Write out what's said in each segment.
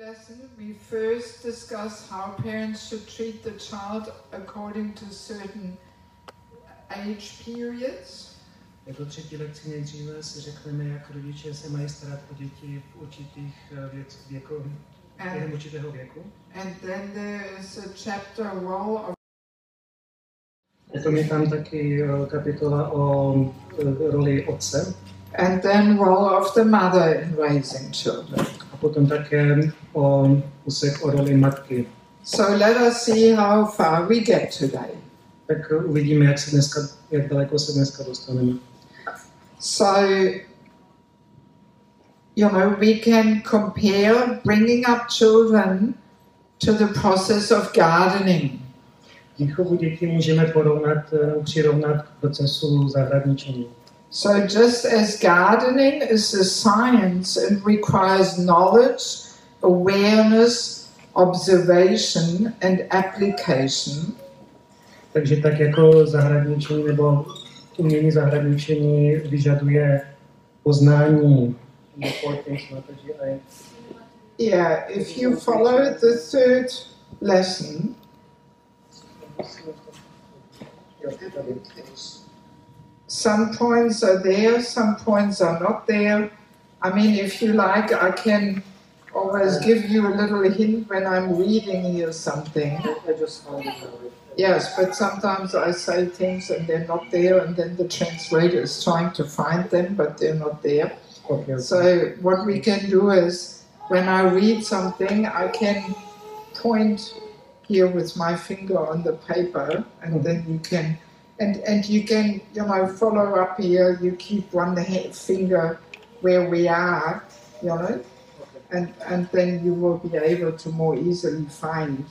lesson, we first discuss how parents should treat the child according to certain age periods. Jako třetí lekci nejdříve si řekneme, jak rodiče se mají starat o děti v určitých eh, věc, věku, během určitého věku. and then there is a chapter role of Potom je tam taky eh, kapitola o eh, roli otce and then role of the mother in raising children. Potom také o úsek o roli matky. So let us see how far we get today. Tak uvidíme, jak, se dneska, jak daleko se dneska dostaneme. So, you know, we can compare bringing up children to the process of gardening. Výchovu dětí můžeme porovnat, eh, přirovnat k procesu zahradničení. So, just as gardening is a science and requires knowledge, awareness, observation, and application, Takže tak jako zahradničení nebo umění zahradničení vyžaduje poznání. Yeah, if you follow the third lesson, some points are there, some points are not there. I mean, if you like, I can always give you a little hint when I'm reading you something. I just found it. Yes, but sometimes I say things and they're not there, and then the translator is trying to find them, but they're not there. Okay, okay. So, what we can do is when I read something, I can point here with my finger on the paper, and mm-hmm. then you can. And, and you can, you know, follow up here. You keep one finger where we are, you know, and and then you will be able to more easily find,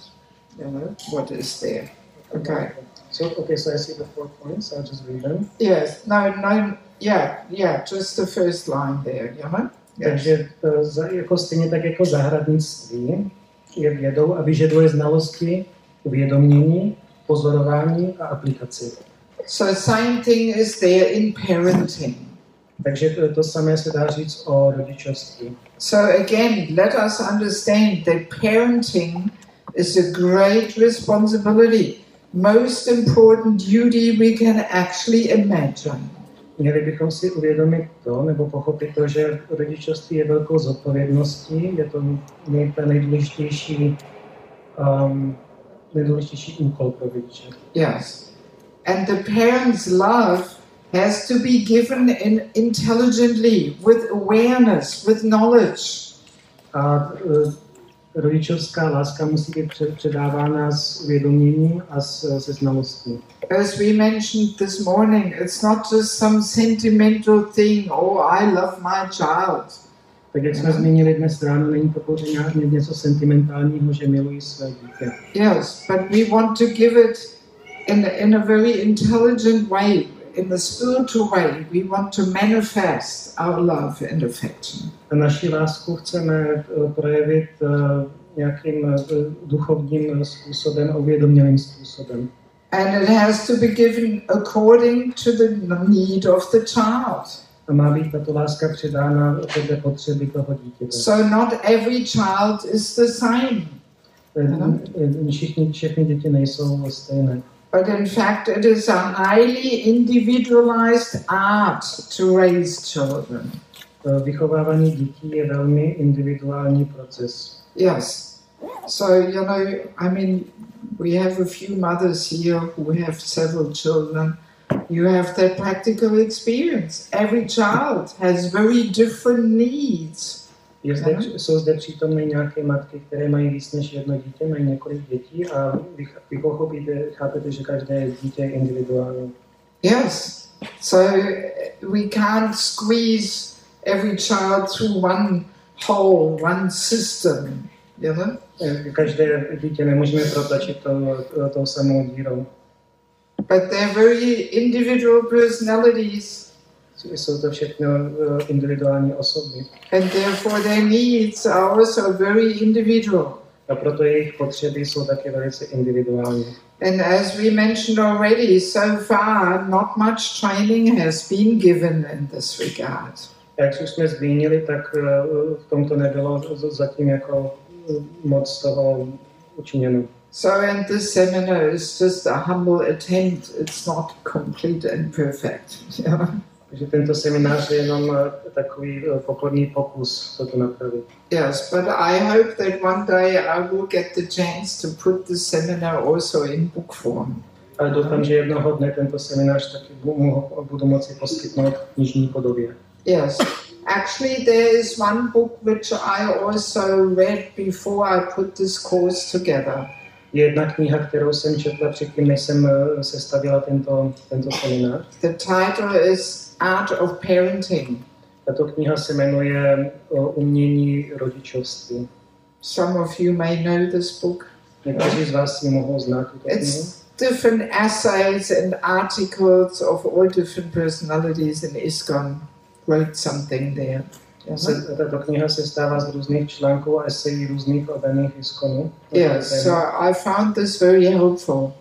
you know, what is there. Okay. So, okay, so I see the four points. I'll just read them. Yes. No. No. Yeah. Yeah. Just the first line there. You know. Yes. Takže to, jako stejně tak jako zahradnictví je vědou a vyžaduje znalosti, uvědomění, pozorování a aplikaci. So same thing is there in parenting. Takže to, to samé se dá říct o rodičovství. So again, let us understand that parenting is a great responsibility, most important duty we can actually imagine. Měli bychom si uvědomit to, nebo pochopit to, že rodičovství je velkou zodpovědností, je to nej- nejdůležitější, um, nejdůležitější úkol pro rodiče. Yes. And the parent's love has to be given in intelligently, with awareness, with knowledge. A uh, rodičovská láska musí být předávána s uvědoměním a se znalostí. As we mentioned this morning, it's not just some sentimental thing, oh, I love my child. Tak jak jsme zmínili dnes ráno, není to nějak něco sentimentálního, že milují své dítě. Yes, but we want to give it in, in a very intelligent way, in a spiritual way. We want to manifest our love and affection. A naši lásku chceme eh, projevit eh, nějakým eh, duchovním způsobem, uvědomělým způsobem. And it has to be given according to the need of the child. A má být tato láska předána podle potřeby toho dítěte. So not every child is the same, Všichni, všechny děti nejsou stejné. But in fact, it is a highly individualized art to raise children. Vychovávání dětí je velmi individuální proces. Yes. So, you know, I mean, we have a few mothers here who have several children. You have that practical experience. Every child has very different needs. Je zde, jsou zde přítomny nějaké matky, které mají víc než jedno dítě, mají několik dětí a vy, vy pochopíte, chápete, že každé dítě je individuální. Yes. So we can't squeeze every child through one hole, one system, you know? Eh, Každé dítě nemůžeme protlačit to, to, tou samou dírou. But they're very individual personalities, Jsou to všechno individuální osoby. and therefore their needs are also very individual. A proto jejich potřeby jsou také velice individuální. And as we mentioned already, so far, not much training has been given in this regard. Jak už jsme zmínili, tak v tomto nebylo zatím jako moc toho učiněno. So, and this seminar is just a humble attempt. It's not complete and perfect. Yeah. Takže tento seminář je jenom eh, takový eh, pokorný pokus toto napravit. Yes, but I hope that one day I will get the chance to put the seminar also in book form. Ale doufám, že jednoho dne tento seminář taky budu moci poskytnout v knižní podobě. Yes. Actually, there is one book which I also read before I put this course together. Je jedna kniha, kterou jsem četla předtím, než jsem eh, sestavila tento, tento seminář. The title is Art of Parenting. Tato kniha se jmenuje eh, o Umění rodičovství. Some of you may know this book. Někteří z vás ji mohou znát. It's different essays and articles of all different personalities in ISKCON wrote something there. Se, tato kniha se stává z různých článků a esejí různých oddaných iskonů. Yes, so I found this very helpful.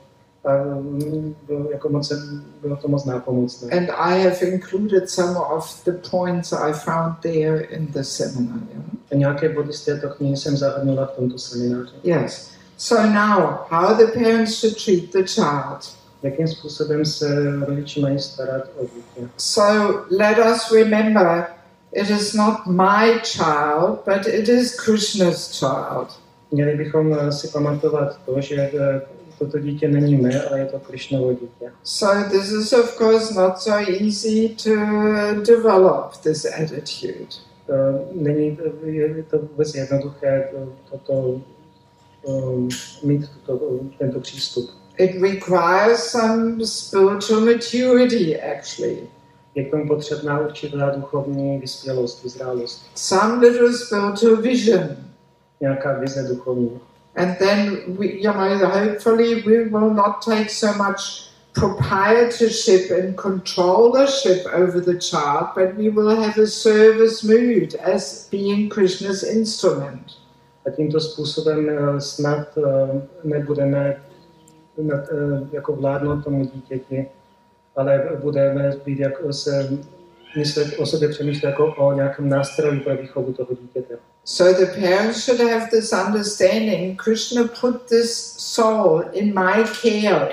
Jako moc, jsem- bylo to moc nápomocné. And I have included some of the points I found there in the seminar. yeah. A nějaké body z této knihy jsem zahrnula v tomto semináři. Yes. So now, how the parents should treat the child. Jakým způsobem se rodiče mají starat o dítě? So let us remember it is not my child, but it is Krishna's child. Měli bychom eh, si pamatovat to, že eh, toto dítě není mé, ale je to Krišnovo dítě. So this is of course not so easy to develop this attitude. Eh, Není je to vůbec jednoduché to- toto, um, mít tuto, tento přístup. It requires some spiritual maturity actually. Je k tomu potřebná určitá duchovní vyspělost, vyzrálost, Some little spiritual vision. nějaká vize duchovní. And then we, you know, hopefully we will not take so much proprietorship and controllership over the child, but we will have a service mood as being Krishna's instrument. A tímto způsobem eh, snad eh, nebudeme eh, jako vládnout tomu dítěti, ale budeme být jako se o jako o nějakém nástroji pro výchovu toho dítěte. So the parents should have this understanding Krishna put this soul in my care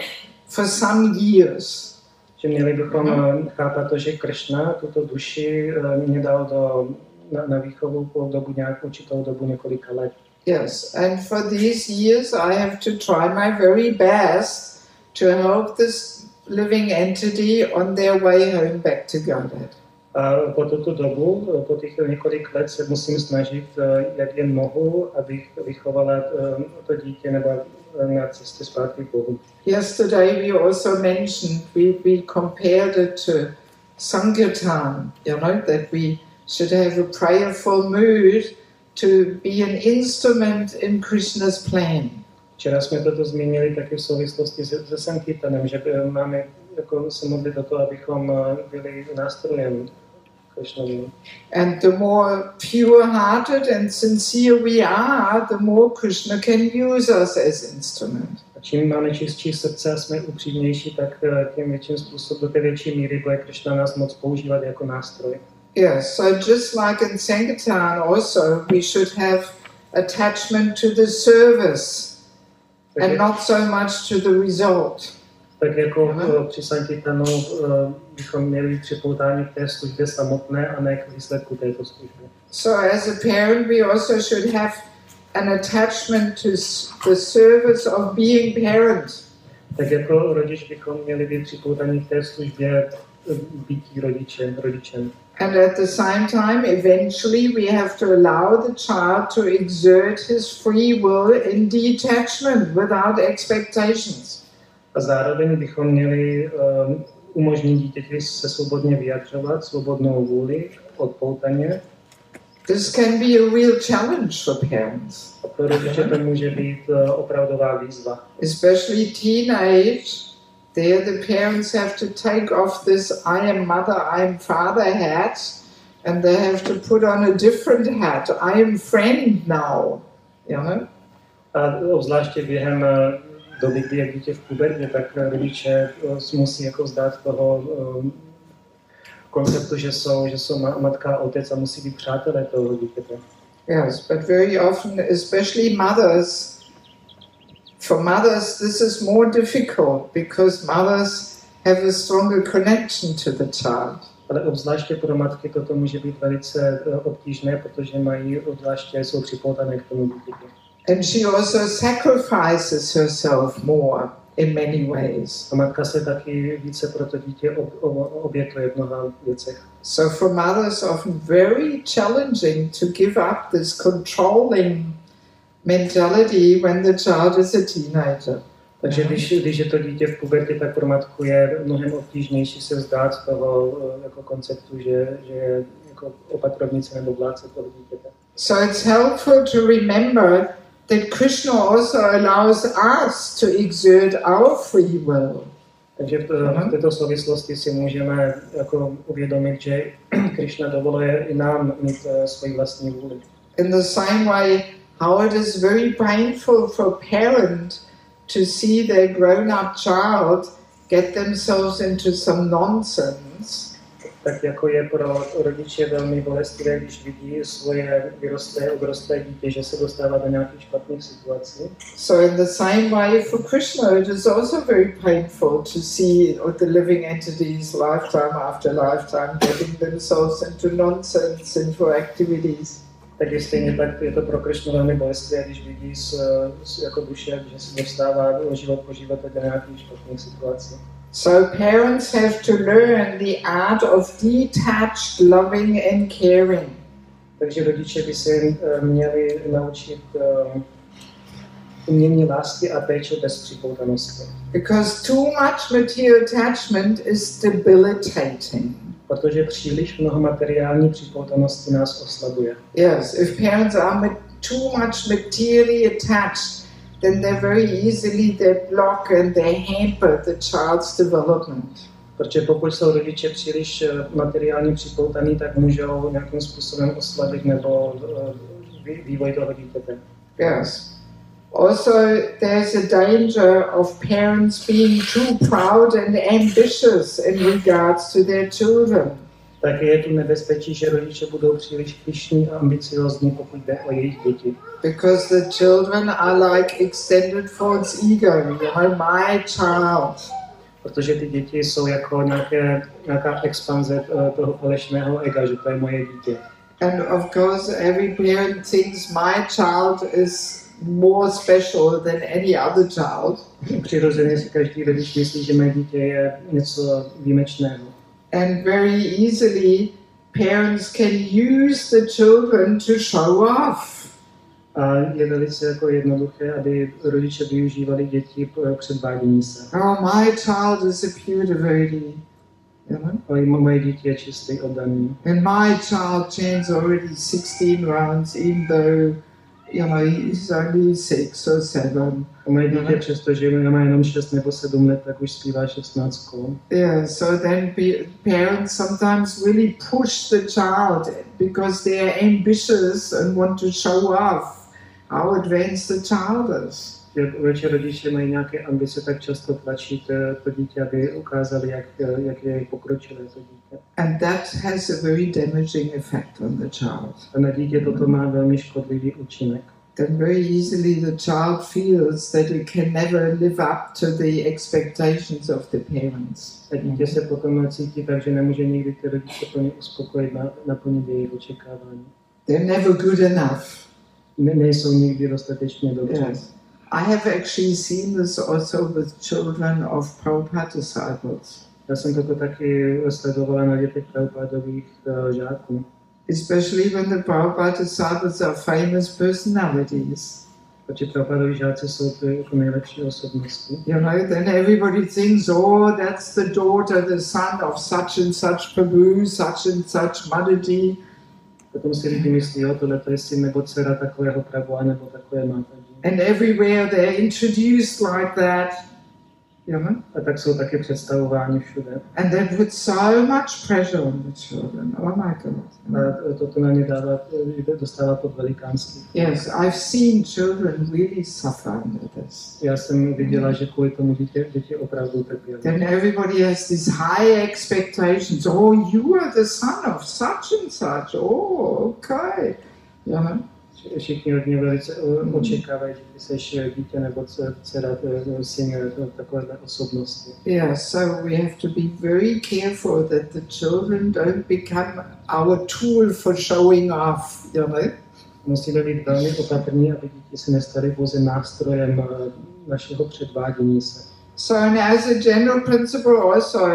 for some years. Že měli bychom eh, chápat to, že Kršna tuto duši eh, mě dal do, na, na výchovu po dobu nějak, určitou dobu několika let. Yes, and for these years I have to try my very best to help this living entity on their way home back to Godhead. A po tuto dobu, po těch několik let se musím snažit, eh, jak jen mohu, abych vychovala eh, to dítě nebo eh, na cestě zpátky k Bohu. Yesterday we also mentioned, we, we compared it to Sankirtan, you know, that we should have a prayerful mood to be an instrument in Krishna's plan. Včera jsme toto zmínili taky v souvislosti se, se Sankirtanem, že máme jako se modlit o to, abychom byli nástrojem Krishnovi. And the more pure hearted and sincere we are, the more Krishna can use us as instrument. A čím máme čistší srdce a jsme upřímnější, tak eh, tím větším způsobem, do té větší míry bude Krishna nás moc používat jako nástroj. Yes, so just like in Sankirtan also, we should have attachment to the service and not so much to the result. tak jako Aha. eh, při Sankirtanu eh, bychom měli připoutání k té službě samotné a ne k výsledku této služby. So as a parent, we also should have an attachment to the service of being parent. Tak jako rodič bychom měli být připoutaní k té službě eh, bytí rodičem, rodičem. And at the same time, eventually, we have to allow the child to exert his free will in detachment without expectations. A zároveň bychom měli um, umožnit dítěti se svobodně vyjadřovat, svobodnou vůli, odpoutaně. This can be a real challenge for parents, A pro rodiče to může být uh, opravdová výzva. especially teenage. There, the parents have to take off this I am mother, I am father hat, and they have to put on a different hat. I am friend now. You know? A obzvláště během uh, doby, kdy je dítě v pubertě, tak rodiče si musí jako vzdát toho um, konceptu, že jsou, že jsou ma- matka a otec a musí být přátelé toho dítěte. Yes, but very often, especially mothers, for mothers, this is more difficult because mothers have a stronger connection to the child. Ale obzvláště pro matky toto může být velice eh, obtížné, protože mají obzvláště jsou připoutané k tomu dítěti. And she also sacrifices herself more in many ways. A matka se taky více pro to dítě ob, ob, obětuje v mnoha věcech. So for mothers, often very challenging to give up this controlling mentality when the child is a teenager. Takže když, když je to dítě v pubertě, tak pro matku je mnohem obtížnější se vzdát toho eh, jako konceptu, že, že je jako opatrovnice nebo vládce toho dítěte. So it's helpful to remember that Krishna also allows us to exert our free will. Takže v, v této souvislosti si můžeme jako uvědomit, že Krishna dovoluje i nám mít uh, svoji vlastní vůli. In the same way, how it is very painful for a parent to see their grown-up child get themselves into some nonsense. Tak jako je pro rodiče velmi bolestivé, když vidí svoje vyrostlé, obrostlé dítě, že se dostává do nějakých špatných situací. So in the same way for Krishna, it is also very painful to see the living entities lifetime after lifetime getting themselves into nonsense, sinful activities. Takže stejně tak je to pro Krishnu velmi bolestivé, když vidí s, s, jako duše, že se dostává život po životě do nějakých špatných situací. So parents have to learn the art of detached loving and caring. Takže rodiče by se eh, měli naučit uh, umění lásky a péče bez připoutanosti. Because too much material attachment is debilitating. Protože příliš mnoho materiální připoutanosti nás oslabuje. Yes, if parents are too much materially attached, then they very easily they block and they hamper the child's development. Protože pokud jsou rodiče příliš materiálně připoutaní, tak můžou nějakým způsobem oslabit nebo vý- vývoj toho dítěte. Yes. Also, there's a danger of parents being too proud and ambitious in regards to their children. Tak je tu nebezpečí, že rodiče budou příliš pyšní a ambiciozní, pokud jde o jejich děti. Because the children are like extended false ego, you my child. Protože ty děti jsou jako nějaké, nějaká expanze eh, toho falešného ega, že to je moje dítě. And of course, every parent thinks my child is more special than any other child. Přirozeně si každý rodič myslí, že mé dítě je něco výjimečného. And very easily, parents can use the children to show off. A je velice jako jednoduché, aby rodiče využívali děti pro předvádění se. Oh, my child is a pure devotee. You know? Moje dítě je čistý oddaný. And my child chants already 16 rounds, even though, you know, he's only six or seven. A moje dítě, přestože má jenom 6 nebo 7 let, tak už zpívá 16 kol. Yeah, so then parents sometimes really push the child because they are ambitious and want to show off how advanced the child is. Jak večer rodiče mají nějaké ambice, tak často tlačí to, dítě, aby ukázali, jak, jak je pokročilé to dítě. And that has a very damaging effect on the child. A na dítě toto má velmi škodlivý účinek. Then very easily the child feels that it can never live up to the expectations of the parents. A dítě se potom cítí tak, že nemůže nikdy ty rodiče plně uspokojit, na, naplnit jejich očekávání. They're never good enough. Ne, nejsou nikdy dostatečně dobře. Yes. I have actually seen this also with children of Prabhupada disciples, Já jsem toto taky sledovala na dětech Prabhupádových uh, žáků. especially when the Prabhupada disciples are famous personalities. Protože Prabhupádoví žáci jsou ty jako nejlepší osobnosti. You know, then everybody thinks, oh, that's the daughter, the son of such and such Prabhu, such and such Mataji. Potom si lidi myslí, jo, tohle to je syn nebo dcera takového Prabhu, nebo takové Mataji. And everywhere they're introduced like that. Know? A tak jsou taky představováni všude. And they put so much pressure on the children. Oh my God. A toto na ně dává, dostává pod velikánský. Yes, I've seen children really suffer under this. Já jsem viděla, že kvůli tomu děti, děti opravdu trpěly. Then everybody has these high expectations. Oh, you are the son of such and such. Oh, okay. Know? Všichni od mě velice uh, očekávají, že seš dítě nebo dce- dcera, uh, syn takovéhle osobnosti. Yeah, so we have to be very careful that the children don't become our tool for showing off, you know. Musíme být velmi opatrní, aby děti se nestaly pouze nástrojem uh, našeho předvádění se. So, and as a general principle, also,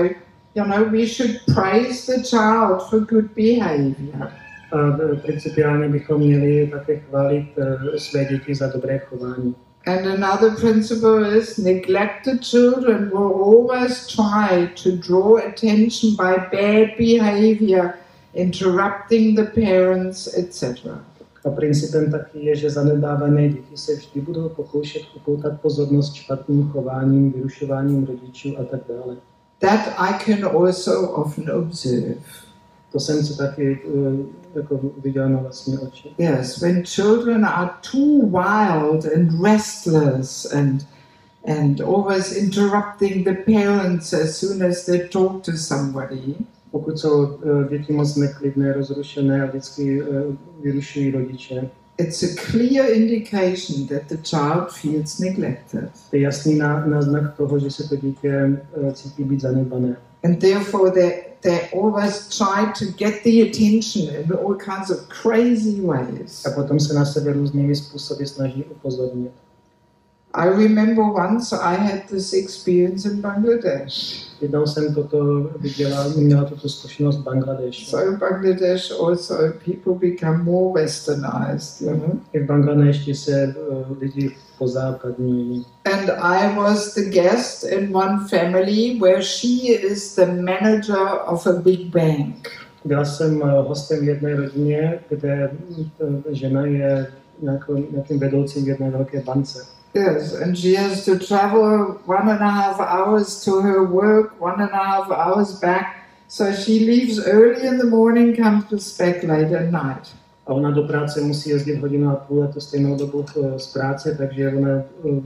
you know, we should praise the child for good behavior. A uh, principiálně bychom měli také chválit uh, své děti za dobré chování. And another principle is neglected children will always try to draw attention by bad behavior, interrupting the parents, etc. A principem taky je, že zanedbávané děti se vždy budou pokoušet upoutat pozornost špatným chováním, vyrušováním rodičů a tak dále. That I can also often observe. To jsem si taky uh, jako viděl na vlastní oči. Yes, when children are too wild and restless and and always interrupting the parents as soon as they talk to somebody, Pokud jsou uh, děti moc neklidné, rozrušené a vždycky uh, vyrušují rodiče, it's a clear indication that the child feels neglected. to je jasný ná, náznak toho, že se to dítě cítí být zanedbané. And therefore, they, they always try to get the attention in all kinds of crazy ways. A potom se na sebe různými způsoby snaží upozornit. I remember once I had this experience in Bangladesh. Jednou jsem toto viděla, měla tuto zkušenost v Bangladeši. So in Bangladesh also people become more westernized, you know. I v Bangladeši se uh, lidi pozápadňují. And I was the guest in one family where she is the manager of a big bank. Byla jsem uh, hostem v jedné rodině, kde uh, žena je nějakým vedoucím v jedné velké bance. Yes, and she has to travel one and a half hours to her work, one and a half hours back. So she leaves early in the morning, comes to back late at night. A ona do práce musí jezdit hodinu a půl, a to stejnou dobu uh, z práce, takže ona uh,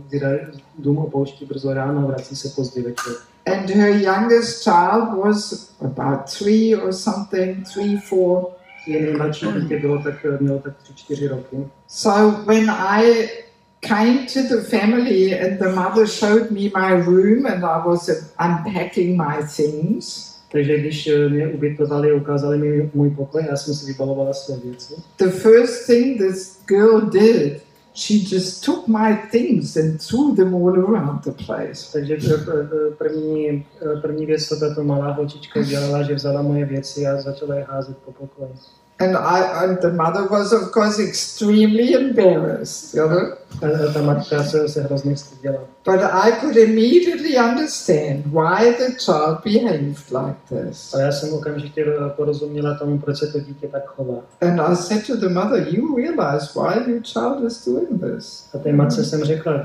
dům opouští brzo ráno a vrací se pozdě večer. And her youngest child was about three or something, three, four. Je nejmladší dítě bylo tak, uh, mělo tak tři, čtyři roky. So when I came to the family and the mother showed me my room and I was unpacking my things, Takže když uh, mě ubytovali, ukázali mi můj pokoj, já jsem si vybalovala své věci. the first thing this girl did, she just took my things and threw them all around the place. Takže první, uh, první věc, co tato malá holčička udělala, že vzala moje věci a začala je házet po pokoji. And I and the mother was of course extremely embarrassed, you know. Ta matka se, se hrozně styděla. But I could immediately understand why the child behaved like this. A já jsem okamžitě uh, porozuměla tomu, proč se to dítě tak chová. And I said to the mother, You realize why your child is doing this? A té matce jsem řekla,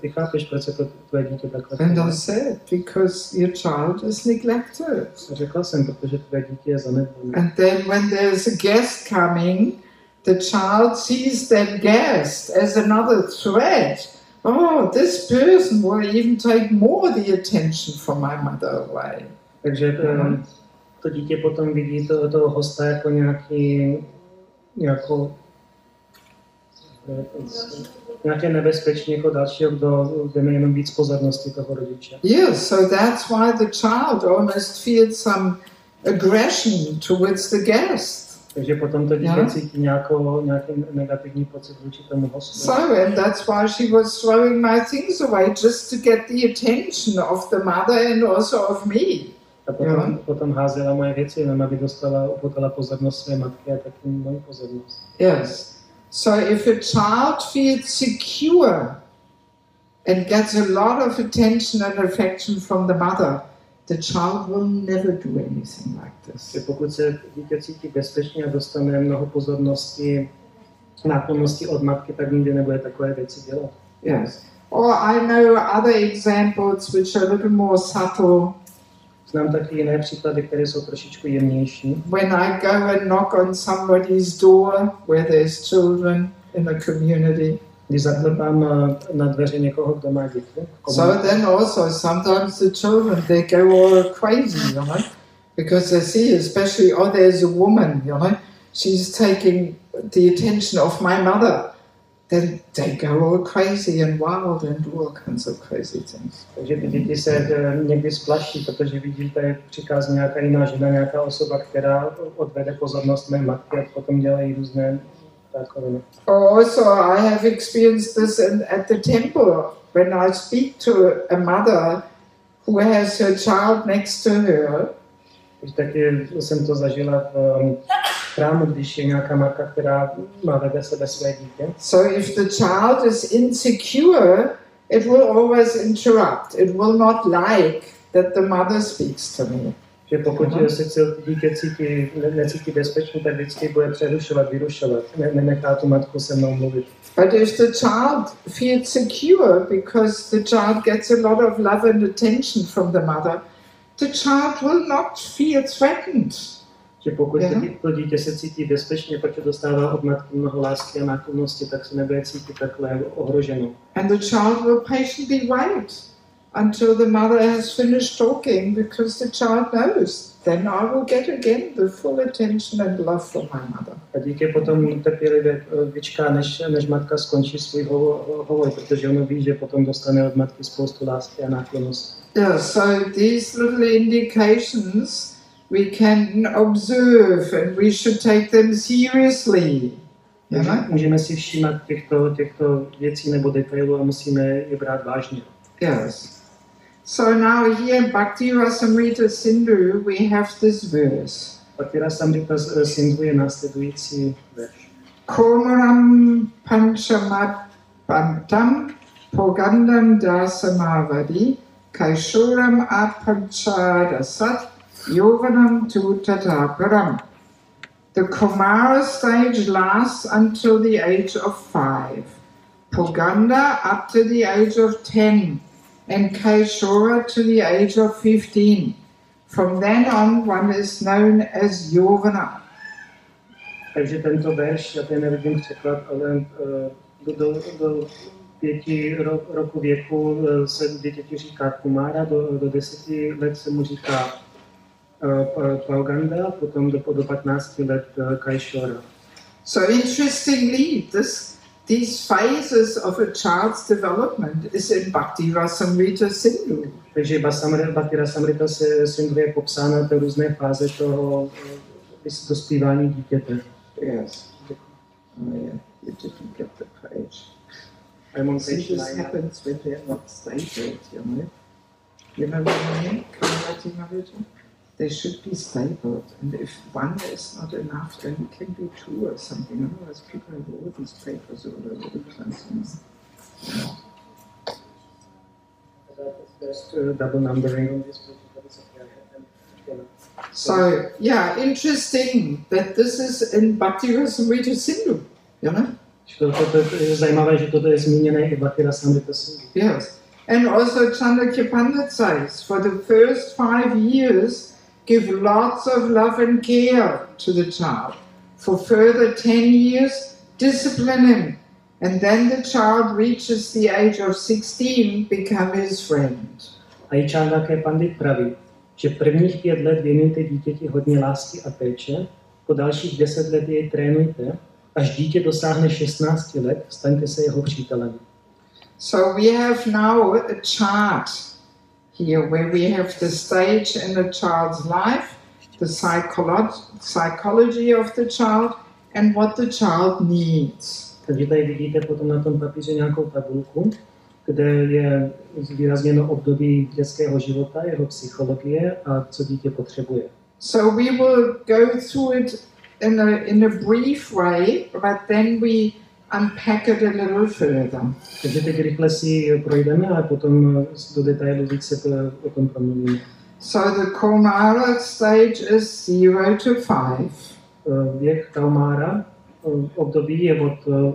ty chápeš, proč se to tvoje dítě takhle And chová. I said, Because your child is neglected. Řekla jsem, protože tvoje dítě je zanedbané. And then when there's a guest coming, the child sees that guest as another threat. Oh, this person will even take more the attention from my mother away. Takže um, to dítě potom vidí to, toho hosta jako nějaký, nějakou, nějaké nebezpečí, jako dalšího, kdo jdeme jenom víc pozornosti toho rodiče. Yes, so that's why the child almost feels some aggression towards the guest. Takže potom to dítě Ano. cítí nějakou, nějaký negativní pocit vůči tomu hostu. So, and that's why she was throwing my things away just to get the attention of the mother and also of me. A potom, Jo. potom házela moje věci, jenom aby dostala, upotala pozornost své matky a taky moji pozornost. Yes. So if a child feels secure and gets a lot of attention and affection from the mother, the child will never do anything like Že this. pokud se dítě cítí bezpečně a dostane mnoho pozornosti, náklonnosti od matky, tak nikdy nebude takové věci dělat. Yes. Or I know other examples which are a little more subtle. Znám taky jiné příklady, které jsou trošičku jemnější. When I go and knock on somebody's door where there's children in a community. Když zaklepám na dveře někoho, kdo má děti, So then also sometimes the children they go all crazy, you know, because they see especially oh there's a woman, you know, she's taking the attention of my mother, then they go all crazy and wild and do all kinds of crazy things. Takže ty děti se eh, někdy splaší, protože vidí, že přichází nějaká jiná žena, nějaká osoba, která odvede pozornost mé matky a potom dělají různé. Also, I have experienced this in, at the temple when I speak to a mother who has her child next to her. Taky jsem to zažila v um, chrámu, když je nějaká matka, která má vedle sebe své dítě. So if the child is insecure, it will always interrupt. It will not like that the mother speaks to me. Že pokud Aha. se dítě cítí, ne, necítí bezpečně, tak vždycky bude přerušovat, vyrušovat. Ne, nenechá tu matku se mnou mluvit. But if the child feels secure because the child gets a lot of love and attention from the mother, the child will not feel threatened. Že pokud dí- to dítě se cítí bezpečně, protože dostává od matky mnoho lásky a náklonnosti, tak se nebude cítit takhle ohroženo. And the child will patiently wait until the mother has finished talking because the child knows then I will get again the full attention and love from my mother. A dítě potom trpělivě eh, vyčká, než, než matka skončí svůj hovo- hovor, protože ono ví, že potom dostane od matky spoustu lásky a náklonnosti. Yeah, so these little indications we can observe and we should take them seriously. Know? Můžeme si všímat těchto, těchto věcí nebo detailů a musíme je brát vážně. Yes. So now here in Bhakti Rasamrita Sindhu we have this verse. Patira Samrita eh, Sindhu je následující verš. Komaram panchamapantam pogandam dasamavadi kaishuram apanchadasat yovanam tu tataparam. The Kumara stage lasts until the age of five, Poganda up to the age of ten, and Kaishora to the age of fifteen. From then on, one is known as Yovana. Takže tento verš, já tady nevidím překlad, ale eh, do, do, do pěti ro, roku věku eh, se dítěti říká Kumára, do, do deseti let se mu říká eh, Pauganda, potom do, do 15 let Kajšora. So interestingly, this these phases of a child's development is in Bhakti Rasamrita Sindhu. Takže Basamr, Bhaktira Samrita se Sindhu je popsána to různé fáze toho eh, dospívání dítěte. Yes. Oh yeah, you didn't get the page. I'm on See, this happens when they're not stable, you know. You know what I mean? Kamrati Maharaja? They should be stabled, and if one is not enough, then it can be two or something. Otherwise, people have all these papers all over the place. know. Just uh, double numbering on this. So, yeah, interesting that this is in Bhakti Rasamrita Sindhu, you know? Samrita Sindhu. Yes. And also Chandakya Pandit says, for the first five years, give lots of love and care to the child. For further ten years, discipline him. And then the child reaches the age of 16, become his friend. A i Čándaké Pandit praví, že prvních pět let věnujte dítěti hodně lásky a péče, po dalších deset let jej trénujte, až dítě dosáhne 16 let, staňte se jeho přítelem. So we have now a chart here where we have the stage in a child's life, the psycholo- psychology of the child, and what the child needs. Takže tady vidíte potom na tom papíře nějakou tabulku, kde je zvýrazněno období dětského života, jeho psychologie a co dítě potřebuje. So we will go through it in a, in a brief way, but then we unpack it a little further. Takže rychle si projdeme a potom do detailu více o tom promluvíme. So the Komara stage is zero to five. Eh, Věk Kaumára eh, období je od eh,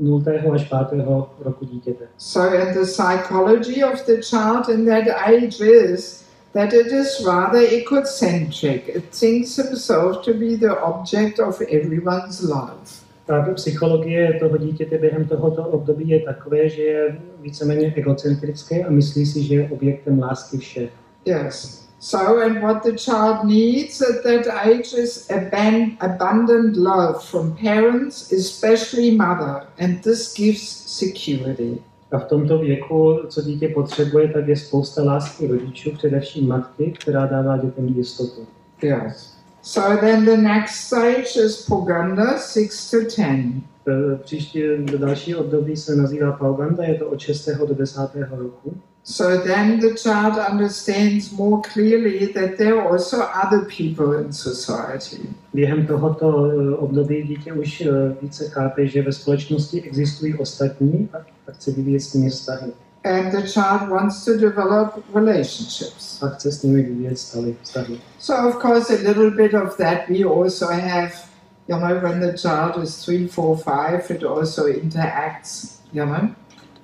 0. až 5. roku dítěte. So, in the psychology of the child in that age is that it is rather egocentric. It thinks himself to be the object of everyone's love. Ta psychologie toho dítěte během tohoto období je takové, že je víceméně egocentrické a myslí si, že je objektem lásky všech. Yes. So, and what the child needs at that age is aban- abundant love from parents, especially mother, and this gives security. A v tomto věku, co dítě potřebuje, tak je spousta lásky rodičů, především matky, která dává dětem jistotu. Yes. So then the next stage is Poganda, 6 to 10. E, Příští další období se nazývá Pauganda, je to od 6. do 10. roku. So then the child understands more clearly that there are also other people in society. Během tohoto e, období dítě už e, více chápe, že ve společnosti existují ostatní a a chce vyvíjet s nimi vztahy. And the child wants to develop relationships. A chce s nimi vyvíjet vztahy. So, of course, a little bit of that we also have, you know, when the child is three, four, five, it also interacts, you know.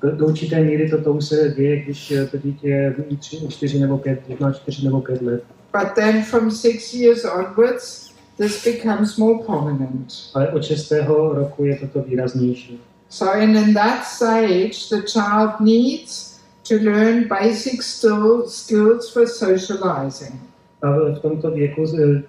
Do, určité míry toto už se děje, když e, to dítě je tři, čtyři nebo pět, když má čtyři nebo pět let. But then from six years onwards, this becomes more prominent. Ale od 6. roku je toto výraznější. So, and in that stage, the child needs to learn basic skills for socializing. A v tomto věku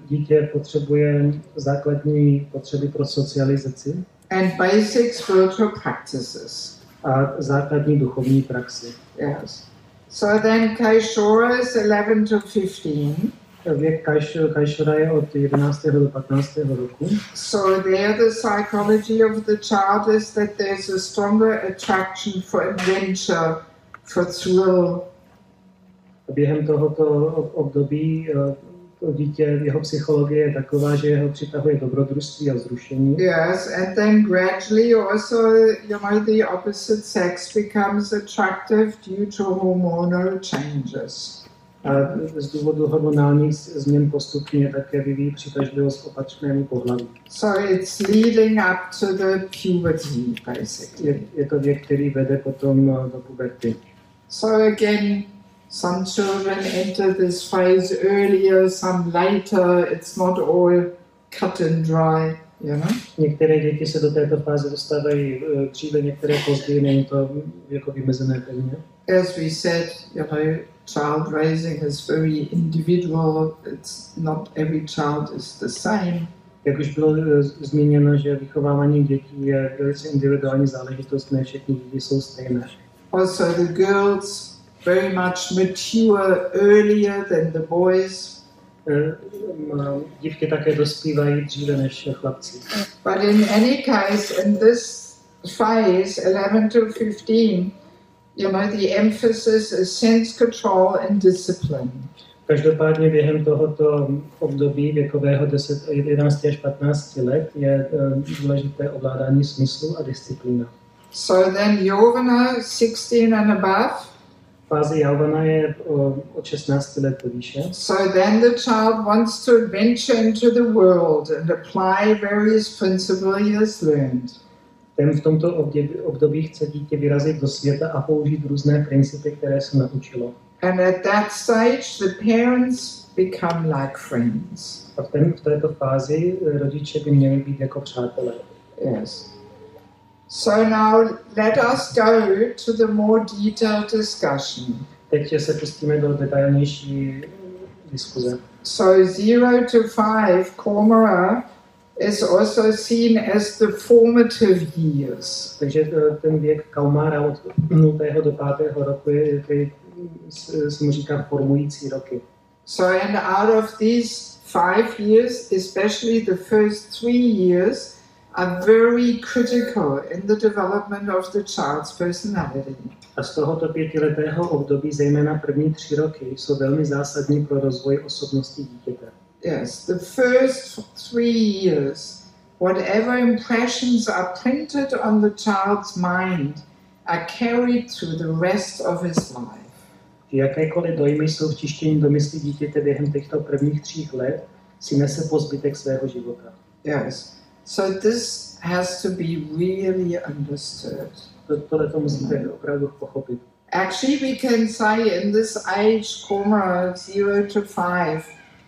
dítě potřebuje základní potřeby pro socializaci and basic spiritual practices. a základní duchovní praxi. Yes. So then Kaishora is 11 to 15. Věk Kajš, Kajšora je od 11. do 15. roku. So there the psychology of the child is that there's a stronger attraction for adventure, for thrill. Během tohoto ob- období e, to dítě, jeho psychologie je taková, že jeho přitahuje dobrodružství a vzrušení. Yes, and then gradually also, you know, the opposite sex becomes attractive due to hormonal changes. A z důvodu hormonálních změn postupně také vyvíjí přitažlivost k opačnému pohlaví. So it's leading up to the puberty, basically. Je, je to věk, který vede potom e, do puberty. So again, some children enter this phase earlier, some later. It's not all cut and dry, you know. Některé děti se do této fáze dostávají e, dříve, některé později, není to jako vymezené pevně. As we said, you know, child raising is very individual. It's not every child is the same. Jak už bylo zmíněno, že vychovávání dětí je velice individuální záležitost, ne všechny děti jsou stejné. Also, the girls very much mature earlier than the boys. Dívky také dospívají dříve než chlapci. But in any case, in this phase, 11 to 15, you know, the emphasis is sense control and discipline. Každopádně během tohoto období věkového 10, 11 až 15 let je e, důležité ovládání smyslu a disciplína. So then Yovana, 16 and above. Fáze Javana je o, od 16 let výše. So then the child wants to adventure into the world and apply various principles he has learned. Ten v tomto období, období chce dítě vyrazit do světa a použít různé principy, které se naučilo. And at that stage, the parents become like friends. A v, ten, v této fázi eh, rodiče by měli být jako přátelé. Yes. So now let us go to the more detailed discussion. Teď se pustíme do detailnější eh, diskuze. So zero to five, Kormora, is also seen as the formative years. Takže eh, ten věk Kaumára od 0. do 5. roku je, se se mu říká formující roky. So, and out of these five years, especially the first three years, are very critical in the development of the child's personality. A z tohoto pětiletého období zejména první tři roky jsou velmi zásadní pro rozvoj osobnosti dítěte. Yes, the first three years, whatever impressions are printed on the child's mind are carried through the rest of his life. Jakékoliv dojmy jsou vtištění do mysli dítěte během těchto prvních tří let, si nese po zbytek svého života. Yes. So this has to be really understood. To, tohle to musíte opravdu pochopit. Actually, we can say in this age, Koma, zero to five,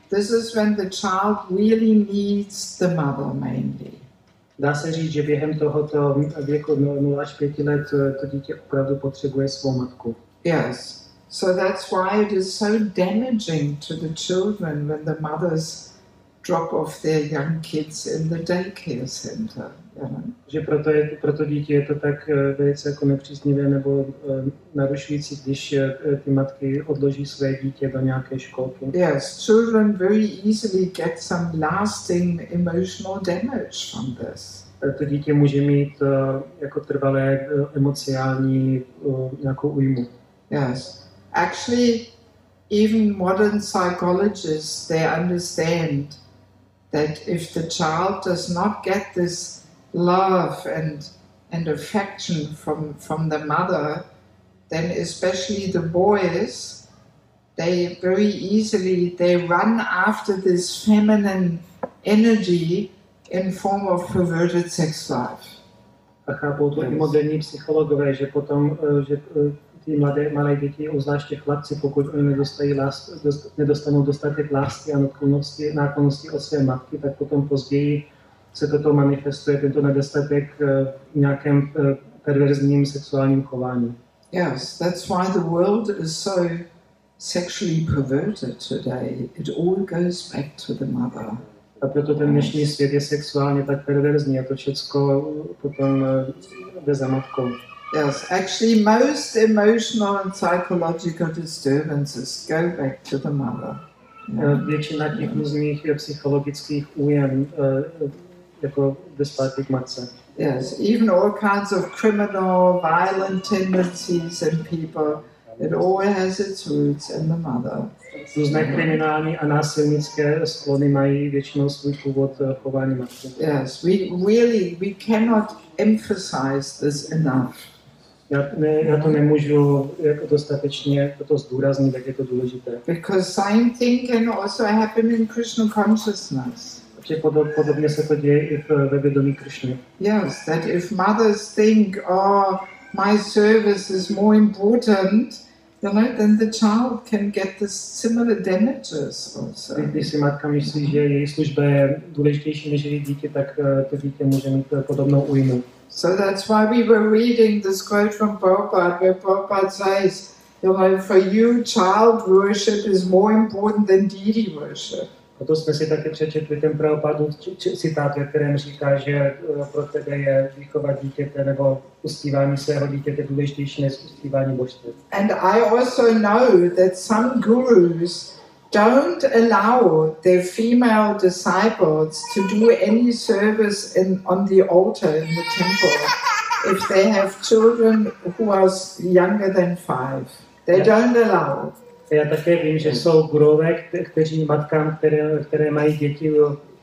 this is when the child really needs the mother mainly. Dá se říct, že během tohoto věku 0 až 5 let eh, to dítě opravdu potřebuje svou matku. Yes. So that's why it is so damaging to the children when the mothers drop off their young kids in the daycare center. Know? Že proto, je, proto dítě je to tak eh, velice jako nepříznivé nebo eh, narušující, když eh, ty matky odloží své dítě do nějaké školky. Yes, children very easily get some lasting emotional damage from this. To dítě může mít jako trvalé emociální nějakou újmu. Yes. Actually, even modern psychologists they understand that if the child does not get this love and and affection from from the mother, then especially the boys, they very easily they run after this feminine energy in form of perverted sex life. A chápou to i moderní psychologové, že potom, že ty mladé, malé děti, obzvláště chlapci, pokud oni nedostají lás, dost, nedostanou dostatek lásky a náklonosti, náklonosti od své matky, tak potom později se toto manifestuje, tento nedostatek eh, v nějakém eh, perverzním sexuálním chování. Yes, that's why the world is so sexually perverted today. It all goes back to the mother. A proto ten dnešní svět je sexuálně tak perverzní a to všechno potom eh, jde za matkou. Yes, actually, most emotional and psychological disturbances go back to the mother. Yeah. Většina těch různých psychologických újem eh, jako jde zpátky. Yes, even all kinds of criminal, violent tendencies in people, it all has its roots in the mother. Různé kriminální a násilnické sklony mají většinou svůj původ eh, chování matky. Yes, we really we cannot emphasize this enough. Já, ne, já to nemůžu jako dostatečně toto zdůraznit, jak je to důležité. Because same thing can also happen in Krishna consciousness. Takže podob, podobně se to děje i v, ve vědomí Krišny. Yes, that if mothers think, oh, my service is more important, you know, then the child can get the similar damages also. Když- si matka myslí, že její služba je důležitější než její dítě, tak to dítě může mít podobnou újmu. So that's why we were reading this quote from Prabhupada, where Prabhupada says, you know, for you, child worship is more important than deity worship. Proto jsme si také přečetli ten či- citát, ve kterém říká, že eh, pro tebe je výchova dítěte nebo uctívání svého dítěte důležitější než uctívání božství. And I also know that some gurus don't allow their female disciples to do any service in, on the altar in the temple if they have children who are younger than five. They Yeah. don't allow. Já také vím, že jsou gurové, kte- kteří matkám, které, které mají děti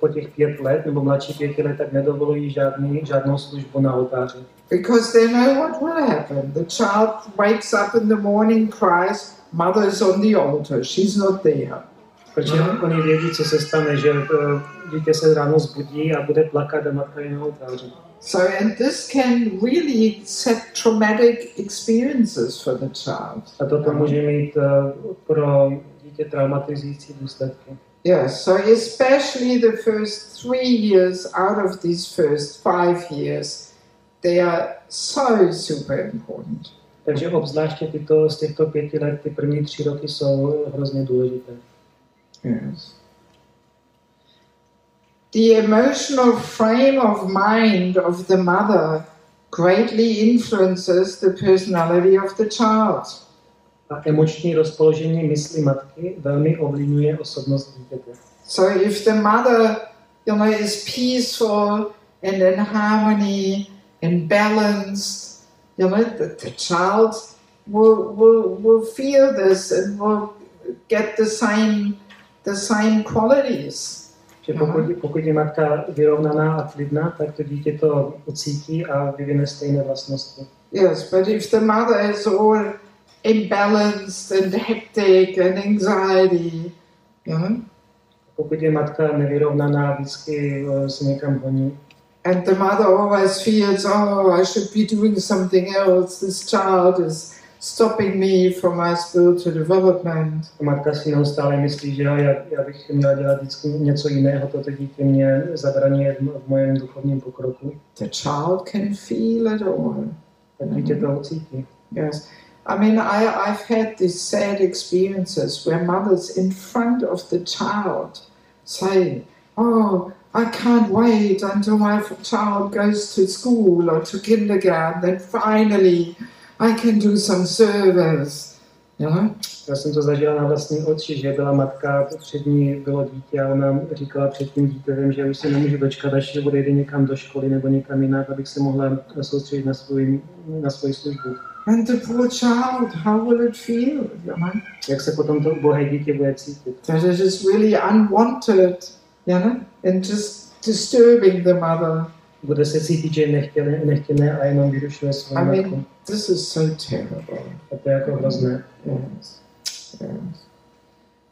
po těch pět let nebo mladší pěti let, tak nedovolují žádný, žádnou službu na oltáři. Because they know what will happen. The child wakes up in the morning, cries, mother is on the altar, she's not there. Protože oni vědí, co se stane, že eh, dítě se ráno zbudí a bude plakat a matka je na oltáři. So, and this can really set traumatic experiences for the child. A toto může mít eh, pro dítě traumatizující důsledky. Yes, so especially the first three years out of these first five years, they are so super important. Takže obzvláště tyto, z těchto pěti let, ty první tři roky jsou hrozně důležité. Yes. The emotional frame of mind of the mother greatly influences the personality of the child. A emoční rozpoložení mysli matky velmi ovlivňuje osobnost dítěte. So if the mother, you know, is peaceful and in harmony and balanced, you know, the, the child will, will, will feel this and will get the same, the same qualities. Že pokud, pokud je matka vyrovnaná a klidná, tak to dítě to ucítí a vyvine stejné vlastnosti. Yes, but if the mother is all imbalanced and hectic and anxiety, you know, Pokud je matka nevyrovnaná, vždycky eh, se někam honí, and the mother always feels, oh, I should be doing something else. This child is stopping me from my spiritual development. a matka si neustále myslí, že já, já bych měla dělat vždycky něco jiného, toto dítě mě zabraňuje v, v mém duchovním pokroku. The child can feel it all. Tak dítě to ucítí. Yes. I mean, I, I've had these sad experiences where mothers in front of the child say, Oh, I can't wait until my child goes to school or to kindergarten, then finally I can do some service. You know? Já jsem to zažila na vlastní oči, že byla matka, před ní bylo dítě a ona říkala před tím dítětem, že už se nemůže dočkat, až odejde někam do školy nebo někam jinak, abych se mohla soustředit na svůj, na svoji službu. And the poor child, how will it feel? You know? Jak se potom to ubohé dítě bude cítit? That it is really unwanted, you know, and just disturbing the mother. Bude se cítit, že nechtěné, nechtěné a jenom vyrušuje svou I mean, this is so terrible. A to je jako hrozné. Yes. Yes.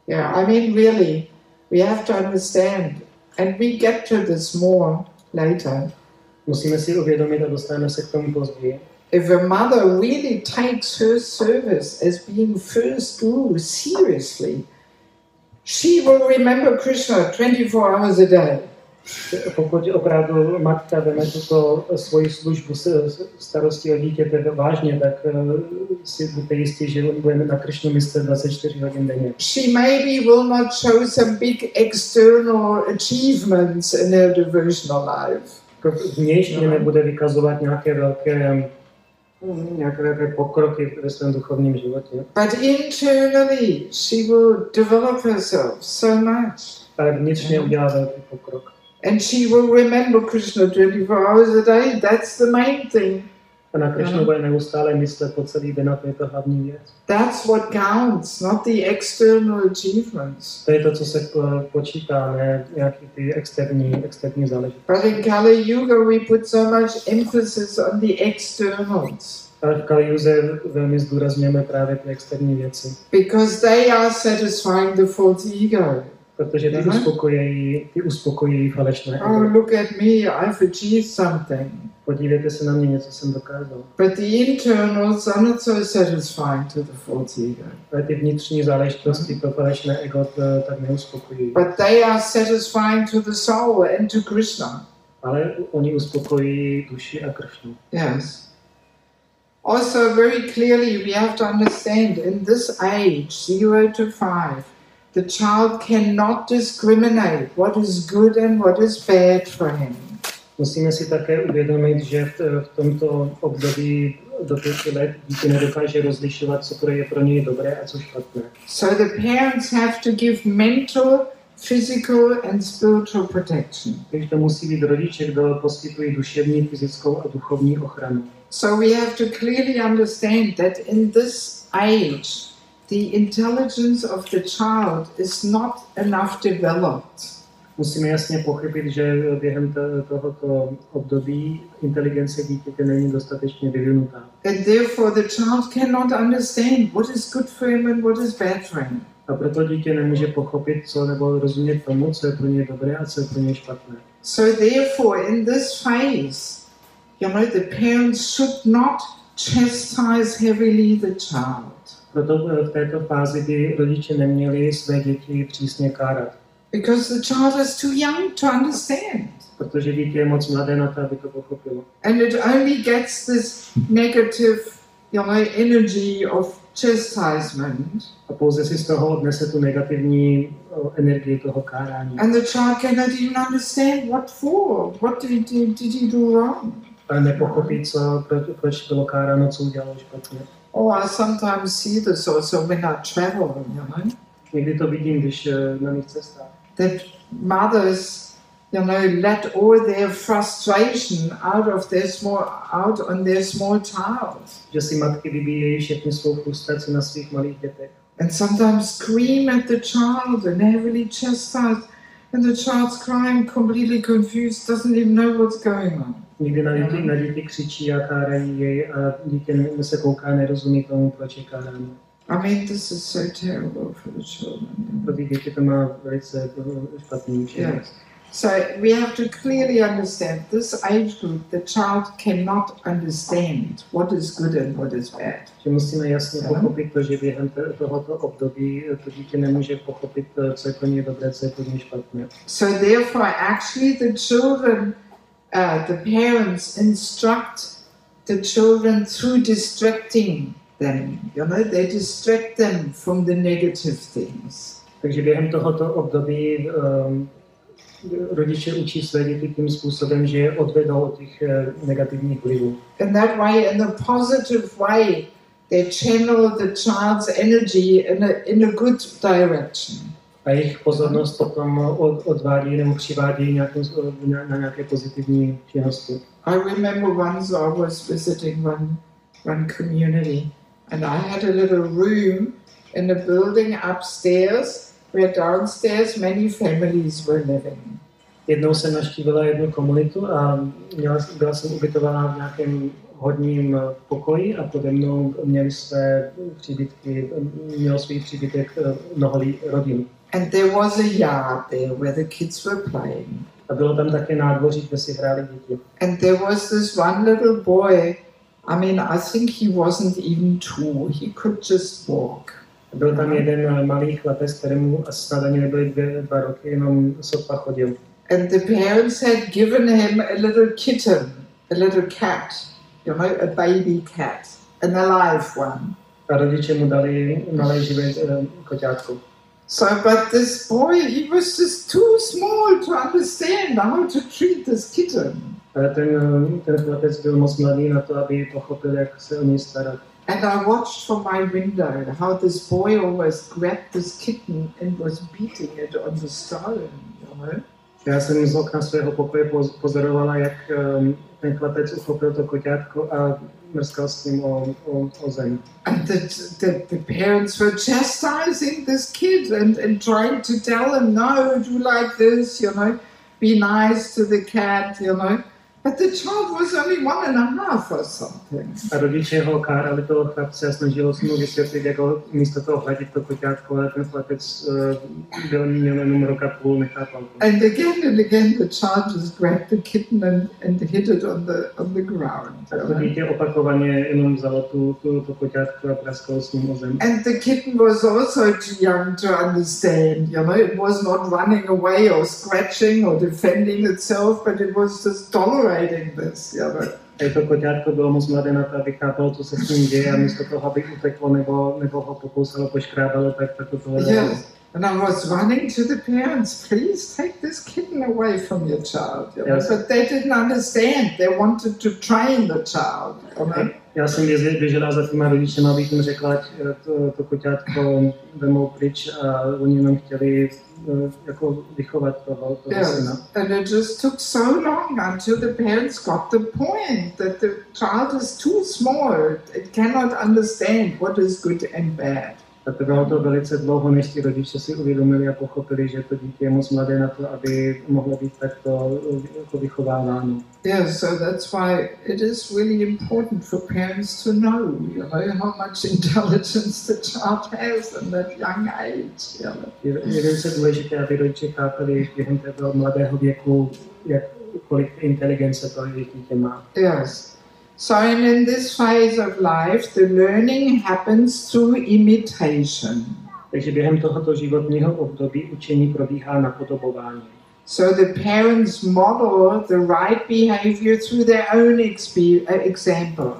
Yeah, I mean, really, we have to understand, and we get to this more later. Musíme si uvědomit a dostaneme se k tomu později. If a mother really takes her service as being first guru seriously, she will remember Krishna 24 hours a day. Pokud opravdu matka veme tuto svoji službu starosti o dítěte vážně, tak eh, si buďte jistí, že on bude na Kršnu myslet 24 hodin denně. She maybe will not show some big external achievements in her devotional life. Jako Vnějšně No. nebude vykazovat nějaké velké, mm, nějaké velké pokroky ve svém duchovním životě, But internally, she will develop herself so much. ale vnitřně udělá velký pokrok. And she will remember Krishna 24 hours a day. That's the main thing. A na Mhm. bude neustále myslet po celý den a to je to hlavní věc. That's what counts, not the external achievements. To je to, co se po- počítá, ne nějaký ty externí, externí záležitosti. But in Kali Yuga, we put so much emphasis on the externals Ale v Kaliuze velmi zdůrazňujeme právě ty externí věci, because they are satisfying the false ego. Protože ty uspokojí, ty uspokojí falešné Oh, ego. look at me, I've achieved something. Podívejte se na mě, něco jsem dokázal. But the internals are not so satisfying to the false ego. Ale ty vnitřní záležitosti, to falešné ego, to, tak neuspokojí. But they are satisfying to the soul and to Krishna. Ale oni uspokojí duši a kršnu. Yes. Also, very clearly, we have to understand in this age, zero to five, the child cannot discriminate what is good and what is bad for him. Musíme si také uvědomit, že v, v tomto období do pěti let dítě nedokáže rozlišovat, co pro je pro něj dobré a co špatné. So the parents have to give mental, physical, and spiritual protection. Takže to musí být rodiče, kdo poskytují duševní, fyzickou a duchovní ochranu. So we have to clearly understand that in this age, the intelligence of the child is not enough developed. Musíme jasně pochopit, že během to- tohoto období inteligence dítěte není dostatečně vyvinutá. And therefore, the child cannot understand what is good for him and what is bad for him. A proto dítě nemůže pochopit, co nebo rozumět tomu, co je pro ně dobré a co je pro ně špatné. So, therefore, in this phase, you know, the parents should not chastise heavily the child Proto v této fázi by rodiče neměli své děti přísně kárat, because the child is too young to understand. protože dítě je moc mladé na to, aby to pochopilo. And it only gets this negative, you know, energy of chastisement. A pouze si z toho odnese tu negativní energii toho kárání. And the child cannot even understand what for. What did he, did he do wrong? Ale nepochopí, co, proč, proč bylo káráno, co udělalo špatně. Oh, I sometimes see this also when I travel, you know, Někdy to vidím, když na mých cestách. that mothers, you know, let all their frustration out of their small, out on their small child. Že si matky vybíjejí všechny svou frustraci na svých malých dětech. And sometimes scream at the child and heavily chastise, and the child's crying, completely confused, doesn't even know what's going on. Někdy na děti, na děti křičí a kárají jej a dítě ne- se kouká, nerozumí tomu, proč je káráno. I mean, this is so terrible for the children. Pro ty děti to má velice eh, špatný účinek. Yes. So we have to clearly understand this age group, the child cannot understand what is good and what is bad. Že musíme jasně Ano. pochopit to, že během tohoto období to dítě nemůže pochopit, eh, co je pro ně dobré, co je pro ně špatné. So therefore, actually, the children, uh, the parents instruct the children through distracting them. You know, they distract them from the negative things. Takže během tohoto období um, rodiče učí své děti tím způsobem, že je odvedou od těch eh, negativních vlivů. In that way, in a positive way, they channel the child's energy in a, in a good direction. A jejich pozornost potom od, odvádí nebo přivádí nějakým, na, na nějaké pozitivní činnosti. I remember once I was visiting one, one community, and I had a little room in a building upstairs where downstairs many families were living. Jednou jsem navštívila jednu komunitu a měla, byla jsem ubytovaná v nějakém hodním pokoji a pode mnou měli své příbytky, měl svůj příbytek eh, mnoho rodin. And there was a yard there where the kids were playing. A bylo tam také nádvoří, kde si hráli děti. And there was this one little boy. I mean, I think he wasn't even two. He could just walk. Byl tam jeden eh, malý chlapec, kterému asi snad ani nebyly dvě, dva roky, jenom sotva chodil. And the parents had given him a little kitten, a little cat, you know, a baby cat, an alive one. A rodiče mu dali malé živé eh, koťátko. So, but this boy, he was just too small to understand how to treat this kitten. Ale ten, eh, ten chlapec byl moc mladý na to, aby pochopil, jak se o něj starat. And I watched from my window how this boy always grabbed this kitten and was beating it on the stone, you know. Já jsem z okna svého pokoje poz- pozorovala, jak um, ten chlapec uchopil to koťátko a mrskal s ním o, o, o zem. And the, the, the parents were chastising this kid and, and trying to tell him, no, do like this, you know, be nice to the cat, you know. But the child was only one and a half or something. A rodiče ho kárali toho chlapce a snažilo se mu vysvětlit, jak ho místo toho hladit to koťátko, ale ten chlapec uh, byl měl jenom rok a půl, nechápal to. And again and again, the child just grabbed the kitten and, and hit it on the on the ground. A to dítě opakovaně jenom vzalo tu, tu, to koťátko a praskalo s ním o zem. And the kitten was also too young to understand, you know, it was not running away or scratching or defending itself, but it was just tolerating this. A to koťátko bylo moc mladé na to, aby chápalo, co se s ním děje a místo toho, aby uteklo nebo, nebo ho pokousalo, poškrábalo, tak, tak to tolerovalo. Yes. And I was running to the parents, please take this kitten away from your child. You know? But they didn't understand. They wanted to train the child. You know? Já jsem běž- běžela za těma rodičema, abych jim řekla, eh, to, to koťátko vemou pryč a oni jenom chtěli jako vychovat toho, toho syna. And it just took so long until the parents got the point that the child is too small. It cannot understand what is good and bad. A trvalo to velice dlouho, než ti rodiče si uvědomili a pochopili, že to dítě je moc mladé na to, aby mohlo být takto jako vychováváno. Yeah, so that's why it is really important for parents to know, you know, how much intelligence the child has in that young age. You know. Je, je velice důležité, aby rodiče chápali během toho mladého věku, jak, kolik inteligence to dítě má. Yes. So, in this phase of life, the learning happens through imitation. Takže během tohoto životního období učení probíhá napodobování. So the parents model the right behavior through their own uh, example.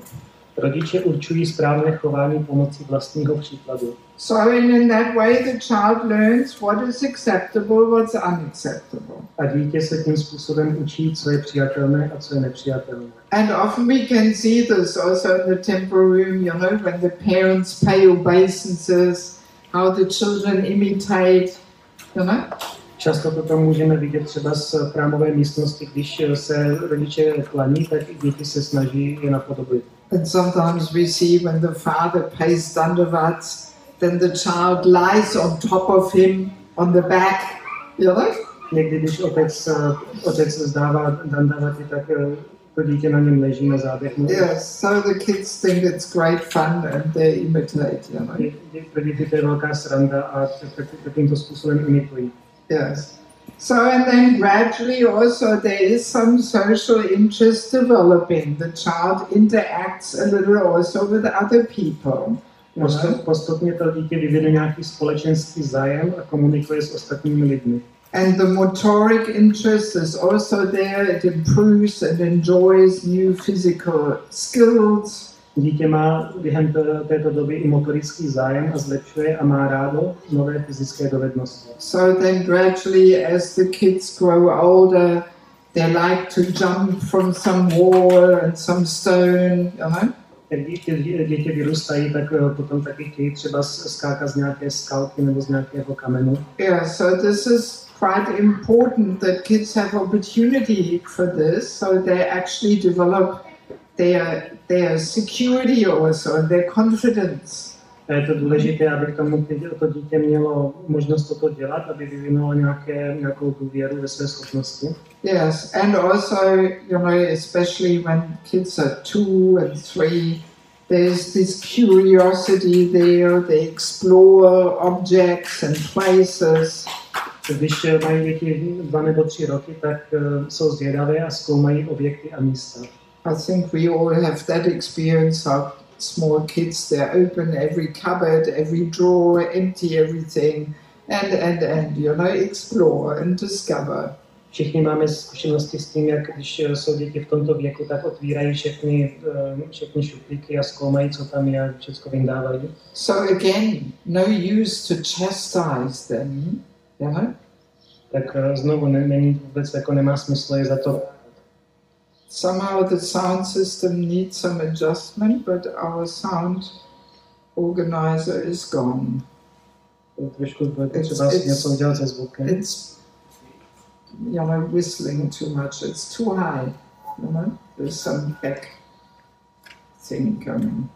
Rodiče určují správné chování pomocí vlastního příkladu. So, and in that way, the child learns what is acceptable, what's unacceptable. A dítě se tím způsobem učí, co je přijatelné a co je nepřijatelné. And often we can see this also in the temple room, you know, when the parents pay obeisances, how the children imitate, you know. Často toto můžeme vidět třeba z eh, chrámové místnosti, když eh, se rodiče klaní, tak i děti se snaží je napodobit. And sometimes we see when the father pays dandavats, then the child lies on top of him on the back, you know. Někdy, když otec, otec zdává dandavaty, tak to dítě na něm leží na zádech. mu. Yes, so the kids think it's great fun and they imitate, you know. Dě- dě- Pro děti to je velká sranda a tak- tak- takovýmto způsobem imitují. Yes. So, and then gradually also there is some social interest developing. The child interacts a little also with other people. Postupně to dítě vyvine nějaký společenský zájem a komunikuje s ostatními lidmi. And the motoric interest is also there. It improves and enjoys new physical skills. Dítě má během té- této doby i motorický zájem a zlepšuje a má rádo nové fyzické dovednosti. So then gradually, as the kids grow older, they like to jump from some wall and some stone, you know. Jak dítě, děti vyrůstají, tak eh, potom taky chtějí třeba skákat z nějaké skalky nebo z nějakého kamenu. Yeah, so this is quite important that kids have opportunity for this, so they actually develop their their security also and their confidence. A je to důležité, aby k tomu to dítě mělo možnost toto dělat, aby vyvinulo nějaké, nějakou důvěru ve své schopnosti. Yes, and also, you know, especially when kids are two and three, there's this curiosity there. They explore objects and places. Když eh, mají děti dva nebo tři roky, tak eh, jsou zvědavé a zkoumají objekty a místa. I think we all have that experience of small kids. They open every cupboard, every drawer, empty everything, and and and you know, explore and discover. Všichni máme zkušenosti s tím, jak když eh, jsou děti v tomto věku, tak otvírají všechny, eh, všechny šuplíky a zkoumají, co tam je a všechno vyndávají. So again, no use to chastise them, you know. Tak eh, znovu ne, není vůbec jako nemá smysl je za to somehow the sound system needs some adjustment, but our sound organizer is gone. It's- it's-. It's, you know, whistling too much. It's too high, you know. There's some back thing coming.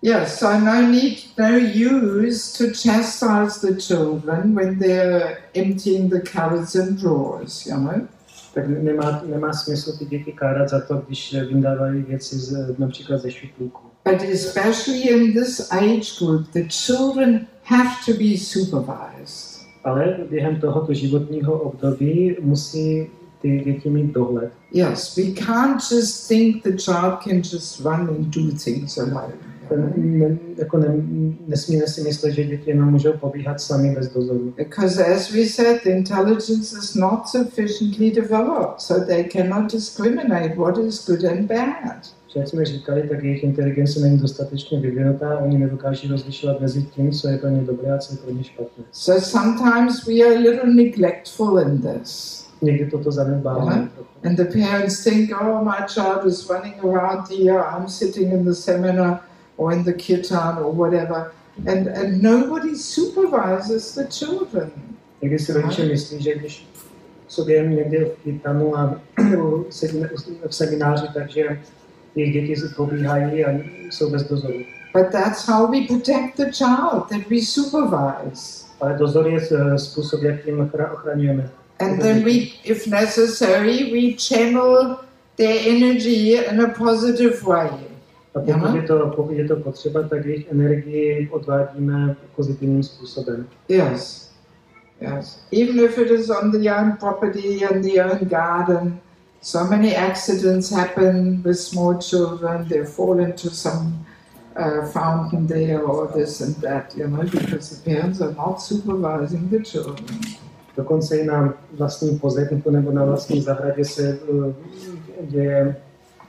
Yes, so no need, no use to chastise the children when they're emptying the cupboards and drawers, you know. Tak nemá, nemá smysl ty děti kárat za to, když vyndávají věci z, například ze šuplíku. But especially in this age group, the children have to be supervised. Ale během tohoto životního období musí ty děti mít dohled. Yes, we can't just think the child can just run and do things alone. Jako ne, nesmíme si myslet, že děti jenom můžou pobíhat sami bez dozoru. Because as we said, the intelligence is not sufficiently developed, so they cannot discriminate what is good and bad. Jak jsme říkali, tak jejich inteligence není dostatečně vyvinutá, oni nedokáží rozlišovat mezi tím, co je pro ně dobré a co je pro ně špatné. So sometimes we are a little neglectful in this. Někdy toto zanedbáváme trochu. And the parents think, oh, my child is running around here, I'm sitting in the seminar or in the kirtan or whatever. And, and nobody supervises the children. Někdy si rodiče myslí, že když sobě někde v Kitanu a v semináři, takže jejich děti si pobíhají a jsou bez dozoru. But that's how we protect the child, that we supervise. Ale dozor je způsob, jakým ochra- ochraňujeme. And then we, if necessary, we channel their energy in a positive way. A pokud Aha. je, to, pokud je to potřeba, tak jejich energii odvádíme pozitivním způsobem. Yes, yes. Even if it is on the own property and the own garden, so many accidents happen with small children. They fall into some uh, fountain there or this and that, you know, because the parents are not supervising the children. Dokonce i na vlastním pozemku nebo na vlastní zahradě se eh, děje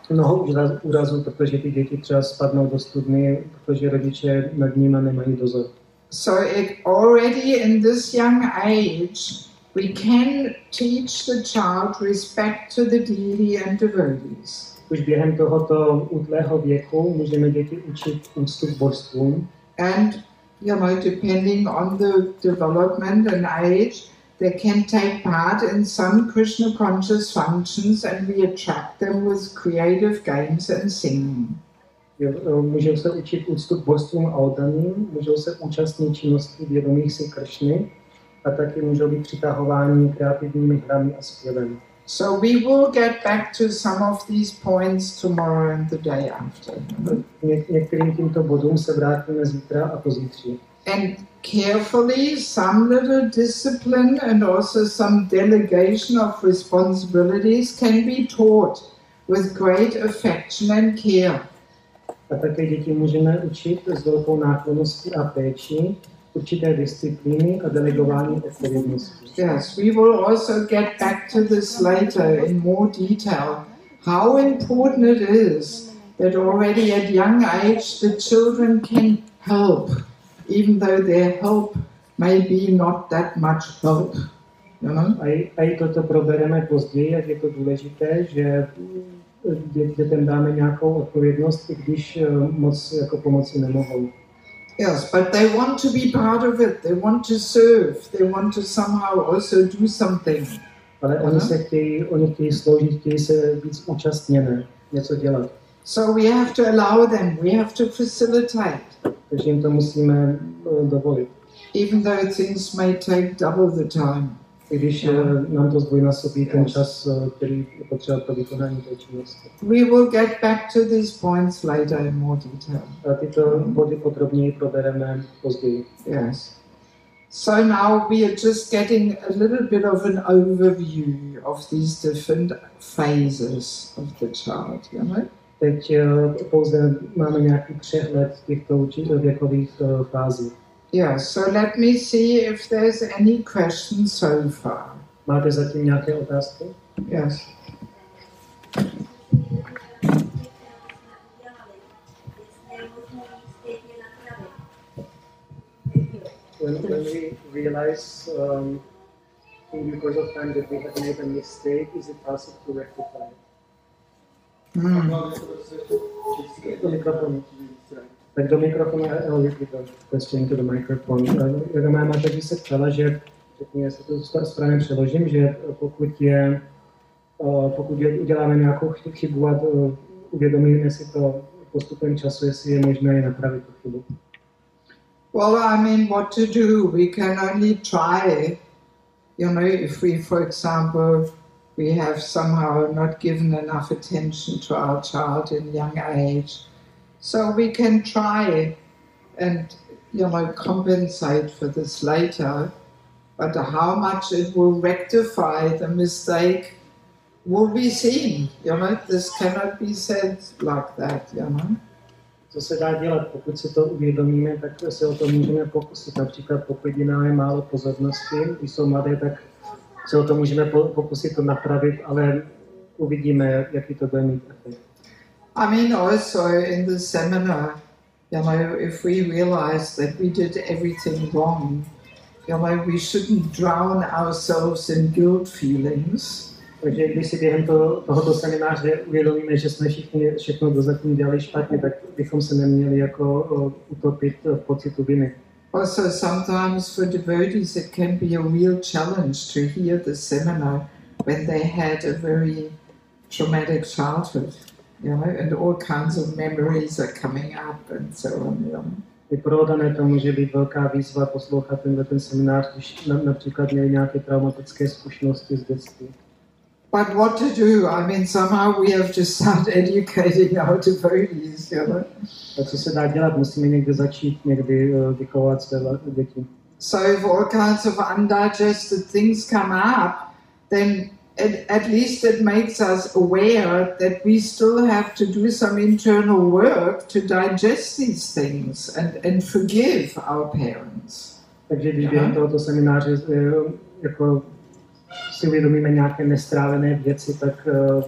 mnoho úraz- úrazů, protože ty děti třeba spadnou do studny, protože rodiče nad nimi nemají dozor. So it already in this young age, we can teach the child respect to the deity and devotees. Už během tohoto útlého věku můžeme děti učit úctu k božstvům And, you know, depending on the development and age, they can take part in some Krishna conscious functions and we attract them with creative games and singing. Eh, Můžou se učit úctu k božstvům a oddaným, můžou se účastnit činností vědomých si Kršny a taky můžou být přitahováni kreativními hrami a zpěvem. So we will get back to some of these points tomorrow and the day after. Něk- některým tímto bodům se vrátíme zítra a pozítří. And carefully, some little discipline and also some delegation of responsibilities can be taught with great affection and care. A také děti můžeme učit s velkou náklonností a péči určité disciplíny a delegování odpovědnosti. Yes, we will also get back to this later in more detail. How important it is that already at young age the children can help, even though their help may be not that much help. You know? A, i- a i toto probereme později, jak je to důležité, že dě- dětem dáme nějakou odpovědnost, i když eh, moc jako pomoci nemohou. Yes, but they want to be part of it. They want to serve. They want to somehow also do something. Ale oni Aha. se chtějí, oni chtějí sloužit, chtějí se víc účastněné, něco dělat. So we have to allow them. We have to facilitate, Takže jim to musíme dovolit. even though things may take double the time. I když nám to zdvojnásobí ten čas, který je potřeba pro vykonání té činnosti. We will get back to these points later in more detail. A tyto mm-hmm. body podrobněji probereme později. Yes. So now we are just getting a little bit of an overview of these different phases of the child, you know? Teď eh, pouze máme nějaký přehled těchto věkových eh, fází. Yeah, so let me see if there's any questions so far. Máte zatím nějaké otázky? Yes. When, when we realize um, in the course of time that we have made a mistake, is it possible to rectify it? Tak do mikrofonu, I'll repeat the question to the microphone. Eh, Moja máma taky se ptala, že, řekni, jestli to sp- správně přeložím, že pokud je, eh, pokud je, uděláme nějakou chy- chybu a eh, uvědomíme si to postupem času, jestli je možné napravit tu chybu. Well, I mean, what to do? We can only try. You know, if we, for example, we have somehow not given enough attention to our child in young age. So we can try and, you know, compensate for this later. But how much it will rectify the mistake will be seen. You know, this cannot be said like that, you know. Co se dá dělat, pokud si to uvědomíme, tak se o to můžeme pokusit. Například pokud jim máme málo pozornosti, když jsou mladé, tak se o to můžeme po- pokusit to napravit, ale uvidíme, jaký to bude mít efekt. I mean, also in the seminar, you know, if we realize that we did everything wrong, you know, we shouldn't drown ourselves in guilt feelings. Takže když si během toho, tohoto semináře uvědomíme, že jsme všichni všechno dozatím dělali špatně, tak bychom se neměli jako o, utopit v pocitu viny. Also, sometimes for devotees, it can be a real challenge to hear the seminar when they had a very traumatic childhood, you know, and all kinds of memories are coming up and so on, you know. Být velká výzva poslouchat tenhle ten seminář, když například měli nějaké traumatické zkušenosti z dětství. But what to do? I mean, somehow we have to start educating our devotees, you know. Co se dá dělat? Musíme někde začít, někdy vychovat své děti. So if all kinds of undigested things come up, then at, at least it makes us aware that we still have to do some internal work to digest these things and, and forgive our parents. Takže když během tohoto semináře jako si uvědomíme nějaké nestrávené věci, tak eh,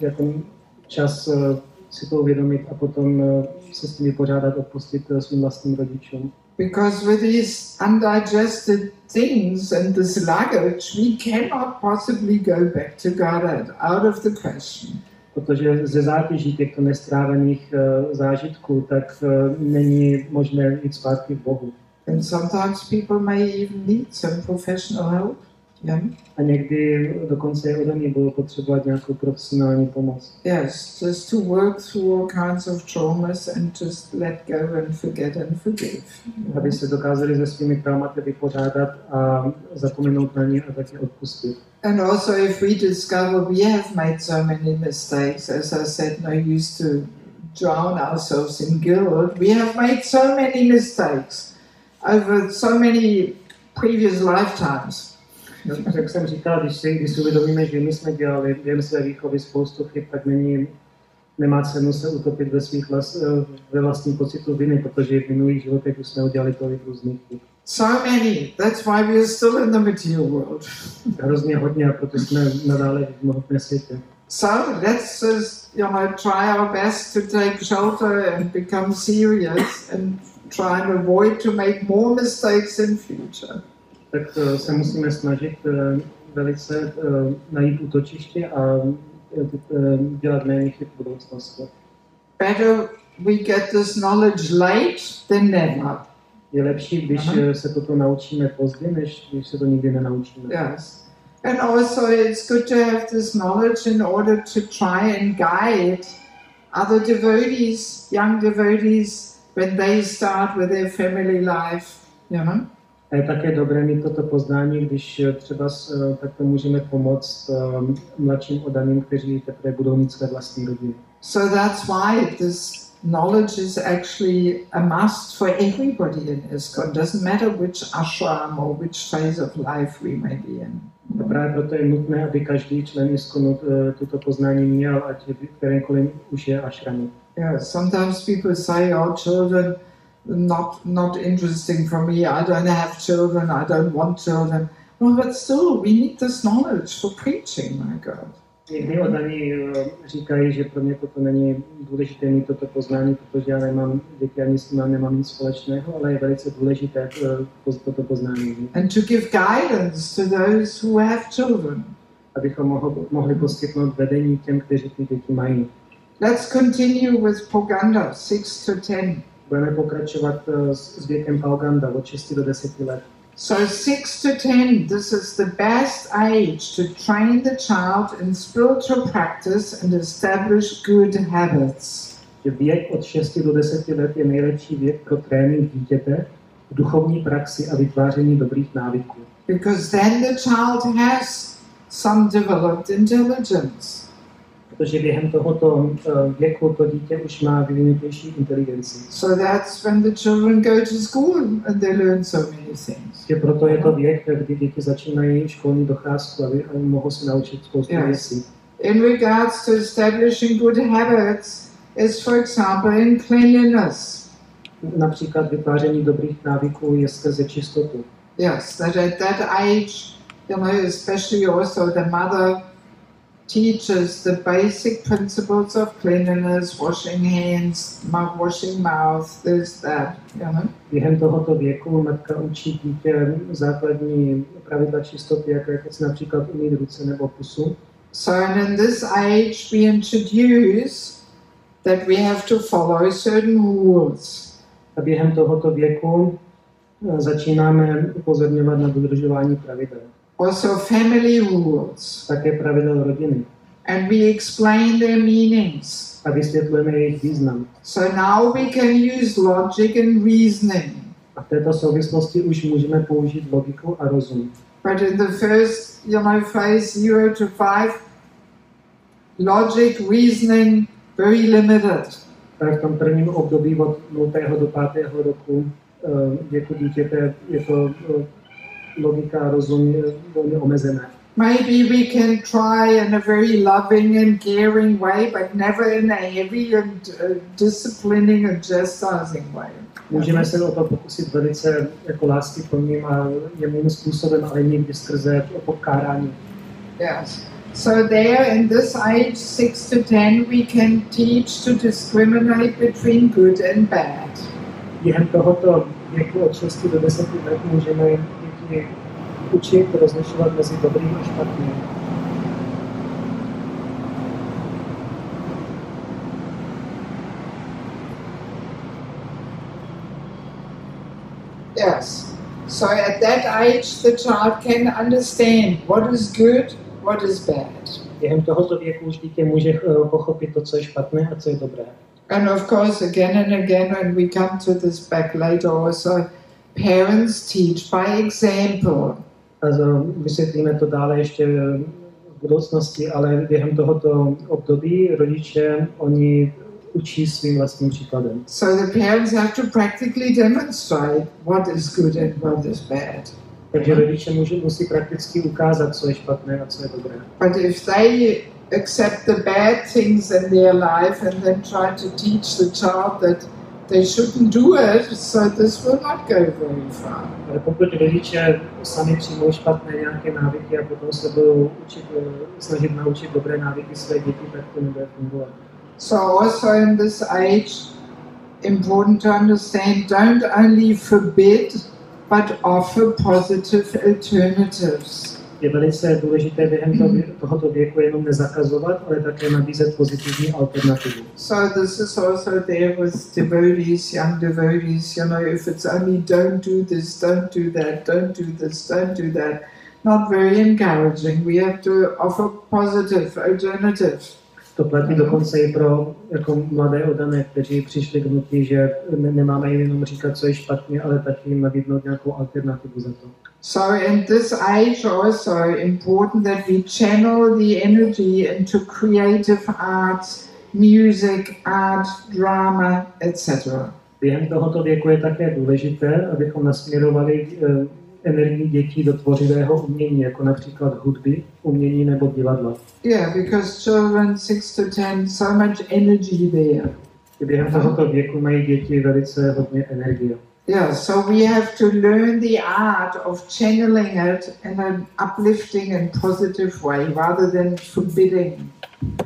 je ten čas eh, si to uvědomit a potom eh, se s tím vypořádat, odpustit svým vlastním rodičům. Because with these undigested things and this luggage, we cannot possibly go back to Godhead, out of the question. Protože ze zátěží těchto nestrávených zážitků, tak není možné jít zpátky k Bohu. And sometimes people may even need some professional help. Yeah. A někdy dokonce i ode mě bylo potřebovat nějakou profesionální pomoc. Yes, just to work through all kinds of traumas and just let go and forget and forgive. aby se dokázali se svými traumaty vypořádat a zapomenout na ně a taky odpustit. And also, if we discover we have made so many mistakes, as I said, no use to drown ourselves in guilt. We have made so many mistakes over so many previous lifetimes. Jak jsem říkal, když si, když si uvědomíme, že my jsme dělali během své výchovy spoustu chyb, tak není, nemá cenu se utopit ve svých vlas, eh, ve vlastním pocitu viny, protože v minulých životech už jsme udělali tolik různých chyb. So many. That's why we are still in the material world. Hrozně hodně a proto jsme nadále v hmotné světě. So let's just, you know, try our best to take shelter and become serious and try and avoid to make more mistakes in future. Tak eh, se musíme snažit eh, velice eh, najít útočiště a dělat méně chyb v budoucnosti. Better we get this knowledge late than never. Je lepší, když Aha. se toto naučíme pozdě, než když se to nikdy nenaučíme. Yes. And also, it's good to have this knowledge in order to try and guide other devotees, young devotees, when they start with their family life, you know. A je také dobré mít toto poznání, když eh, třeba eh, takto můžeme pomoct eh, mladším odaným, kteří teprve budou mít své vlastní rodiny. So that's why this knowledge is actually a must for everybody in ISKCON. Doesn't matter which ashram or which phase of life we may be in. A právě proto je nutné, aby každý člen ISKCONu toto poznání měl, ať je v kterémkoliv už je ashramu. Yeah, sometimes people say, "Oh, children, not not interesting for me. I don't have children. I don't want children." Well, but still, we need this knowledge for preaching. My God. Někdy odaní eh, říkají, že pro mě toto není důležité mít toto poznání, protože já nemám děti ani s tím nemám nic společného, ale je velice důležité eh, toto poznání, And to give guidance to those who have children. abychom mohli, poskytnout vedení těm, kteří ty děti mají. Let's continue with Poganda, six to ten. Budeme pokračovat eh, s, s věkem Pauganda od 6 do 10 let. So six to ten, this is the best age to train the child in spiritual practice and establish good habits. Že věk od 6 do 10 let je nejlepší věk pro trénink dítěte v duchovní praxi a vytváření dobrých návyků. Because then the child has some developed intelligence. Protože během tohoto eh, věku to dítě už má vyvinutější inteligenci. So that's when the children go to school and they learn so many things. Že proto je to věk, kdy děti začínají školní docházku a vy- a mohou se naučit spoustu Yes. věcí. In regards to establishing good habits, is for example in cleanliness. Například vytváření dobrých návyků je skrze čistotu. Yes, that at that age, you know, especially also the mother teaches the basic principles of cleanliness, washing hands, mouth, washing mouth, this, that, you know. Během tohoto věku matka učí dítě základní pravidla čistoty, jako jak si například umýt ruce nebo pusu. So, and in this age, we introduce that we have to follow certain rules. A během tohoto věku eh, začínáme upozorňovat na dodržování pravidel. Also, family rules. Také pravidel rodiny. And we explain their meanings. A vysvětlujeme jejich význam. So now we can use logic and reasoning. A v této souvislosti už můžeme použít logiku a rozum. But in the first, you know, phase zero to five, logic, reasoning, very limited. Tak v tom prvním období od 0. do 5. roku eh, věku dítěte je to eh, logika rozum je velmi omezené. Maybe we can try in a very loving and caring way, but never in a heavy and uh, disciplining and chastising way. Můžeme se o to pokusit velice jako láskyplným a jemným způsobem, ale nikdy skrze pokárání. Yes. So there, in this age, six to ten, we can teach to discriminate between good and bad. Během tohoto věku od 6 do 10 let můžeme děti učit rozlišovat mezi dobrým a špatným. Yes. So at that age, the child can understand what is good, what is bad. Během tohoto věku už dítě může eh, pochopit to, co je špatné a co je dobré. And of course, again and again, when we come to this back later, also parents teach by example. A za- vysvětlíme to dále ještě eh, v budoucnosti, ale během tohoto období rodiče, oni učí svým vlastním příkladem. So the parents have to practically demonstrate what is good and what is bad. Takže rodiče může, musí prakticky ukázat, co je špatné a co je dobré. But if they accept the bad things in their life and then try to teach the child that they shouldn't do it, so this will not go very far. Ale pokud rodiče sami přijmou špatné nějaké návyky a potom se budou učit, snažit naučit dobré návyky své děti, tak to nebude fungovat. So also in this age, important to understand, don't only forbid, but offer positive alternatives. Je velice důležité během toho- tohoto věku jenom nezakazovat, ale také nabízet pozitivní alternativu. So this is also there with devotees, young devotees, you know, if it's only don't do this, don't do that, don't do this, don't do that, not very encouraging. We have to offer positive alternative. To platí dokonce i pro jako mladé oddané, kteří přišli k hnutí, že ne- nemáme jim jenom říkat, co je špatně, ale taky jim nabídnout nějakou alternativu za to. So in this age also important that we channel the energy into creative arts, music, art, drama, etc. Během tohoto věku je také důležité, abychom nasměrovali eh, energii dětí do tvořivého umění, jako například hudby, umění nebo divadla. Yeah, because children six to ten, so much energy there. Během tohoto věku mají děti velice hodně energie. Yeah, so we have to learn the art of channeling it in an uplifting and positive way rather than forbidding.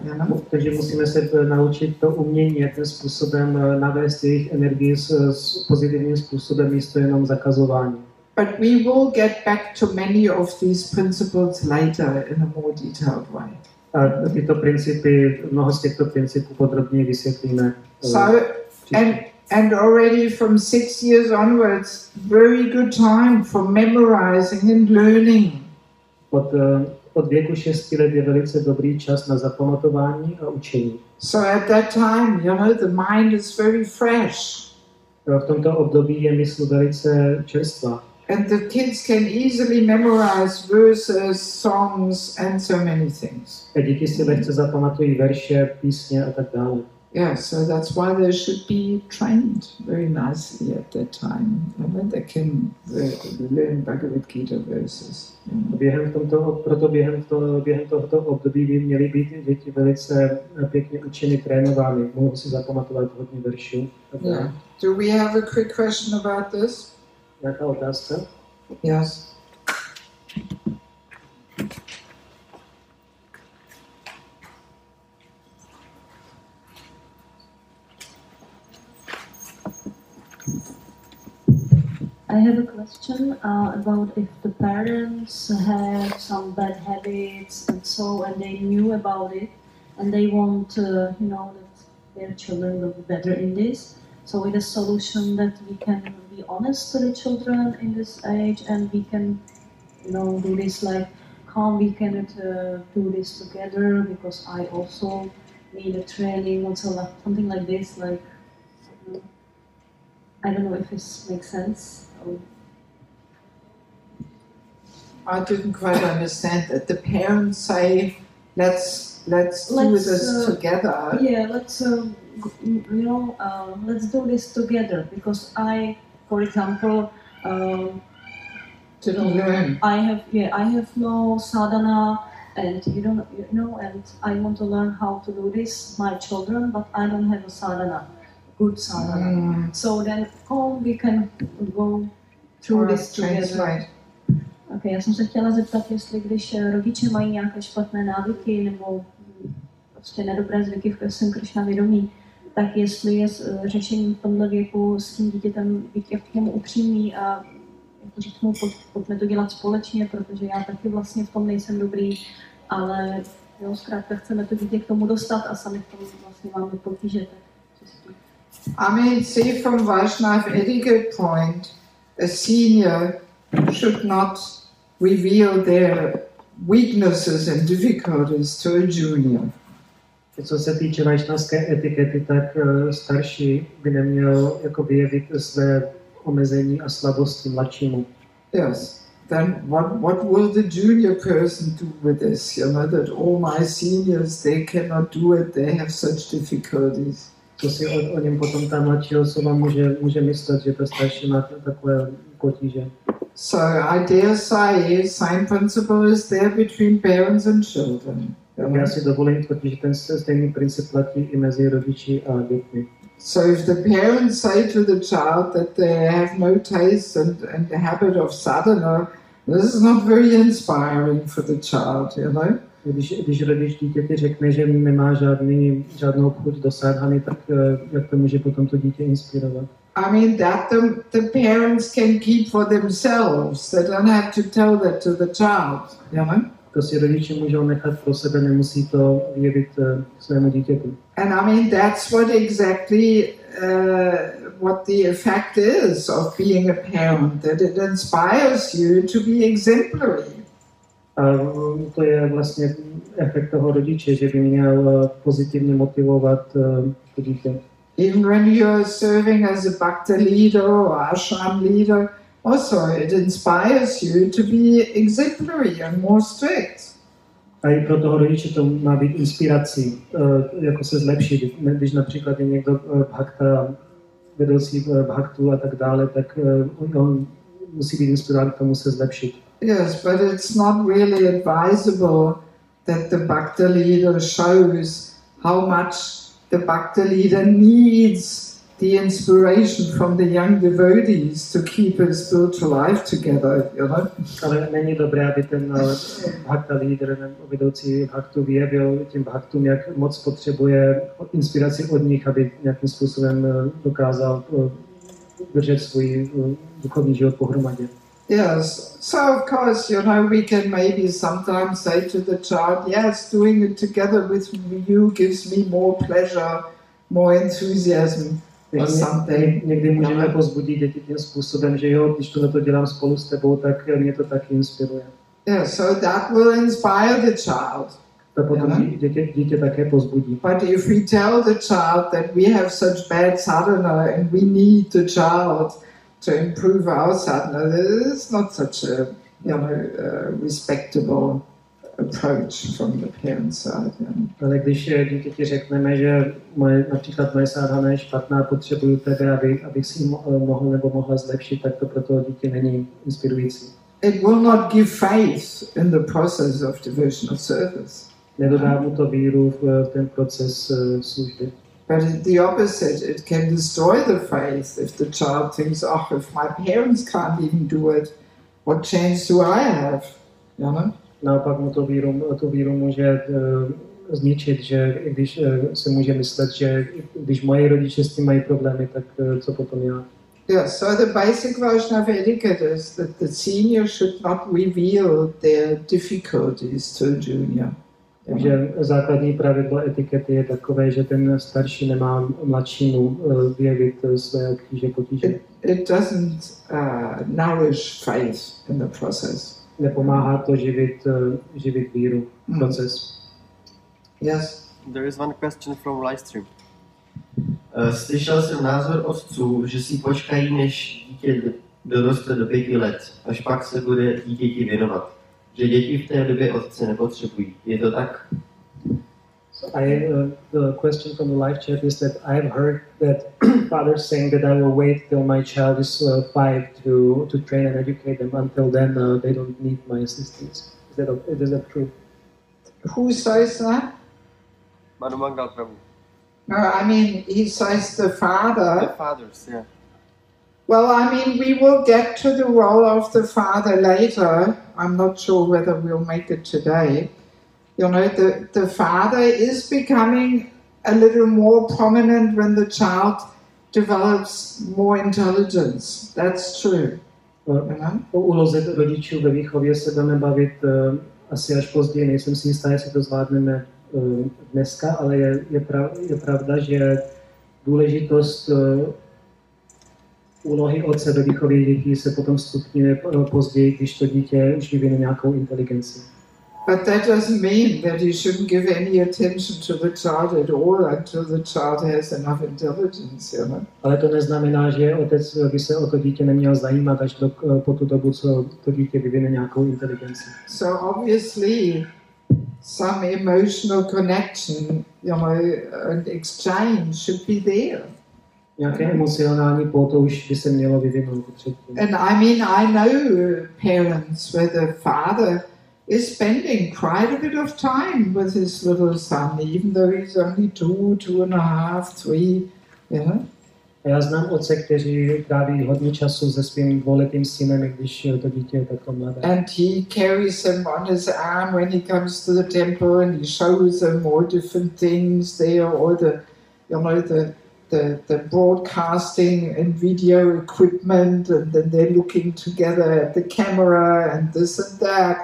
You know? Takže musíme se eh, naučit to umění, jakým způsobem eh, navést jejich energii s, s pozitivním způsobem, místo jenom zakazování. But we will get back to many of these principles later in a more detailed way. A tyto principy, mnoho z těchto principů podrobně vysvětlíme. eh, So, and and already from six years onwards, very good time for memorizing and learning. Od, eh, od věku 6 let je velice dobrý čas na zapamatování a učení. So at that time, you know, the mind is very fresh, Eh, V tomto období je mysl velice čerstvá and the kids can easily memorize verses, songs, and so many things. a děti si lehce zapamatují verše, písně a tak dále. Yeah, so that's why they should be trained very nicely at that time. And know, they can learn Bhagavad Gita verses. You know. Během tomto, proto během, to, během tohoto období by měly být děti velice eh, pěkně učeny, trénovány. Mohou si zapamatovat hodně veršů. Yeah. Do we have a quick question about this? Nějaká otázka? Yes. I have a question uh, about if the parents have some bad habits and so, and they knew about it, and they want, uh, you know, that their children will be better in this. So, with a solution that we can be honest to the children in this age, and we can, you know, do this like, come, we cannot uh, do this together because I also need a training or something like this, like. I don't know if this makes sense. I didn't quite understand that. The parents say, "Let's let's, do Let's, this uh, together." Yeah, let's uh, you know uh, let's do this together because I, for example, um, Didn't learn. I have yeah I have no sadhana and you don't you know and I want to learn how to do this my children but I don't have a sadhana, good sadhana. Mm, So then oh we can go through or this together. translate. Okay, já jsem se chtěla zeptat, jestli když eh, rodiče mají nějaké špatné návyky nebo prostě nedobré zvyky v jsem Krishna vědomí, tak jestli je s- eh, řešením v tomhle věku s tím dítětem být jak k němu upřímný a jako říct mu, pojď, pojďme to dělat společně, protože já taky vlastně v tom nejsem dobrý, ale jo, zkrátka chceme to dítě k tomu dostat a sami v tom vlastně máme potíže. Tak co si I mean, see from Vaishnav etiquette point, a senior should not reveal their weaknesses and difficulties to a junior. Co se týče vajšnavské etikety, tak starší by neměl jako vyjevit své omezení a slabosti mladšímu. Yes. Then what, what will the junior person do with this? You know, that all my seniors, they cannot do it, they have such difficulties. Si o, o něm potom ta mladší osoba může, může myslet, že ta starší má takové potíže. So I dare say same principle is there between parents and children. já si dovolím tvrdit, že ten stejný princip platí i mezi rodiči a dětmi. So if the parents say to the child that they have no taste and, and the habit of sadhana, this is not very inspiring for the child, you know. Když, když rodič dítěti řekne, že nemá žádný, žádnou chuť do sadhany, tak eh, jak to může potom to dítě inspirovat? I mean, that the, the parents can keep for themselves. They don't have to tell that to the child, you know. To si rodiče můžou nechat pro sebe, nemusí to vědět uh, svému dítěti. And I mean, that's what exactly uh, what the effect is of being a parent, that it inspires you to be exemplary. A to je vlastně efekt toho rodiče, že by měl eh, pozitivně motivovat to dítě. Even when you're serving as a bhakti leader or ashram leader, also it inspires you to be exemplary and more strict. A i pro toho rodiče to má být inspirací, uh, jako se zlepšit. Když například je někdo bhakta, vedoucí bhaktu a tak dále, tak on musí být inspirován k tomu se zlepšit. Yes, but it's not really advisable that the bhakti leader shows how much the bhakti leader needs the inspiration from the young devotees to keep his spiritual life together, you know. Ale není dobré, aby ten uh, bhakta nebo vedoucí bhaktu vyjevil těm bhaktům, jak moc potřebuje inspiraci od nich, aby nějakým způsobem uh, dokázal uh, držet svůj duchovní život pohromadě. Yes, so of course, you know, we can maybe sometimes say to the child, yes, doing it together with you gives me more pleasure, more enthusiasm. or something. Někdy můžeme pozbudit děti tím způsobem, že jo, když tohle to dělám spolu s tebou, tak mě to taky inspiruje. Yeah, so that will inspire the child. To potom Ano. dítě, dítě také pozbudí. But if we tell the child that we have such bad sadhana and we need the child to improve our sadhana, is not such a you know uh, respectable approach from the parent side. You know. Ale když dítěti řekneme, že moje, například moje sádhana je špatná, potřebuju tebe, aby, abych si eh, mohl nebo mohla zlepšit, tak to pro toho dítě není inspirující. It will not give faith in the process of devotional service. Nedodá mu to víru v eh, ten proces eh, služby. But it- the opposite, it can destroy the faith if the child thinks, oh, if my parents can't even do it, what chance do I have? You know? Naopak mu to víru, tu víru může eh, zničit, že když eh, se může myslet, že když moje rodiče s tím mají problémy, tak eh, co potom já. Yeah, so the basic version of etiquette is that the senior should not reveal their difficulties to a junior. Takže základní pravidlo etikety je takové, že ten starší nemá mladšímu eh, vyjevit eh, své obtíže, potíže. It, it doesn't uh, nourish faith in the process. Nepomáhá to živit, eh, živit víru, Mm. proces. Yes. There is one question from livestream. Eh, Slyšel jsem názor otců, že si počkají, než dítě doroste do pěti let, až pak se bude dítěti věnovat. Že děti v té době otce nepotřebují. Je to tak? So I, uh, the question from the live chat is that I've heard that fathers saying that I will wait till my child is uh, five to, to train and educate them. Until then, uh, they don't need my assistance. Is that, is that true? Who says that? Manu Mangal Prabhu. No, I mean, he says the father. The father. fathers, yeah. Well, I mean, we will get to the role of the father later. I'm not sure whether we'll make it today. You know, the, the father is becoming a little more prominent when the child develops more intelligence. That's true. You know? O úloze rodičů ve výchově se budeme bavit uh, asi až později, nejsem si jistá, jestli to zvládneme uh, dneska, ale je, je, prav, je pravda, že důležitost uh, úlohy otce ve výchově dětí se potom stupňuje uh, později, když to dítě už vyvine nějakou inteligenci. But that doesn't mean that you shouldn't give any attention to the child at all until the child has enough intelligence, you know. Ale to neznamená, že otec by se o to dítě neměl zajímat až do, uh, po tu dobu, co to dítě vyvine nějakou inteligenci. So obviously, some emotional connection, you know, and exchange should be there. Nějaké emocionální pouto už by se mělo vyvinout předtím. And I mean, I know uh, parents where the father is spending quite a bit of time with his little son, even though he's only two, two and a half, three. You know? A já znám otce, kteří tráví hodně času se svým dvouletým synem, když to dítě je takto mladé. And he carries him on his arm when he comes to the temple and he shows them all different things there, all the, you know, the, the, the broadcasting and video equipment, and then they're looking together at the camera and this and that,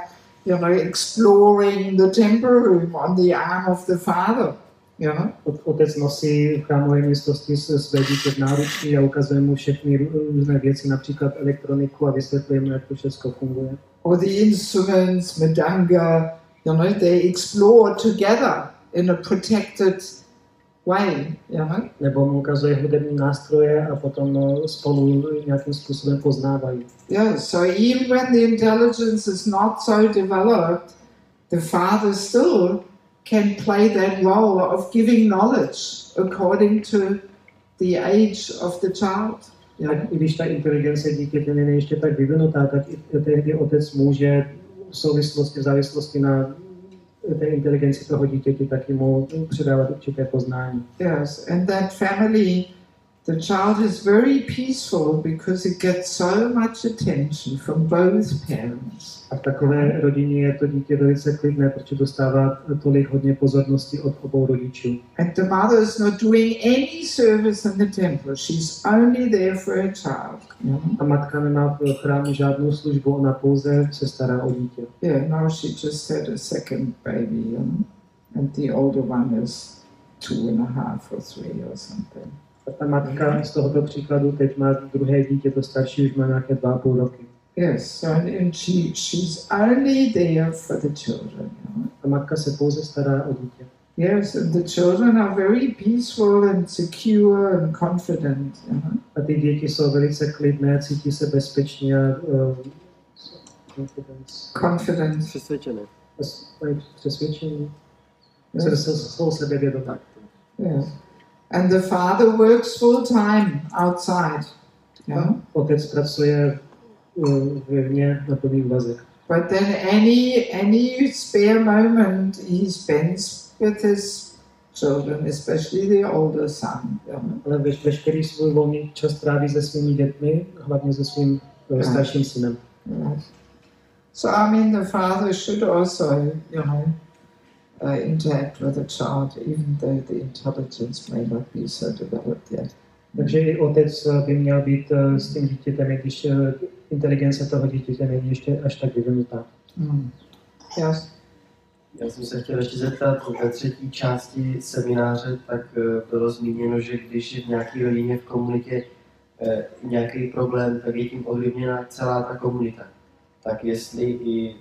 you know, exploring the temple room on the arm of the father, you know. Ot- Otec nosí v chrámové místnosti své dítě v náručí a ukazuje mu všechny rů- různé věci, například elektroniku a vysvětluje mu, jak to všechno funguje. or the instruments, Madanga, you know, they explore together in a protected you know. Nebo mu ukazuje hudební nástroje a potom no, spolu nějakým způsobem poznávají. Yeah, so even when the intelligence is not so developed, the father still can play that role of giving knowledge according to the age of the child. know. Tak i když ta inteligence dítěte není ještě tak vyvinutá, tak i tehdy otec může v souvislosti, v závislosti na té inteligenci toho dítěti taky mu předávat určité poznání. Yes, and that family, the child is very peaceful because it gets so much attention from both parents. A v takové rodině je to dítě velice klidné, protože dostává tolik hodně pozornosti od obou rodičů. And the mother is not doing any service in the temple. She's only there for her child. know. A matka nemá v chrámu žádnou službu, ona pouze se stará o dítě. Yeah, now she just had a second baby, you know, and the older one is two and a half or three or something. A ta matka z tohoto příkladu teď má druhé dítě, to starší už má nějaké dva a půl roky. Yes, so and, and she she's only there for the children, you know. A matka se pouze stará o dítě. Yes, and the children are very peaceful and secure and confident, know. A ty děti jsou velice klidné, cítí se bezpečně a uh, confidence, Confident. Přesvědčený. mají přesvědčení, Yes. yes. jsou, jsou sebevědomé. yes. And the father works full time outside, you know. Otec pracuje eh, na plný úvazek. But then any any spare moment he spends with his children, especially the older son. You know? Ale veš, veškerý svůj volný čas tráví se svými dětmi, hlavně se svým eh, starším synem. Yes. So I mean, the father should also, you know, uh, interact with the child, even though the intelligence may not be so developed yet. Takže i otec uh, by měl být uh, s tím dítětem, když uh, inteligence toho dítěte není ještě až tak vyvinutá. Mm. Yes. Já jsem se chtěl ještě zeptat, ve třetí části semináře tak eh, bylo zmíněno, že když je v nějaké rodině v komunitě eh, nějaký problém, tak je tím ovlivněna celá ta komunita. Tak jestli i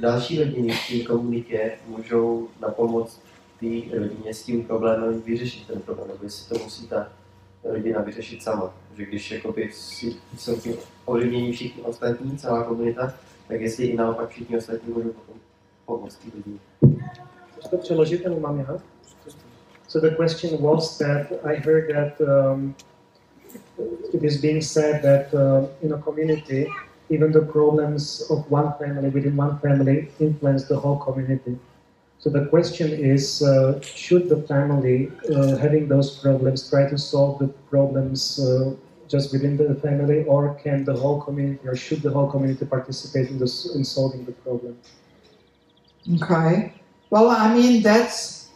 další rodiny v té komunitě můžou na pomoc té rodině s tím problémem vyřešit ten problém, nebo jestli to musí ta rodina vyřešit sama. Že když jakoby jsou tím ovlivnění všichni ostatní, celá komunita, tak jestli i naopak všichni ostatní můžou potom pomoct té rodině. To přeložit, nebo mám já? So the question was that I heard that um, it is being said that uh, in a community, even the problems of one family within one family influence the whole community. So the question is, uh, should the family, uh, having those problems, try to solve the problems uh, just within the family, or can the whole community, or should the whole community participate in, this, in solving the problem? Okay. Well, I mean that's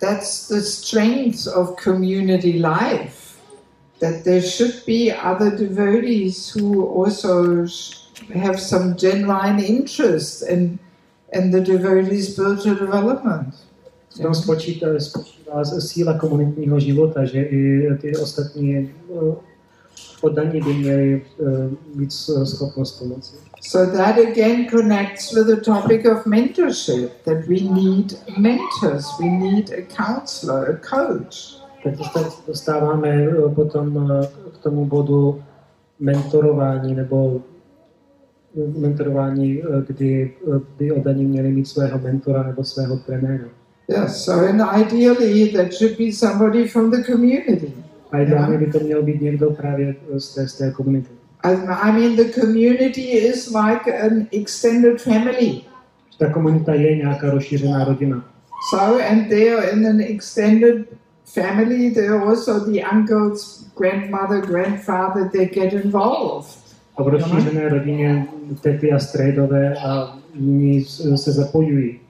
that's the strength of community life. That there should be other devotees who also sh- have some genuine interest in in the devotee's spiritual development. V tom spočítá, spočívá síla komunitního života, že i ty ostatní eh, poddaní by měli eh, mít schopnost pomoci. So that again connects with the topic of mentorship. That we need mentors, we need a counselor, a coach. Tak se dostáváme eh, potom eh, k tomu bodu mentorování nebo eh, mentorování, kdy by oddaní měli mít svého mentora nebo svého trenéra. Yes, so and ideally that should be somebody from the community. A ideálně by to měl být někdo právě z té, z té komunity. I I mean, the community is like an extended family. Ta komunita je nějaká rozšířená rodina. So, and they are in an extended family, there are also the uncles, grandmother, grandfather, they get involved. A v rozšířené rodině tety a strejdové a jiní se zapojují.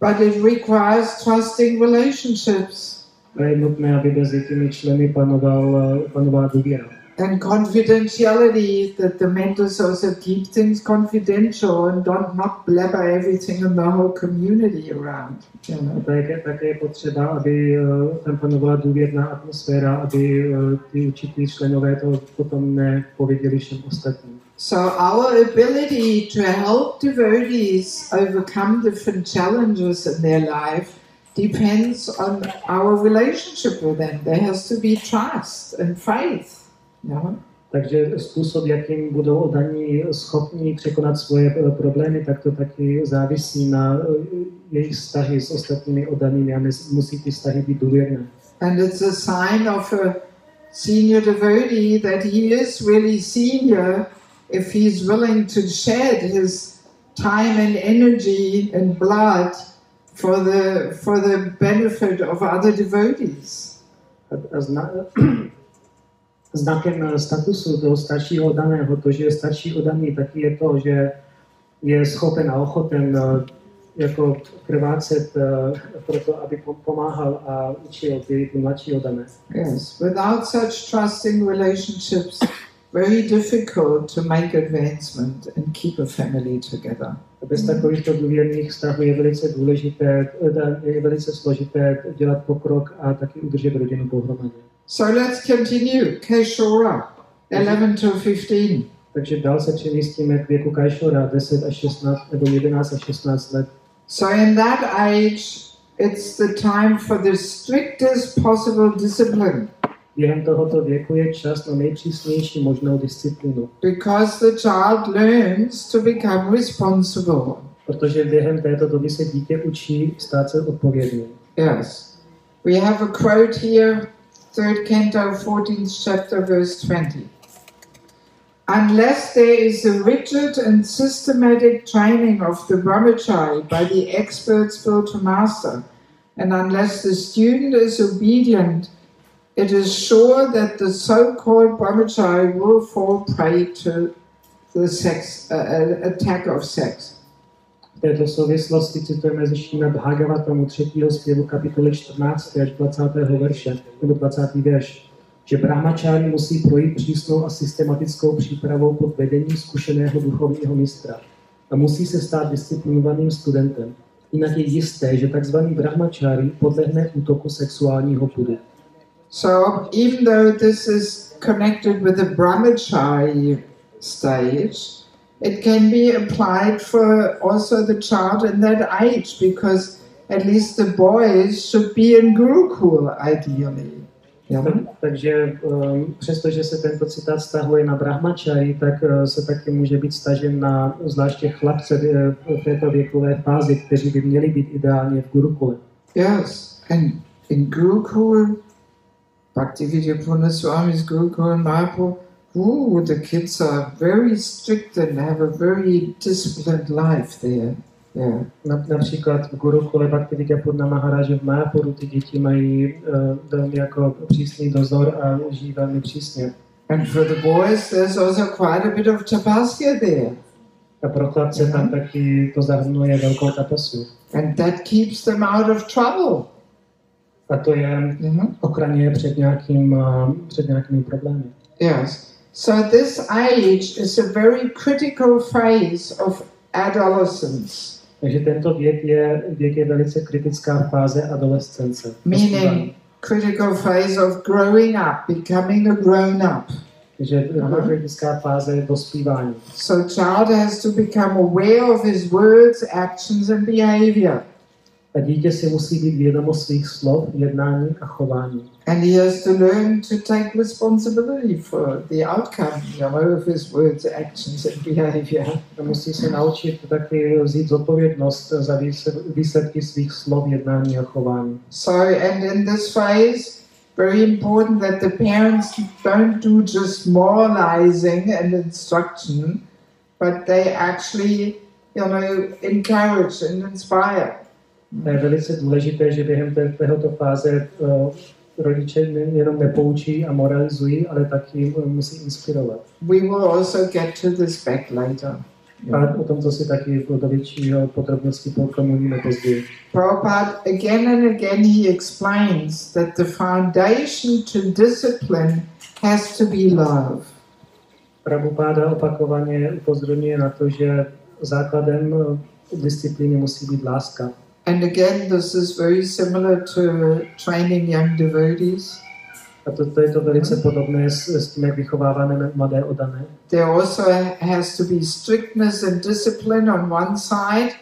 But it requires trusting relationships je nutné, aby mezi těmi členy panoval, panovala důvěra. And confidentiality, that the mentors also keep things confidential and don't not blabber everything in the whole community around. You A know? také, také je potřeba, aby eh, tam panovala důvěrná atmosféra, aby eh, ty určitý členové to potom nepověděli všem ostatním. So our ability to help devotees overcome different challenges in their life depends on our relationship with them. There has to be trust and faith. Know? Takže způsob, jakým budou odaní schopni překonat svoje eh, problémy, tak to taky závisí na eh, jejich vztahy s ostatními odanými a musí ty vztahy být důvěrné. And it's a sign of a senior devotee that he is really senior if he's willing to shed his time and energy and blood for the for the benefit of other devotees. A, a zna, znakem eh, statusu toho staršího daného, to, že je starší odaný, taky je to, že je schopen a ochoten eh, jako krvácet eh, pro to, aby pom- pomáhal a učil ty mladší odané. Yes, without such trusting relationships, very difficult to make advancement and keep a family together. A bez takovýchto důvěrných vztahů je velice důležité, je velice složité dělat pokrok a taky udržet rodinu pohromadě. So let's continue. Keshora, 11 to 15. Takže dál se přemístíme k věku Kajšora, 10 až 16, nebo 11 až 16 let. So in that age, it's the time for the strictest possible discipline Během tohoto věku je čas na nejpřísnější možnou disciplínu, because the child learns to become responsible. protože během této doby se dítě učí stát se odpovědným. Yes. We have a quote here, third canto, 14th chapter, verse 20. Unless there is a rigid and systematic training of the brahmachari by the expert spiritual master, and unless the student is obedient, it is sure that the so-called brahmachari will fall prey to the sex uh, uh, attack of sex. V této souvislosti citujeme ze Šína Bhagavatamu 3. zpěvu kapitoly 14. až 20. verše, nebo 20. verš, že brahmačári musí projít přísnou a systematickou přípravou pod vedením zkušeného duchovního mistra a musí se stát disciplinovaným studentem. Jinak je jisté, že tzv. brahmačári podlehne útoku sexuálního pudu. So even though this is connected with the brahmachari stage, it can be applied for also the child in that age because at least the boys should be in Gurukul ideally. Yeah. Takže um, přestože se tento citát vztahuje na brahmačari, tak uh, se taky může být stažen na zvláště chlapce uh, v této věkové fázi, kteří by měli být ideálně v Gurukule. Yes, and in Gurukul, Bhaktivedanta Swami's Gurukul in Mayapur, ooh, the kids are very strict and have a very disciplined life there. Yeah. Na, například v Gurukule Bhaktivedanta Maharaja v Mayapuru ty děti mají uh, velmi jako přísný dozor a žijí velmi přísně. And for the boys, there's also quite a bit of tapasya there. A pro chlapce tam taky to zahrnuje velkou tapasu. And that keeps them out of trouble. A to je know? ochraně před, nějakým, uh, před nějakými problémy. Yes. So this age is a very critical phase of adolescence, Takže tento věk je, věk je velice kritická fáze adolescence. meaning critical phase of growing up, becoming a grown up. Takže kritická fáze je dospívání. So child has to become aware of his words, actions, and behavior. A dítě si musí být vědomo svých slov, jednání a chování. And he has to learn to take responsibility for the outcome, you know, of his words, actions, and behavior. A musí se naučit taky vzít zodpovědnost za výsledky- svých slov, jednání a chování. So, and in this phase, very important that the parents don't do just moralizing and instruction, but they actually, you know, encourage and inspire. Je velice důležité, že během té- této fáze uh, rodiče jenom nepoučí a moralizují, ale taky eh, musí inspirovat. We will also get to this back later. A o tom, co si taky do většího podrobnosti promluvíme později. Prabhupada, again and again, he explains that the foundation to discipline has to be love. Prabhupáda opakovaně upozorňuje na to, že základem eh, disciplíny musí být láska. And again, this is very similar to training young devotees. A to, to je to velice podobné s, s tím, jak vychováváme mladé odané. There also has to be strictness and discipline on one side,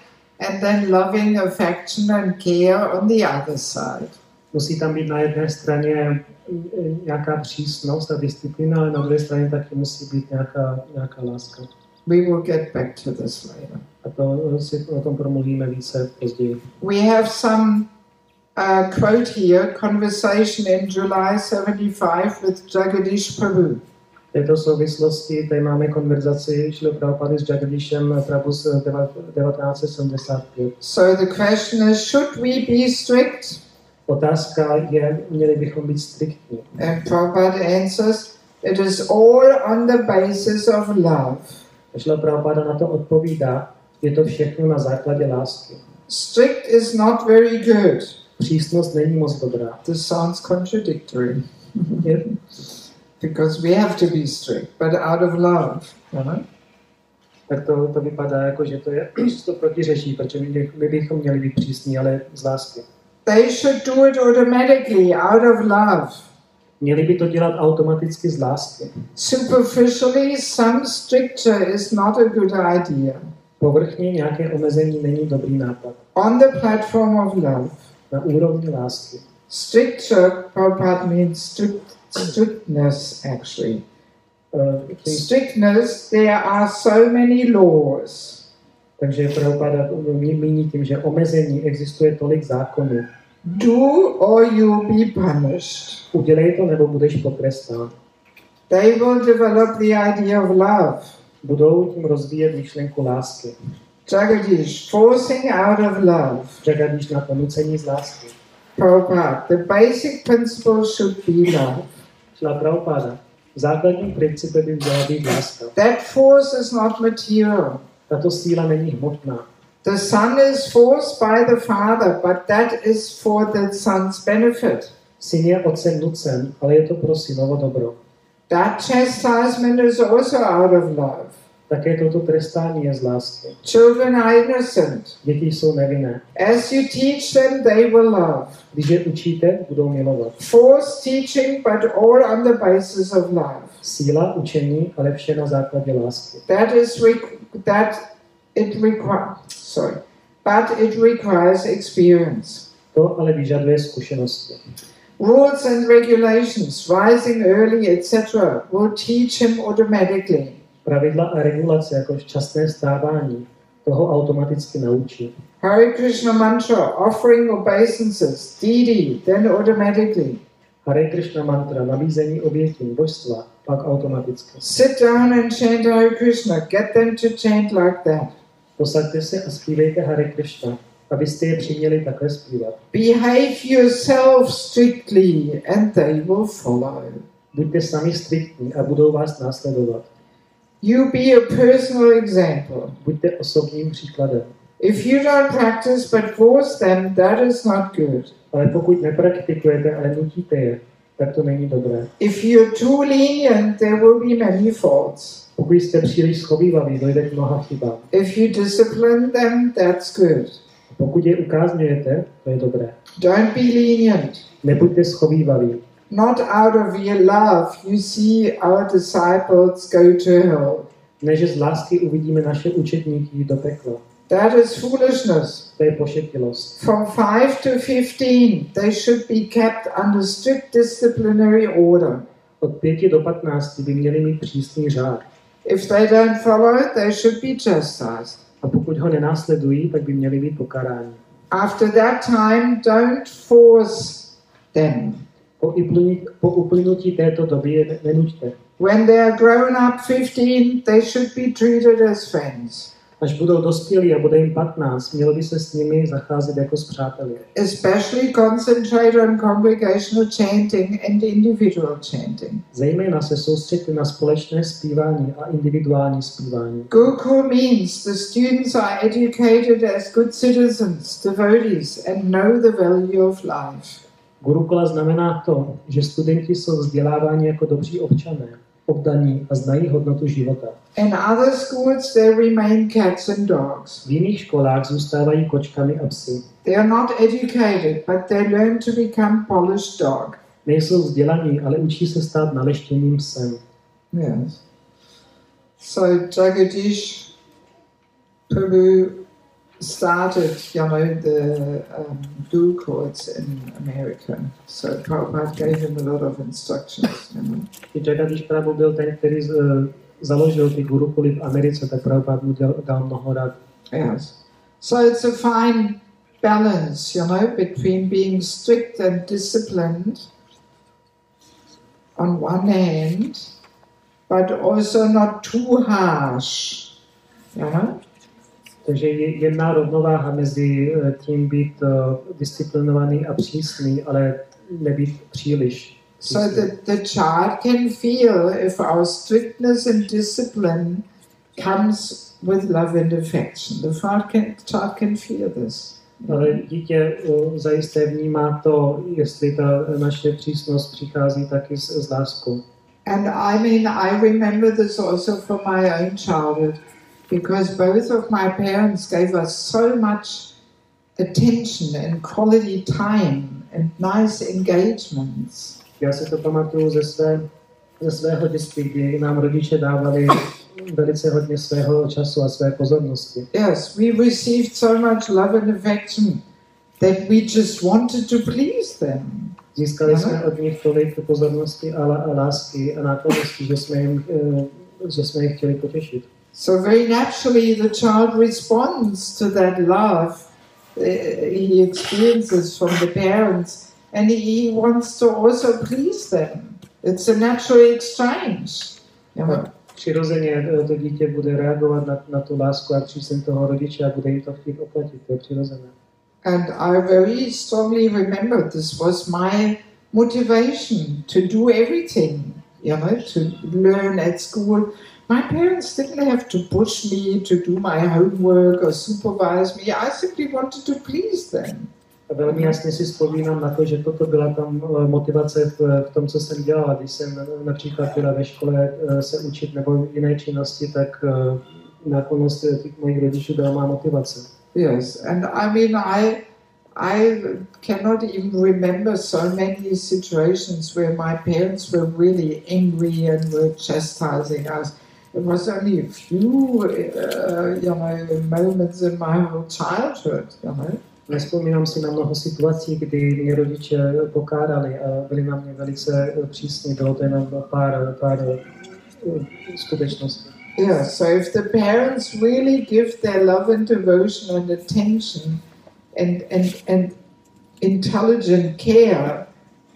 and then loving affection and care on the other side. Musí tam být na jedné straně eh, nějaká přísnost a disciplína, ale na druhé straně taky musí být nějaká, nějaká láska. We will get back to this later. A to eh, si o tom promluvíme více později. We have some uh, quote here conversation in July 75 with Jagadish Prabhu. V této souvislosti tady máme konverzaci Šilo Prabhupada s Jagadishem Prabhu z deva- 1975. So the question is should we be strict? Otázka je, měli bychom být striktní. And Prabhupada answers it is all on the basis of love. Šlo Prabhupada na to odpovídá, je to všechno na základě lásky. Strict is not very good. Přísnost není moc dobrá. This sounds contradictory because we have to be strict, but out of love. You know? tak to, to vypadá jako, že to je, to protiřečí, protože my, my bychom měli být přísní, ale z lásky. They should do it automatically out of love. Měli by to dělat automaticky z lásky. Superficially, some stricture is not a good idea. Povrchně nějaké omezení není dobrý nápad. On the platform of love, Na úrovni lásky. stricture, Prabhupada means strict, strictness actually. Tím- Strictness, there are so many laws. Takže Prabhupada mí- míní tím, že omezení existuje tolik zákonů. Do or you be punished. Udělej to, nebo budeš potrestán. They will develop the idea of love. Budou tím rozvíjet myšlenku lásky. Jagadish, forcing out of love. Jagadíš na ponucení z lásky. Prabhupada, the basic principle should be love. Šla Prabhupada. Základním principem by měla být láska. That force is not material. Tato síla není hmotná. The son is forced by the father, but that is for the son's benefit. Syn je otcem nucen, ale je to pro synovo dobro. That chastisement is also out of love. Také toto trestání je z lásky. Children are innocent. Děti jsou nevinné. As you teach them, they will love. Když je učíte, budou milovat. Forced teaching, but all on the basis of love. Síla učení, ale vše na základě lásky. That is that it requires. Sorry, but it requires experience. To ale vyžaduje zkušenosti. Rules and regulations, rising early, etc., will teach him automatically. Pravidla a regulace, jako včasné stávání, toho automaticky naučí. Hare Krishna mantra, offering obeisances, deity, then automatically. Hare Krishna mantra, nabízení obětí, božstva, pak automaticky. Sit down and chant Hare Krishna. Get them to chant like that. Posaďte se a zpívejte Hare Krishna, abyste je přiměli takhle zpívat. Behave yourself strictly, and they will follow. Buďte sami striktní a budou vás následovat. You be a personal example. Buďte osobním příkladem. If you don't practice but force them, that is not good. Ale pokud nepraktikujete, ale nutíte je, tak to není dobré. If you're too lenient, there will be many faults. Pokud jste příliš schovývaví, dojde k mnoha chybám. If you discipline them, that's good. Pokud je ukázňujete, to je dobré. Don't be lenient. Nebuďte schovývaví. Not out of your love, you see our disciples go to hell. Ne, že z lásky uvidíme naše učetníky do pekla. That is foolishness. To je pošetilost. From 5 to 15, they should be kept under strict disciplinary order. Od 5 do 15 by měli mít přísný řád. If they don't follow it, they should be chastised. A pokud ho nenásledují, tak by měli být pokaráni. After that time, don't force them. Po, uplynutí, po uplynutí této doby je ne- nenuďte. When they are grown up 15, they should be treated as friends. Až budou dospělí a bude jim 15, mělo by se s nimi zacházet jako s přáteli. especially concentrate on congregational chanting and individual chanting. Zejména se soustředit na společné zpívání a individuální zpívání. Gurukul means the students are educated as good citizens, devotees, and know the value of life. Gurukula znamená to, že studenti jsou vzděláváni jako dobří občané, oddaní a znají hodnotu života. In other schools, they remain cats and dogs. V jiných školách zůstávají kočkami a psy. They are not educated, but they learn to become polished dog. Nejsou vzdělaní, ale učí se stát naleštěným psem. Yes. So Jagadish Prabhu started, you know, the um, dual courts in America. So Prabhupada gave him a lot of instructions. You know. I Jagadish Prabhu byl ten, který z, eh, založil ty gurukuly v Americe, tak Prabhupada mu děl, dal mnoho rad. Yes. So it's a fine balance, you know, between being strict and disciplined on one hand, but also not too harsh, you know. Takže je jedna rovnováha mezi eh, tím být eh, disciplinovaný a přísný, ale nebýt příliš. So that the child can feel if our strictness and discipline comes with love and affection. The child can, child can feel this. Ale dítě eh, zajisté vnímá to, jestli ta naše přísnost přichází taky s, s láskou. And I mean, I remember this also from my own childhood because both of my parents gave us so much attention and quality time and nice engagements. Já si to pamatuju ze, své, ze svého dětství, kdy nám rodiče dávali velice hodně svého času a své pozornosti. Yes, we received so much love and affection that we just wanted to please them. Získali jsme od nich tolik pozornosti a, lásky a náklonosti, že jsme jim, eh, že jsme je chtěli potěšit. So very naturally, the child responds to that love uh, he experiences from the parents, and he wants to also please them. It's a natural exchange. You know? Přirozeně to dítě bude reagovat na, na tu lásku a přízeň toho rodiče a bude jim to chtít oplatit, to je přirozené. And I very strongly remember this was my motivation to do everything, you know, to learn at school. My parents didn't have to push me to do my homework or supervise me. I simply wanted to please them. Velmi jasně si vzpomínám na to, že toto byla tam eh, motivace v, v tom, co jsem dělala. Když jsem eh, například byla ve škole eh, se učit nebo jiné činnosti, tak eh, eh, těch mojich rodičů byla má motivace. Yes, and I mean, I I cannot even remember so many situations where my parents were really angry and were chastising us. It was only a few, uh, you know, moments in my whole childhood, you know. Nespomínám si na mnoho situací, kdy mě rodiče pokárali a byli na mě velice eh, přísní. Bylo to jenom pár, pár eh, skutečností. Yeah, so if the parents really give their love and devotion and attention and, and, and intelligent care,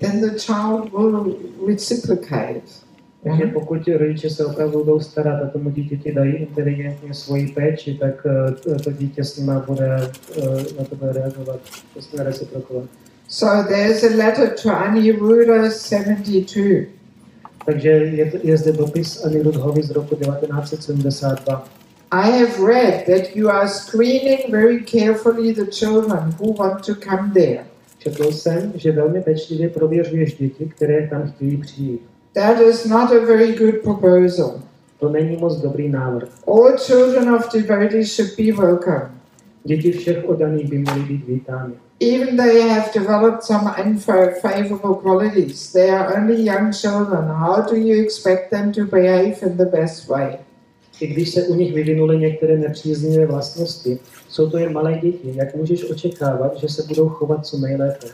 then the child will reciprocate. Takže pokud rodiče se opravdu budou starat a tomu dítěti dají inteligentně svoji péči, tak eh, to dítě s nima bude eh, na to bude reagovat, to jsme reciprokovat. So there's a letter to Aniruddha 72. Takže je, to- je zde dopis Anirudhovi z roku 1972. I have read that you are screening very carefully the children who want to come there. Četl jsem, že velmi pečlivě prověřuješ děti, které tam chtějí přijít. That is not a very good proposal. To není moc dobrý návrh. All children of devotees should be welcome. Děti všech oddaných by měly být vítány. Even they have developed some unfavorable qualities, they are only young children. How do you expect them to behave in the best way? I když se u nich vyvinuly některé nepříznivé vlastnosti, jsou to jen malé děti. Jak můžeš očekávat, že se budou chovat co nejlépe?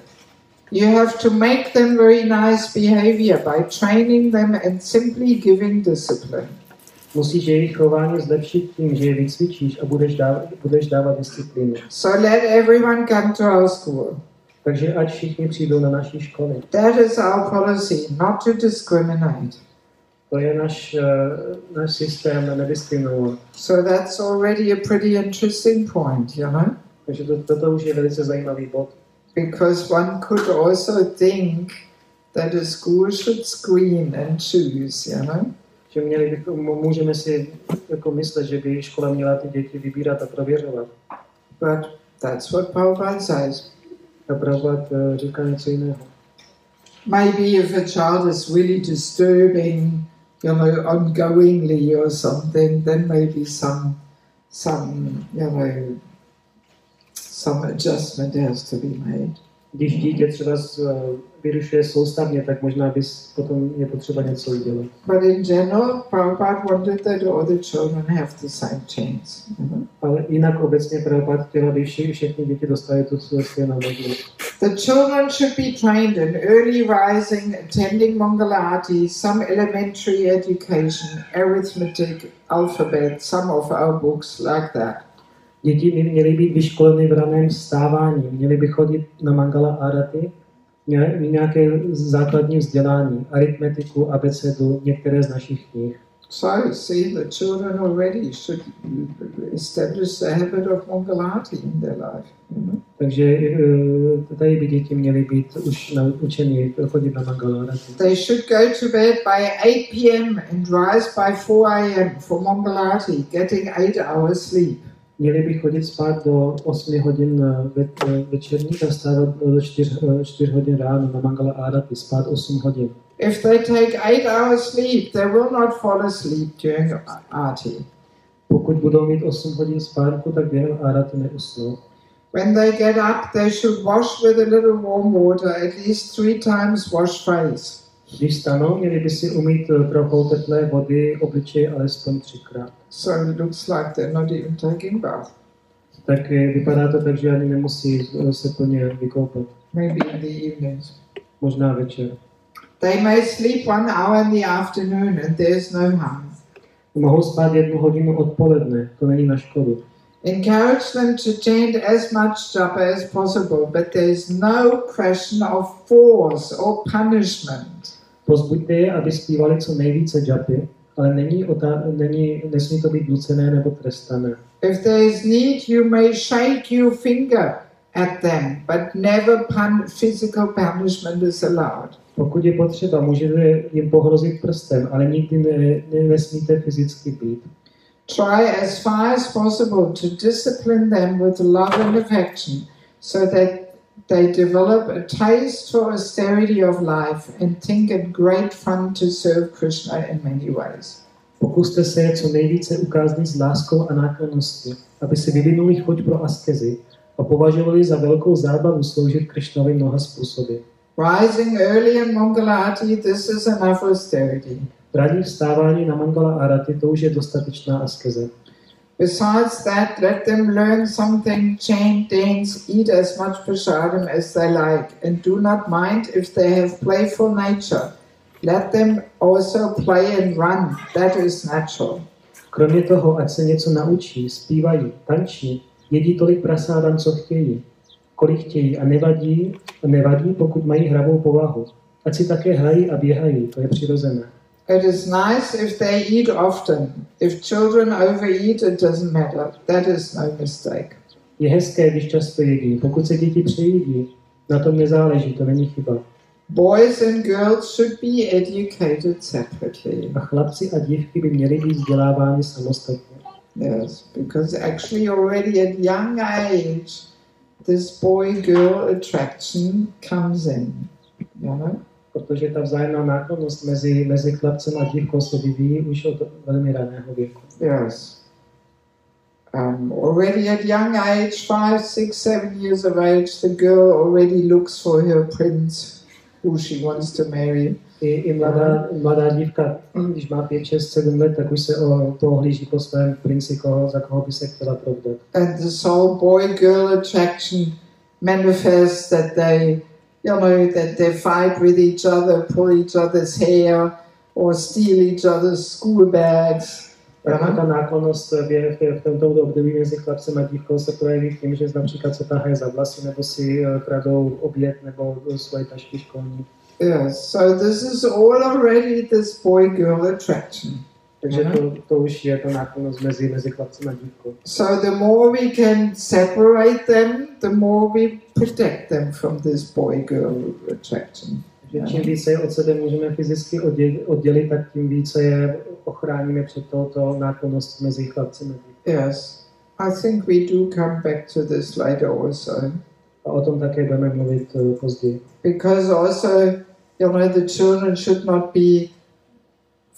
You have to make them very nice behavior by training them and simply giving discipline. Musíš jejich chování zlepšit tím, že je vycvičíš a budeš dávat, budeš dávat disciplínu. So let everyone come to our school. Takže ať všichni přijdou na naší školy. That is our policy, not to discriminate. To je náš, eh, náš systém nediskriminovat. So that's already a pretty interesting point, you know? Takže to, toto už je velice zajímavý bod. Because one could also think that a school should screen and choose, you know? Že měli bychom, můžeme si jako myslet, že by škola měla ty děti vybírat a prověřovat. But that's what Prabhupada says. A Prabhupada říká něco jiného. Maybe if a child is really disturbing, you know, ongoingly or something, then maybe some, some, you know, some adjustment has to be made. Když dítě třeba eh, vyrušuje soustavně, tak možná bys potom je potřeba něco udělat. But in general, Prabhupada wanted that all the children have the same chance. Know? Ale jinak obecně Prabhupada chtěl, aby vši, všechny děti dostali tu stejnou možnost. The children should be trained in early rising, attending Mangalati, some elementary education, arithmetic, alphabet, some of our books like that. Děti by měly být vyškoleny v raném vstávání, měly by chodit na Mangala Arati, měly nějaké základní vzdělání, aritmetiku, abecedu, některé z našich knih. So, see, the children already should establish the habit of Mangalati in their life. You know? Takže eh, tady by děti měly být už naučeny chodit na Mangala Arati. They should go to bed by 8 p.m. and rise by 4 a.m. for Mangalati, getting 8 hours sleep. Měli by chodit spát do 8 hodin eh, ve, eh, večerních a stávat do 4, 4 hodin ráno na Mangala Arati, spát 8 hodin. If they take 8 hours sleep, they will not fall asleep during Aarti. Pokud budou mít 8 hodin spánku, tak během Arati neusnou. When they get up, they should wash with a little warm water, at least three times wash face. Když stanou, měli by si umít eh, trochou teplé vody obličej alespoň třikrát. So it looks like they're not even taking bath. Tak eh, vypadá to tak, že ani nemusí eh, se plně vykoupat. Maybe in the evenings. Možná večer. They may sleep one hour in the afternoon and there's no harm. Mohou spát jednu hodinu odpoledne, to není na škodu. Encourage them to chant as much japa as possible, but there's no question of force or punishment. Pozbuďte je, aby zpívali co nejvíce džapy, ale není, otá- není, nesmí to být nucené nebo trestané. If there is need, you may shake your finger at them, but never pun- physical punishment is allowed. Pokud je potřeba, můžete jim pohrozit prstem, ale nikdy ne, ne, nesmíte fyzicky být. Try as far as possible to discipline them with love and affection so that they develop a taste for austerity of life and think it great fun to serve Krishna in many ways. Pokuste se je co nejvíce ukázat s láskou a náklonností, aby si vyvinuli chuť pro askezi a považovali za velkou zábavu sloužit Krišnovi mnoha způsoby. Rising early in Mangalati, this is enough austerity. Ranní vstávání na Mangala Arati to už je dostatečná askeze. Besides that, let them learn something, chant, dance, eat as much prasadam as they like, and do not mind if they have playful nature. Let them also play and run, that is natural. Kromě toho, ať se něco naučí, zpívají, tančí, jedí tolik prasádam, co chtějí, kolik chtějí a nevadí, nevadí, pokud mají hravou povahu. Ať si také hrají a běhají, to je přirozené. It is nice if they eat often. If children overeat, it doesn't matter. That is no mistake. Je hezké, když často jedí. Pokud se děti přejídí, na tom nezáleží, to není chyba. Boys and girls should be educated separately. A chlapci a dívky by měli být vzděláváni samostatně. Yes, because actually already at young age, this boy-girl attraction comes in. You know? Protože ta vzájemná náklonnost mezi, mezi chlapcem a dívkou se vyvíjí už od velmi raného věku. Yes. Um, already at young age, five, six, seven years of age, the girl already looks for her prince who she wants to marry. I, i mladá, mladá dívka, když má 5, 6, 7 let, tak už se o, pohlíží po svém princi, koho, za koho by se chtěla provdat. And this whole boy-girl attraction manifests that they, you know, that they fight with each other, pull each other's hair, or steal each other's school bags. Taká ta náklonnost v, v, v tomto období mezi chlapcem a dívkou se projeví tím, že například se tahají za vlasy, nebo si eh, kradou oběd, nebo svoje tašky školní. Yes, so this is all already this boy-girl attraction. Takže Mhm. to, to už je ta náklonost mezi, mezi chlapcem a dívkou. So the more we can separate them, the more we protect them from this boy-girl attraction. Takže čím více je od sebe můžeme fyzicky oddělit, tak tím více je ochráníme před touto náklonností mezi chlapcem a dívkou. Yes, I think we do come back to this later also. A o tom také budeme mluvit eh, později. Because also, you know, the children should not be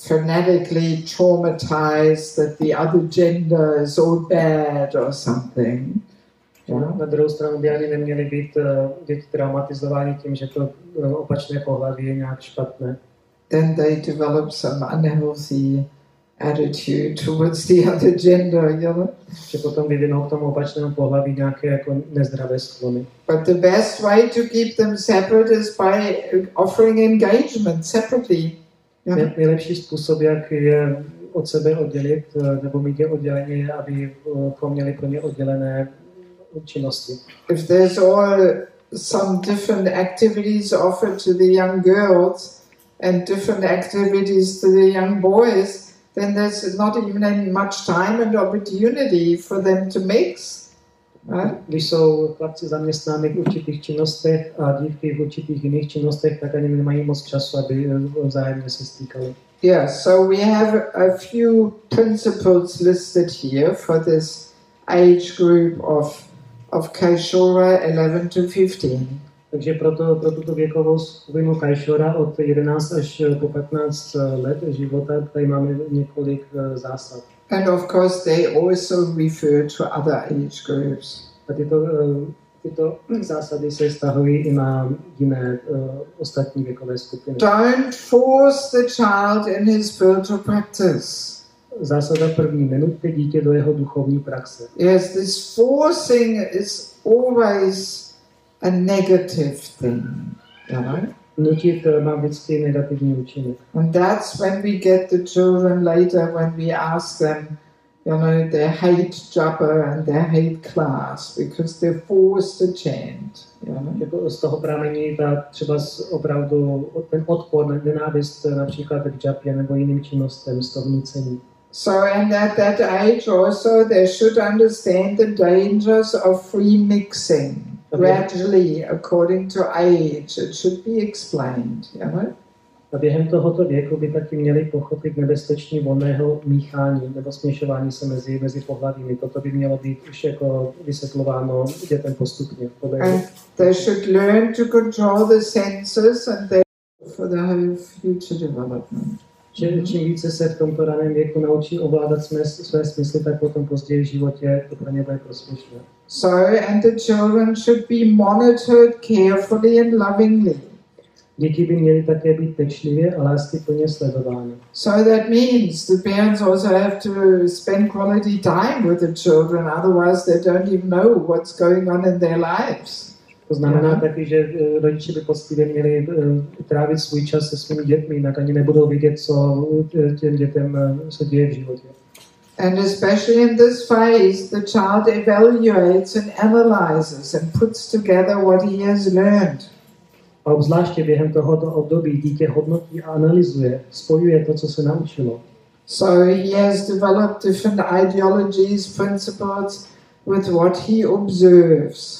fanatically traumatized that the other gender is all bad or something. No, Na druhou stranu by ani neměly být eh, děti traumatizovány tím, že to eh, opačné pohlaví je nějak špatné. Then they develop some unhealthy attitude towards the other gender, you know. Že potom vyvinou k tomu opačnému pohlaví nějaké jako nezdravé sklony. But the best way to keep them separate is by offering engagement separately. Nej- Nejlepší způsob, jak je od sebe oddělit, eh, nebo mít je odděleně, aby eh, měli pro ně oddělené činnosti. If there's all some different activities offered to the young girls and different activities to the young boys, then there's not even much time and opportunity for them to mix. Right? Když jsou chlapci zaměstnáni v určitých činnostech a dívky v určitých jiných činnostech, tak ani nemají moc času, aby eh, vzájemně se stýkali. Yeah, so we have a few principles listed here for this age group of, of Kaishora 11 to 15. Takže proto, pro tuto věkovou skupinu Kajšora od 11 až po 15 let života tady máme několik eh, zásad. And of course, they also refer to other age groups. A tyto, eh, tyto zásady se stahují i na jiné eh, ostatní věkové skupiny. Don't force the child in his spiritual practice. Zásada první, nenuďte dítě do jeho duchovní praxe. Yes, this forcing is always a negative thing, you know? Nutit má vždycky negativní účinek. And that's when we get the children later when we ask them, you know, they hate Japa and they hate class because they're forced to chant, you know? Z toho pramení ta třeba z opravdu ten odpor, nenávist například k džapě nebo jiným činnostem z toho vnucení. So, and at that age also, they should understand the dangers of free mixing. Gradually according to age. It should be explained? A během tohoto věku by taky měli pochopit nebezpečí volného míchání nebo směšování se mezi, mezi pohlavími. Toto by mělo být už jako vysvětlováno dětem postupně. And they should learn to control the senses and they for the whole future development. Že čím více se v tomto raném věku naučí ovládat své, své smysly, tak potom později v životě to pro ně bude prospěšné. So, and the children should be monitored carefully and lovingly. Děti by měly také být pečlivě a láskyplně sledovány. So that means the parents also have to spend quality time with the children, otherwise they don't even know what's going on in their lives. To znamená Aha. taky, že eh, rodiče by poctivě měli eh, trávit svůj čas se svými dětmi, jinak ani nebudou vidět, co eh, těm dětem se děje v životě. And especially in this phase, the child evaluates and analyzes and puts together what he has learned. A obzvláště během tohoto období dítě hodnotí a analyzuje, spojuje to, co se naučilo. So he has developed different ideologies, principles with what he observes.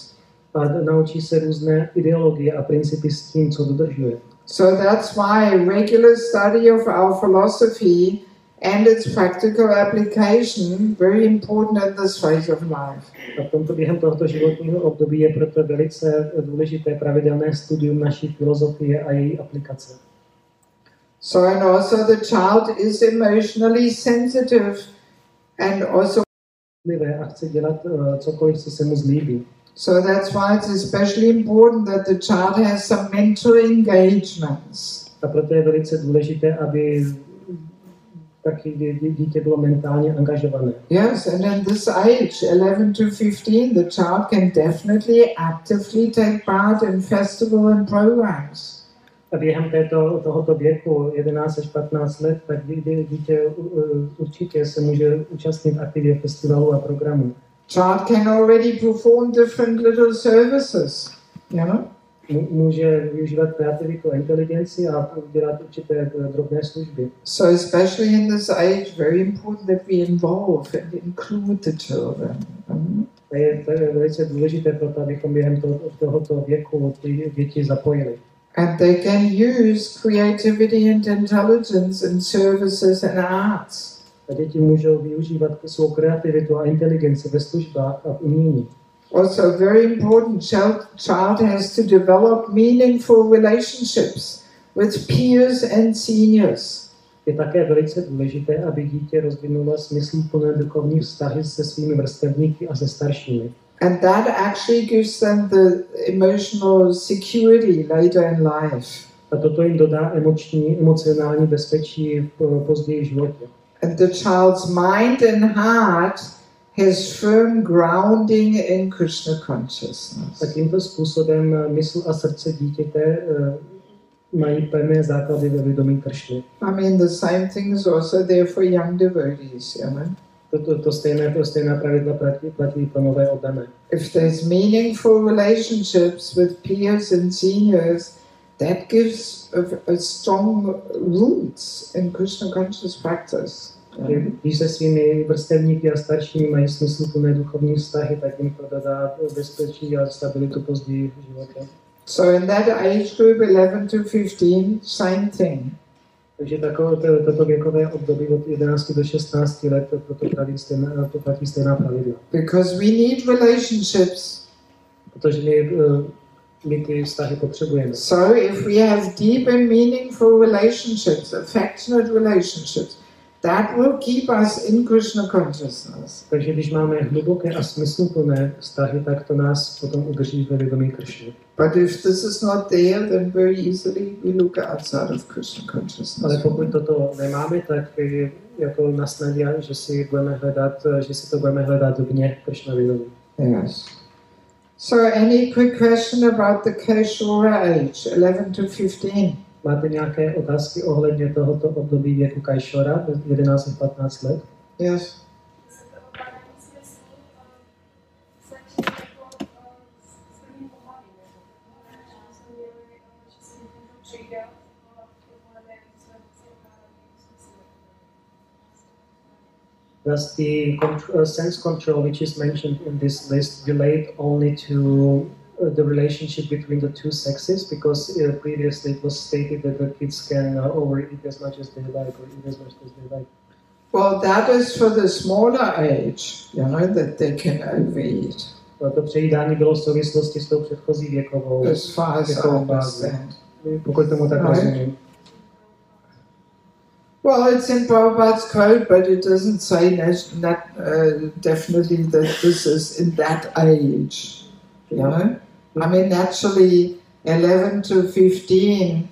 A naučí se různé ideologie a principy s tím, co dodržuje. So that's why regular study of our philosophy and its practical application very important in this phase of life. A v tomto během tohoto životního období je proto velice důležité pravidelné studium naší filozofie a její aplikace. So and also the child is emotionally sensitive and also A chce dělat uh, cokoliv, co se mu zlíbí. So that's why it's especially important that the child has some mental engagements. A proto je velice důležité, aby taky dítě bylo mentálně angažované. Yes, and in this age, 11 to 15, the child can definitely actively take part in festival and programs. A během této, tohoto věku, 11 až 15 let, tak dítě určitě se může účastnit aktivně festivalů a programů. Child can already perform different little services, you know? Může využívat kreativitu a inteligenci a dělat určité eh, drobné služby. So especially in this age, very important that we involve and include the children. Mm. A je to je velice důležité pro to, abychom během toho, tohoto věku ty děti zapojili. And they can use creativity and intelligence in services and arts. A děti můžou využívat svou kreativitu a inteligenci ve službách a v umění. Also, very important, child, child has to develop meaningful relationships with peers and seniors. Je také velice důležité, aby dítě rozvinulo smysluplné duchovní vztahy se svými vrstevníky a se staršími. And that actually gives them the emotional security later in life. A toto jim dodá emoční, emocionální bezpečí v později životě. And the child's mind and heart has firm grounding in Krishna consciousness. tímto způsobem eh, mysl a srdce dítěte eh, mají pevné základy ve vědomí Kršny. I mean, the same thing is also there for young devotees, you know. To, to, to, stejné, to stejná pravidla platí, platí pro nové oddané. If there's meaningful relationships with peers and seniors, that gives a, a strong roots in Krishna conscious practice. Když se svými vrstevníky a staršími mají smysluplné duchovní vztahy, tak jim to dodá bezpečí a stabilitu později v životě. So in that age group, 11 to 15, same thing. Takže takové to, toto věkové období od 11 do 16 let, to, to, platí, stejná, to platí stejná pravidla. Because we need relationships. Protože my, eh, my ty vztahy potřebujeme. So if we have deep and meaningful relationships, affectionate relationships, that will keep us in Krishna consciousness. Takže když máme hluboké a smysluplné vztahy, tak to nás potom udrží ve vědomí Kršny. But if this is not there, then very easily we look outside of Krishna Ale consciousness. pokud toto nemáme, tak je jako na snadě, že si budeme hledat, že si to budeme hledat vně Kršna vědomí. Yes. So any quick question about the Keshora age, 11 to 15? Máte nějaké otázky ohledně tohoto období věku Kajšora, 11-15 let? Yes. Does the contr- uh, sense control, which is mentioned in this list, relate only to uh, the relationship between the two sexes? Because uh, previously it was stated that the kids can uh, overeat as much as they like or eat as much as they like. Well, that is for the smaller age, you know, that they can overeat, to přejídání bylo v souvislosti s tou předchozí věkovou, as far as I věkovou. Pokud tomu tak rozumím. Well, it's in Prabhupada's code, but it doesn't say that, uh, definitely that this is in that age. You know, I mean, naturally, eleven to fifteen,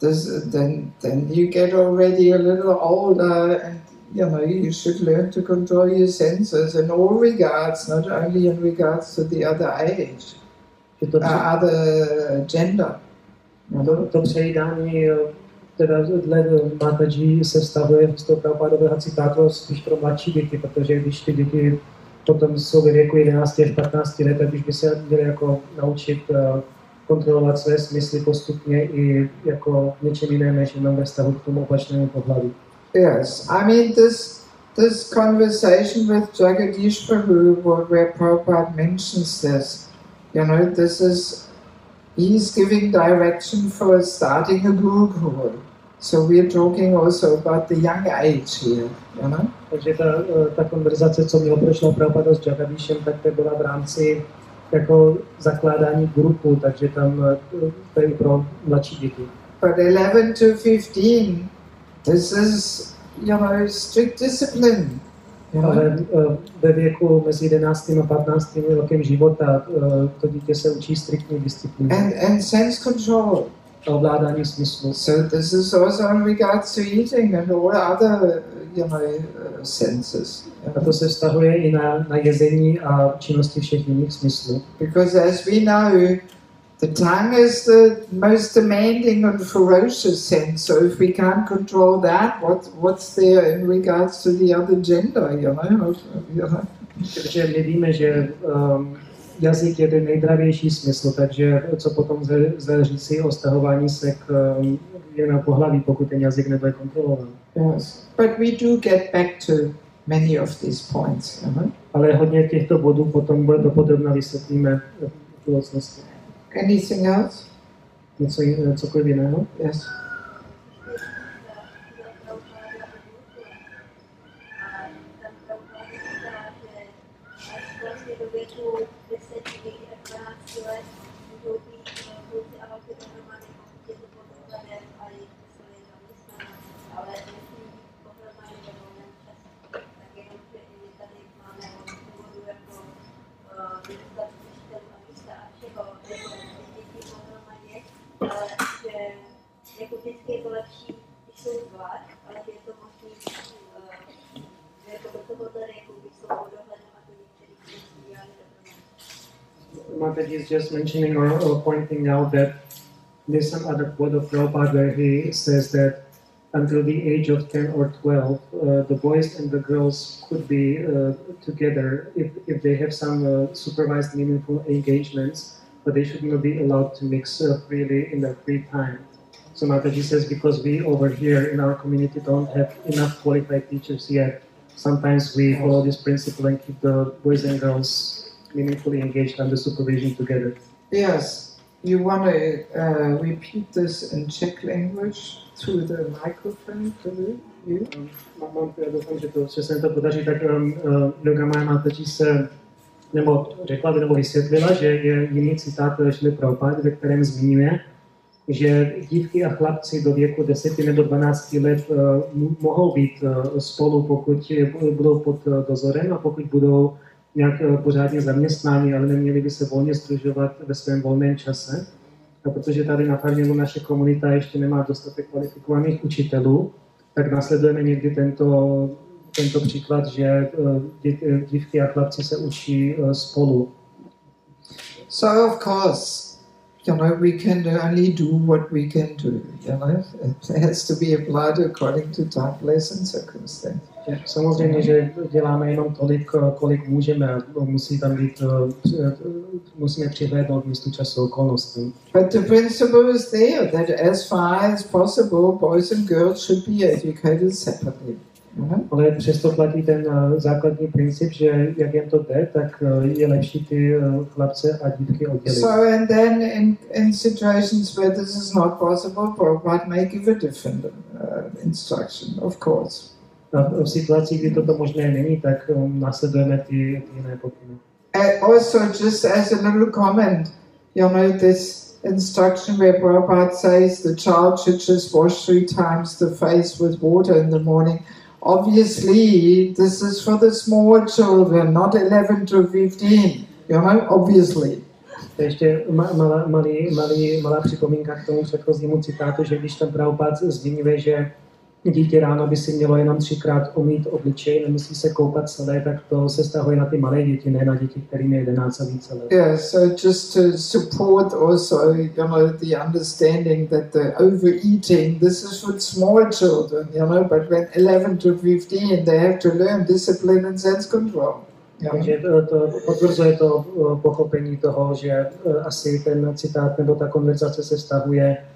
this, then then you get already a little older, and you know you should learn to control your senses in all regards, not only in regards to the other age, uh, other gender. You to, know? to přejídání eh, teda dle Mataji se vztahuje z toho pravopádového citátu spíš pro mladší děti, protože když ty děti potom jsou ve věku 11 až 15 let, tak už by se měly jako naučit eh, kontrolovat své smysly postupně i jako něčem jiném, než jenom ve vztahu k tomu opačnému pohlaví. Yes, I mean this this conversation with Jagadish Prabhu, where Prabhupada mentions this, you know, this is he's giving direction for starting a gurukul. So we're talking also about the young age here, you know. Takže ta, eh, ta konverzace, co měl prošla Prabhupada s Jagadishem, tak to byla v rámci jako zakládání grupu, takže tam eh, to je pro mladší děti. But 11 to 15, this is, you know, strict discipline. Know? Ale eh, ve věku mezi 11. a 15. rokem života eh, to dítě se učí striktní disciplíně And, and sense control. a ovládání smyslu. So this is also in regards to eating and all other, you know, uh, senses. A to se vztahuje i na, na jezení a činnosti všech jiných smyslů. Because as we know, the tongue is the most demanding and ferocious sense. So if we can't control that, what what's there in regards to the other gender? You know, you know. My víme, že um, jazyk je ten nejdravější smysl, takže co potom lze, lze říci o stahování se k um, jiného pohlaví, pokud ten jazyk nebude kontrolovat. Yes. But we do get back to many of these points. know. Ale hodně těchto bodů potom bude dopodrobna vysvětlíme v budoucnosti. Anything else? Něco, jiného- cokoliv jiného? Yes. Mataj he's just mentioning or, or pointing out that there's some other quote of Prabhupada where he says that until the age of 10 or 12, uh, the boys and the girls could be uh, together if, if they have some uh, supervised meaningful engagements, but they should not be allowed to mix freely in their free time. So Mataji says because we over here in our community don't have enough qualified teachers yet, sometimes we follow this principle and keep the boys and girls meaningfully engaged under supervision together. Yes. You want to uh, repeat this in Czech language through the microphone, Kirill? You? Mám, mám, já doufám, že, to, že se to podaří, tak um, uh, Mataji se nebo řekla nebo vysvětlila, že je jiný citát Šli Prabhupada, ve kterém zmiňuje, že dívky a chlapci do věku 10 nebo 12 let uh, mo- mohou být uh, spolu, pokud budou pod uh, dozorem a pokud budou nějak uh, pořádně zaměstnáni, ale neměli by se volně združovat ve svém volném čase. A protože tady na Farnělu naše komunita ještě nemá dostatek kvalifikovaných učitelů, tak následujeme někdy tento, tento příklad, že dě- eh, dívky a chlapci se učí spolu. So, of course, you know, we can only do what we can do, you know. It has to be applied according to time, place, and circumstance. Že Samozřejmě, že děláme jenom tolik, kolik můžeme. Musí tam být, eh, musíme přihlédnout místu času okolností. But the principle is there that as far as possible, boys and girls should be educated separately. know. Ale přesto platí ten eh, základní princip, že jak jen to jde, tak eh, je lepší ty chlapce a dívky oddělit. So, and then in, in situations where this is not possible, Prabhupada may give a different uh, instruction, of course. A v situaci, kdy toto možné není, tak eh, následujeme ty, ty jiné pokyny. And also, just as a little comment, you know, this instruction where Prabhupada says the child should just wash three times the face with water in the morning. Obviously, this is for the small children, not 11 to 15, you know, obviously. To je ještě ma, malá, malý, malý, malá připomínka k tomu předchozímu citátu, že když tam Prabhupada zmiňuje, že dítě ráno by si mělo jenom třikrát umít obličej, nemusí se koupat celé, tak to se stahuje na ty malé děti, ne na děti, kterým je 11 a více let. Yeah, so just to support also, you know, the understanding that the overeating, this is for small children, you know, but when 11 to 15, they have to learn discipline and sense control. Takže to, to potvrzuje to eh, pochopení toho, že eh, asi ten citát nebo ta konverzace se vztahuje eh,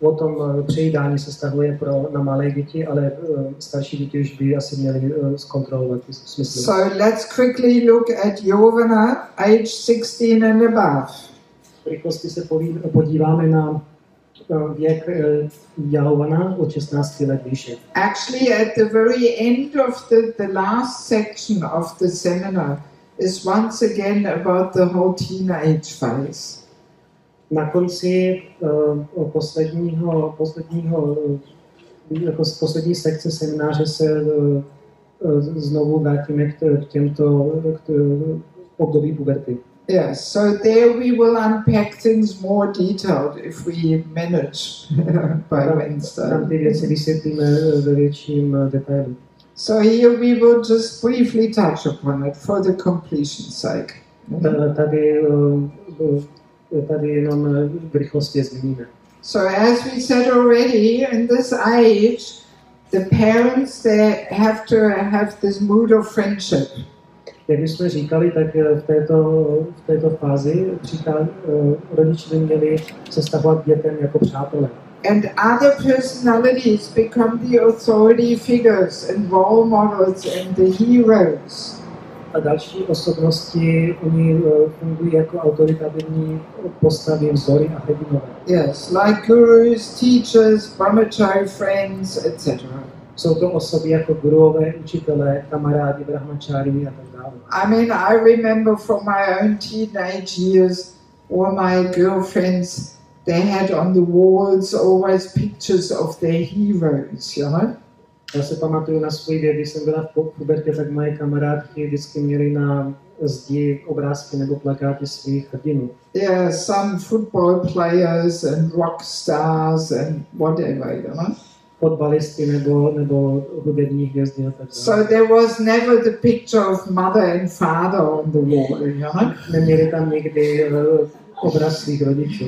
o tom eh, přejídání se vztahuje pro, na malé děti, ale eh, starší děti už by asi měli eh, zkontrolovat ty smysly. So let's quickly look at Yovana, age 16 and above. V rychlosti se podíváme na eh, věk eh, Jahovana od 16 let výše. Actually, at the very end of the, the last section of the seminar is once again about the whole teenage phase. Na konci uh, posledního, posledního uh, jako z poslední sekce semináře se uh, uh, znovu vrátíme k, těmto k období puberty. Yes, so there we will unpack things more detailed if we manage by Wednesday. eh, eh. So here we will just briefly touch upon it for the completion's sake. Uh, uh, tady jenom eh, v rychlosti zmíníme. So as we said already, in this age, the parents they have to have this mood of friendship. Jak jsme říkali, tak eh, v této, v této fázi říká, eh, rodiče by měli se stahovat dětem jako přátelé. And other personalities become the authority figures and role models and the heroes. A další osobnosti, oni eh, fungují jako autoritativní postavy, vzory a hrdinové. Yes, like gurus, teachers, brahmachari friends, etc. Jsou to osoby jako guruové, učitelé, kamarádi, brahmačári a tak dále. I mean, I remember from my own teenage years, all my girlfriends, they had on the walls always pictures of their heroes, you know? Já se pamatuju na svůj věk, když jsem byla v pu- pubertě, tak moje kamarádky vždycky měly na zdi obrázky nebo plakáty svých hrdinů. Yeah, some football players and rock stars and whatever, you know? Fotbalisty nebo, nebo hudební hvězdy a tak dále. So there was never the picture of mother and father on the wall, you know? Neměli tam nikdy eh, obraz svých rodičů.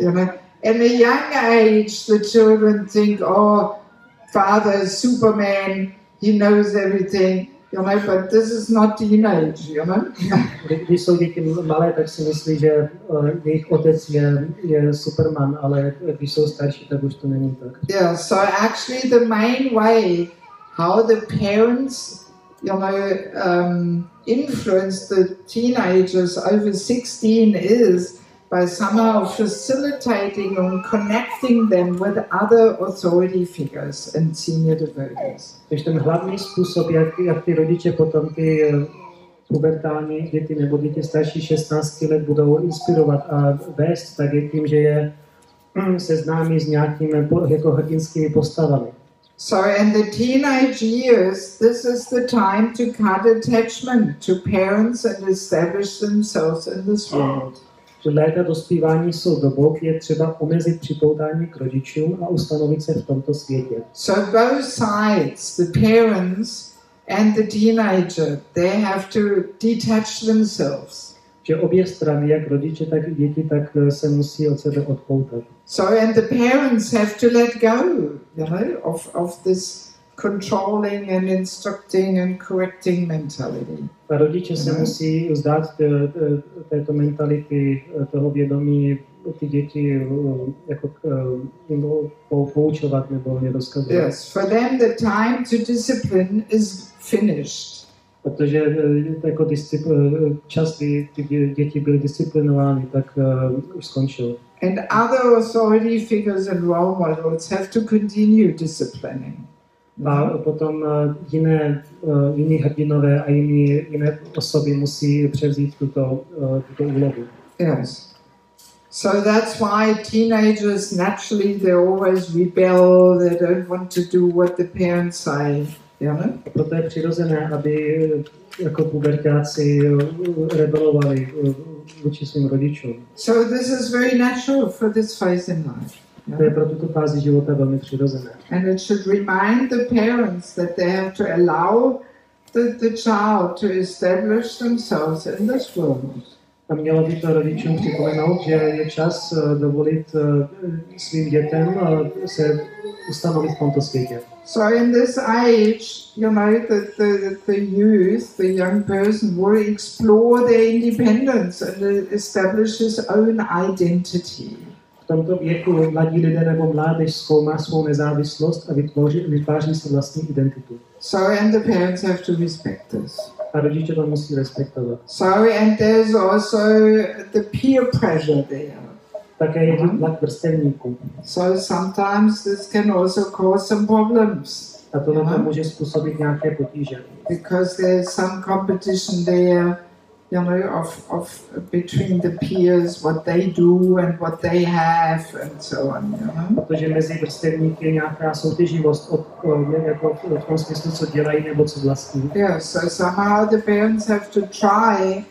You know, in a young age, the children think, oh, father is Superman, he knows everything, you know, but this is not teenage, you know. Kdy- Když jsou děti malé, tak si myslí, že jejich otec je, je Superman, ale když jsou starší, tak už to není tak. yeah, so actually, the main way how the parents, you know, um, influence the teenagers over 16 is by somehow facilitating and connecting them with other authority figures and senior devotees. Takže ten hlavní způsob, jak, jak ty rodiče potom ty eh, pubertální děti nebo děti starší 16 let budou inspirovat a vést, tak je tím, že je mm, seznámí s nějakými po- jako hrdinskými postavami. So, in the teenage years, this is the time to cut attachment to parents and establish themselves in this world. Že léta dospívání jsou dobou, kdy je třeba omezit připoutání k rodičům a ustanovit se v tomto světě. So, both sides, the parents and the teenager, they have to detach themselves. Že obě strany, jak rodiče, tak i děti, tak eh, se musí od sebe odpoutat. So, and the parents have to let go, you know, of, of this controlling and instructing and correcting mentality. A rodiče se musí vzdát té- té- této mentality, eh, toho vědomí, ty děti eh, jako eh, jim pou- poučovat nebo je rozkazovat. Yes, for them, the time to discipline is finished. Protože eh, jako discipl, čas, kdy ty dě- děti byly disciplinovány, tak uh, už skončil. And other authority figures and role models have to continue disciplining. A potom eh, jiné, eh, jiní hrdinové a jiní, jiné osoby musí převzít tuto, eh, tuto úlohu. Yes. So that's why teenagers naturally they always rebel, they don't want to do what the parents say. You know? Proto je přirozené, aby jako pubertáci rebelovali vůči svým rodičům. So this is very natural for this phase in life. To je pro tuto fázi života velmi přirozené. And it should remind the parents that they have to allow the, the child to establish themselves in this world. A mělo by to rodičům připomenout, že je čas eh, dovolit eh, svým dětem eh, se ustanovit v tomto světě. So in this age, you know, the, the, the youth, the young person will explore their independence and establish his own identity. Tomto věku mladí lidé nebo mládež zkoumá svou nezávislost a vytvoří, vytváří si vlastní identitu. So and the parents have to respect this. A rodiče to musí respektovat. So and there's also the peer pressure there. Také je tu tlak vrstevníků. So sometimes this can also cause some problems A to může způsobit nějaké potíže. because there's some competition there, you know, of, of between the peers, what they do and what they have and so on, you know. Protože mezi vrstevníky je nějaká soutěživost od, jako v tom smyslu, co dělají nebo co vlastní. Yeah, so somehow the parents have to try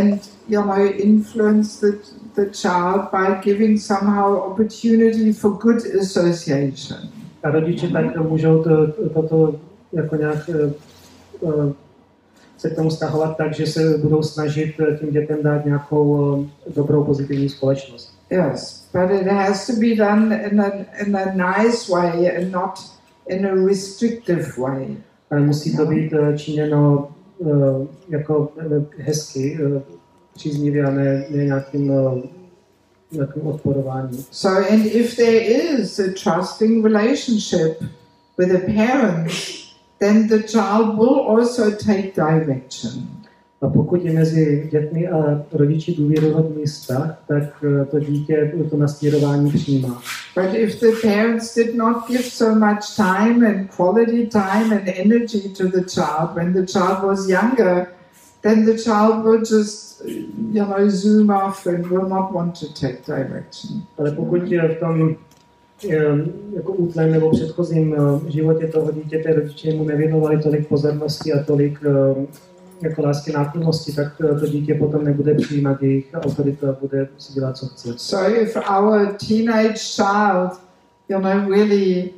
and, you know, influence the, the child by giving somehow opportunity for good association. A rodiče tak můžou to, to, toto jako nějak eh, se k tomu stahovat tak, že se budou snažit eh, tím dětem dát nějakou eh, dobrou pozitivní společnost. Yes, but it has to be done in a, in a nice way and not in a restrictive way. Ale musí to být eh, činěno uh, jako hezky, uh, příznivě a ne, ne nějakým, uh. So, and if there is a trusting relationship with the parents, then the child will also take direction. A pokud je mezi dětmi a rodiči důvěrohodný vztah, tak uh, to dítě to nasměrování přijímá. But if the parents did not give so much time and quality time and energy to the child when the child was younger, then the child will just, you know, zoom off and will not want to take direction. Ale pokud je v tom eh, jako útlém nebo předchozím eh, životě toho dítěte rodiče mu nevěnovali tolik pozornosti a tolik eh, jako lásky náklonnosti, tak to dítě potom nebude přijímat jejich autoritu a bude si dělat, co chce. So if our teenage child, you know, really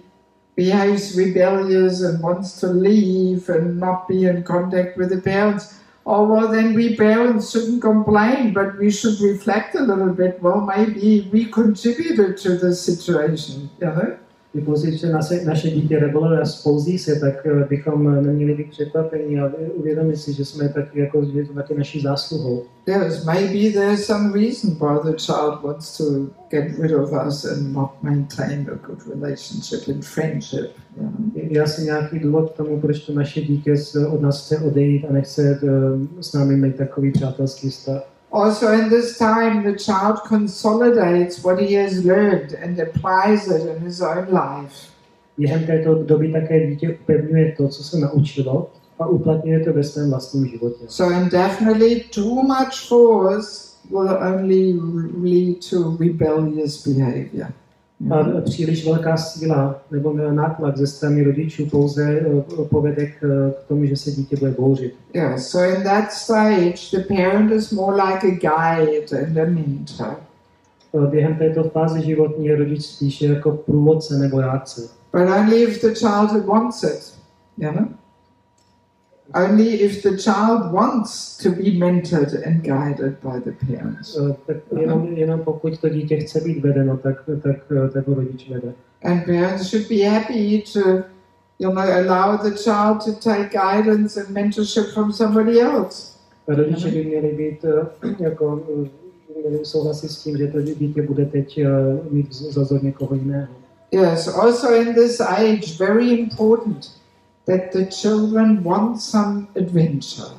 behaves rebellious and wants to leave and not be in contact with the parents, oh well, then we parents shouldn't complain, but we should reflect a little bit. Well, maybe we contributed to the situation, you know. Když že naše, naše dítě rebeluje a spouzí se, tak eh, bychom neměli být překvapení a uvědomit si, že jsme taky, jako, že to taky naší zásluhou. Yes, maybe there's some reason why the child wants to get rid of us and not maintain a good relationship and friendship. You know? Je asi nějaký důvod k tomu, proč to naše dítě od nás chce odejít a nechce eh, s námi mít takový přátelský vztah. Also, in this time, the child consolidates what he has learned and applies it in his own life. Během této doby také dítě upevňuje to, co se naučilo a uplatňuje to ve svém vlastním životě. So, indefinitely, too much force will only lead to rebellious behavior. A příliš velká síla nebo nátlak ze strany rodičů pouze eh, povede k, k tomu, že se dítě bude bouřit. Yeah, so in that stage, the parent is more like a guide and a mentor. Eh, Během této fáze životní je rodič spíše jako průvodce nebo rádce. But only if the child wants it, you know? Only if the child wants to be mentored and guided by the parents. Eh, Tak jenom, jenom pokud to dítě chce být vedeno, tak, tak, eh, tak ho rodič vede. And parents should be happy to, you know, allow the child to take guidance and mentorship from somebody else. A rodiče by měli být eh, jako měli souhlasit s tím, že to dítě bude teď mít vzor někoho jiného. Yes, also in this age, very important that the children want some adventure.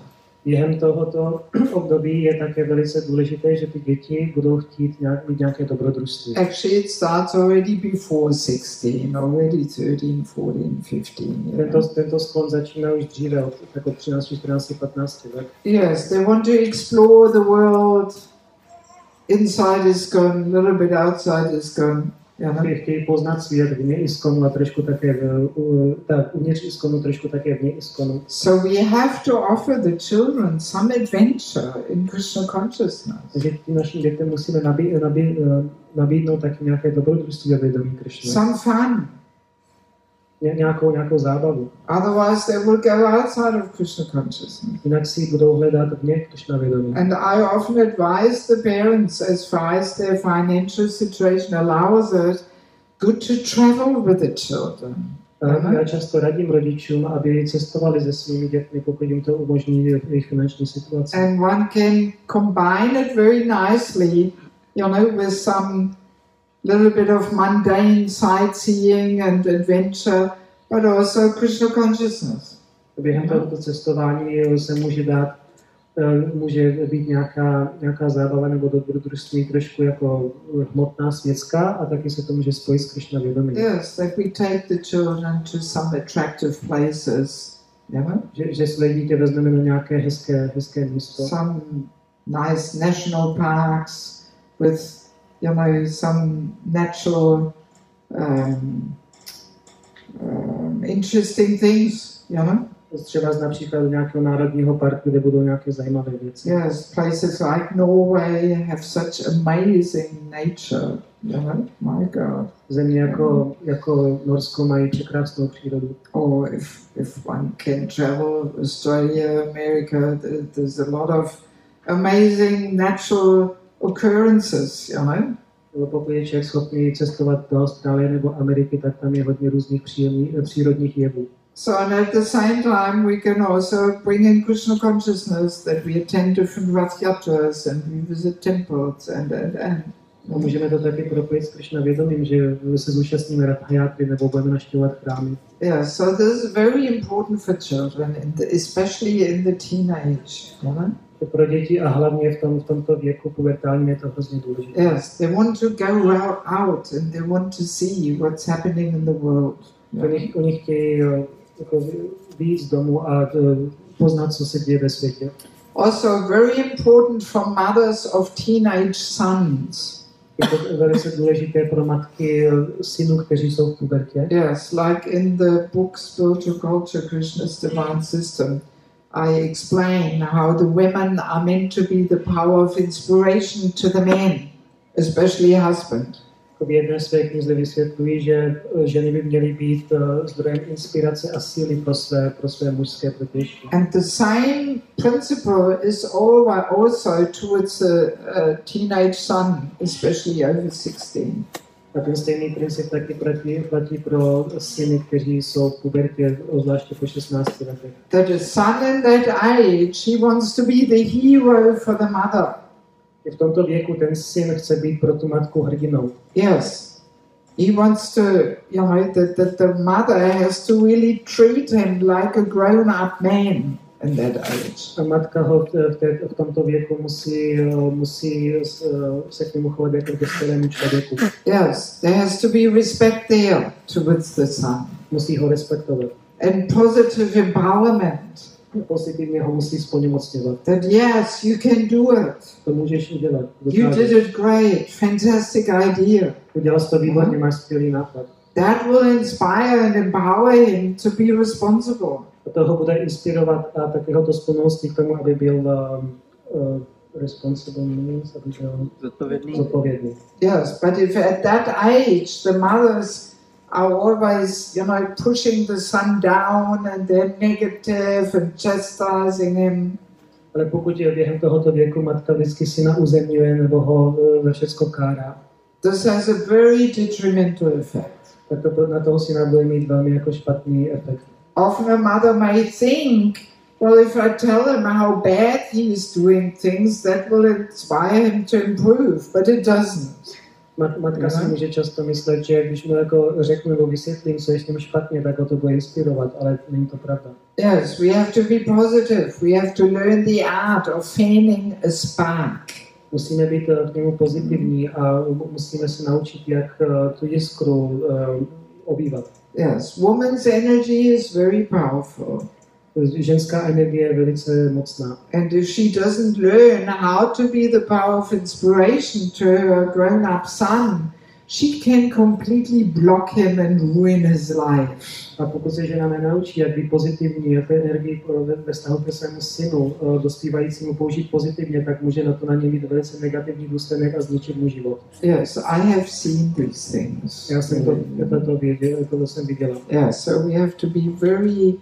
Během tohoto období je také velice důležité, že ty děti budou chtít nějak, mít nějaké dobrodružství. Actually, it starts already before 16, already 13, 14, 15. you Tento, tento sklon začíná už dříve, od jako 13, 14, 15 let. Yes, they want to explore the world. Inside is gone, a little bit outside is gone. Know? Chtějí, poznat svět vně Iskonu a trošku také v, tak, uvnitř Iskonu, trošku také vně Iskonu. So we have to offer the children some adventure in Krishna consciousness. Takže našim dětem musíme nabí, nabí, eh, nabídnout taky nějaké dobrodružství a vědomí Krishna. Some fun. Ně, nějakou, nějakou zábavu. Otherwise, they will go outside of Krishna consciousness. Jinak si budou hledat vně Krishna vědomí. And I often advise the parents, as far as their financial situation allows it, good to travel with the children. A Já často radím rodičům, aby cestovali se svými dětmi, pokud jim to umožní jejich finanční situace. And one can combine it very nicely, you know, with some little bit of mundane sightseeing and adventure, but also Krishna consciousness. Během tohoto cestování se může dát, eh, může být nějaká, nějaká zábava nebo dobrodružství trošku jako hmotná, světská a taky se to může spojit s Krishna vědomím. Yes, that we take the children to some attractive places, know, Že, že své dítě vezmeme na nějaké hezké, hezké místo. some nice national parks with, you know, some natural, um, um, interesting things, you know. Třeba například do nějakého národního parku, kde budou nějaké zajímavé věci. Yes, places like Norway have such amazing nature, you know. My God. Země jako, jako Norsko mají překrásnou přírodu. Or if if one can travel Australia, America, there's a lot of amazing natural occurrences, you know. Nebo pokud je člověk schopný cestovat do Austrálie nebo Ameriky, tak tam je hodně různých příjemný, přírodních jevů. So, and at the same time, we can also bring in Krishna consciousness that we attend different Rath Yatras and we visit temples and, and, and. A můžeme to taky propojit s Krishna vědomím, že se zúčastníme Rathayatry nebo budeme naštěvovat chrámy. Yeah, so this is very important for children, in the, especially in the teenage. Yeah? Pro děti a hlavně v, tom, v tomto věku pubertálním je to hrozně důležité. Yes, they want to go out and they want to see what's happening in the world. Oni, oni chtějí jako víc domů a eh, poznat, co se děje ve světě. Also, very important for mothers of teenage sons. Je to velice důležité pro matky eh, synů, kteří jsou v pubertě. Yes, like in the book Spiritual Culture, Krishna's Divine System, I explain how the women are meant to be the power of inspiration to the men, especially husband. V jedné své knize vysvětlují, že eh, ženy by měly být eh, zdrojem inspirace a síly pro své, pro své mužské protějšky. And the same principle is also towards a, a teenage son, especially over 16. A ten stejný princip taky platí, platí pro syny, kteří jsou v pubertě, zvláště po 16 letech. That a son in that age, he wants to be the hero for the mother. I v tomto věku ten syn chce být pro tu matku hrdinou. Yes. He wants to, you know, that, that the mother has to really treat him like a grown up man in that age. A matka ho v, té, v tomto věku musí, eh, musí eh, se k němu chovat jako k dospělému člověku. Yes, there has to be respect there towards the son. Musí ho respektovat. And positive empowerment. Pozitivně ho musí splnomocňovat. That yes, you can do it. To můžeš udělat. You Dokážeš. did it great. Fantastic idea. Udělal jsi to výborně, máš skvělý nápad. That will inspire and empower him to be responsible. A to ho bude inspirovat a taky ho to splnomocní k tomu, aby byl um, uh, responsible means, aby byl Zodpovědný. zodpovědný. Yes, but if at that age the mothers are always, you know, pushing the son down and they're negative and chastising him, Ale pokud je během tohoto věku matka vždycky syna uzemňuje nebo ho eh, za všecko kárá, this has a very detrimental effect. Tak to na toho syna bude mít velmi jako špatný efekt. Often a mother may think, well, if I tell him how bad he is doing things, that will inspire him to improve, but it doesn't. Mat, matka si Aha. může často myslet, že když mu jako řeknu nebo vysvětlím, co je s ním špatně, tak ho to bude inspirovat, ale není to pravda. Yes, we have to be positive. We have to learn the art of fanning a spark. Musíme být eh, k němu pozitivní a musíme se naučit, jak eh, tu jiskru uh, obývat. Yes, woman's energy is very powerful. Ženská energie je velice mocná. And if she doesn't learn how to be the power of inspiration to her grown up son, she can completely block him and ruin his life. A pokud se žena nenaučí, jak být pozitivní, jak tu energii ve, vztahu ke svému synu, eh, dospívajícímu použít pozitivně, tak může na to na ně mít velice negativní důsledek a zničit mu život. Yes, I have seen these things. Já jsem to, to, věděl, to jsem viděla. Yeah, so we have to be very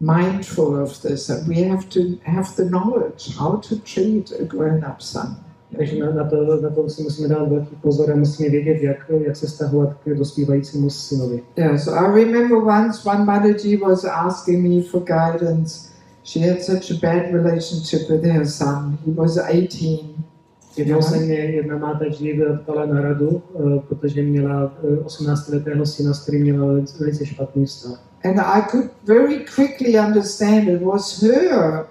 mindful of this and we have to have the knowledge how to treat a grown up son. Takže na, na, to, na to si musíme dát velký pozor a musíme vědět, jak, jak se stahovat k dospívajícímu synovi. Yeah, so I remember once one Mataji was asking me for guidance. She had such a bad relationship with her son. He was 18. Jednou se mě jedna mátačí ptala na radu, eh, protože měla 18-letého syna, s kterým měla velice- velice špatný vztah. And I could very quickly understand it was her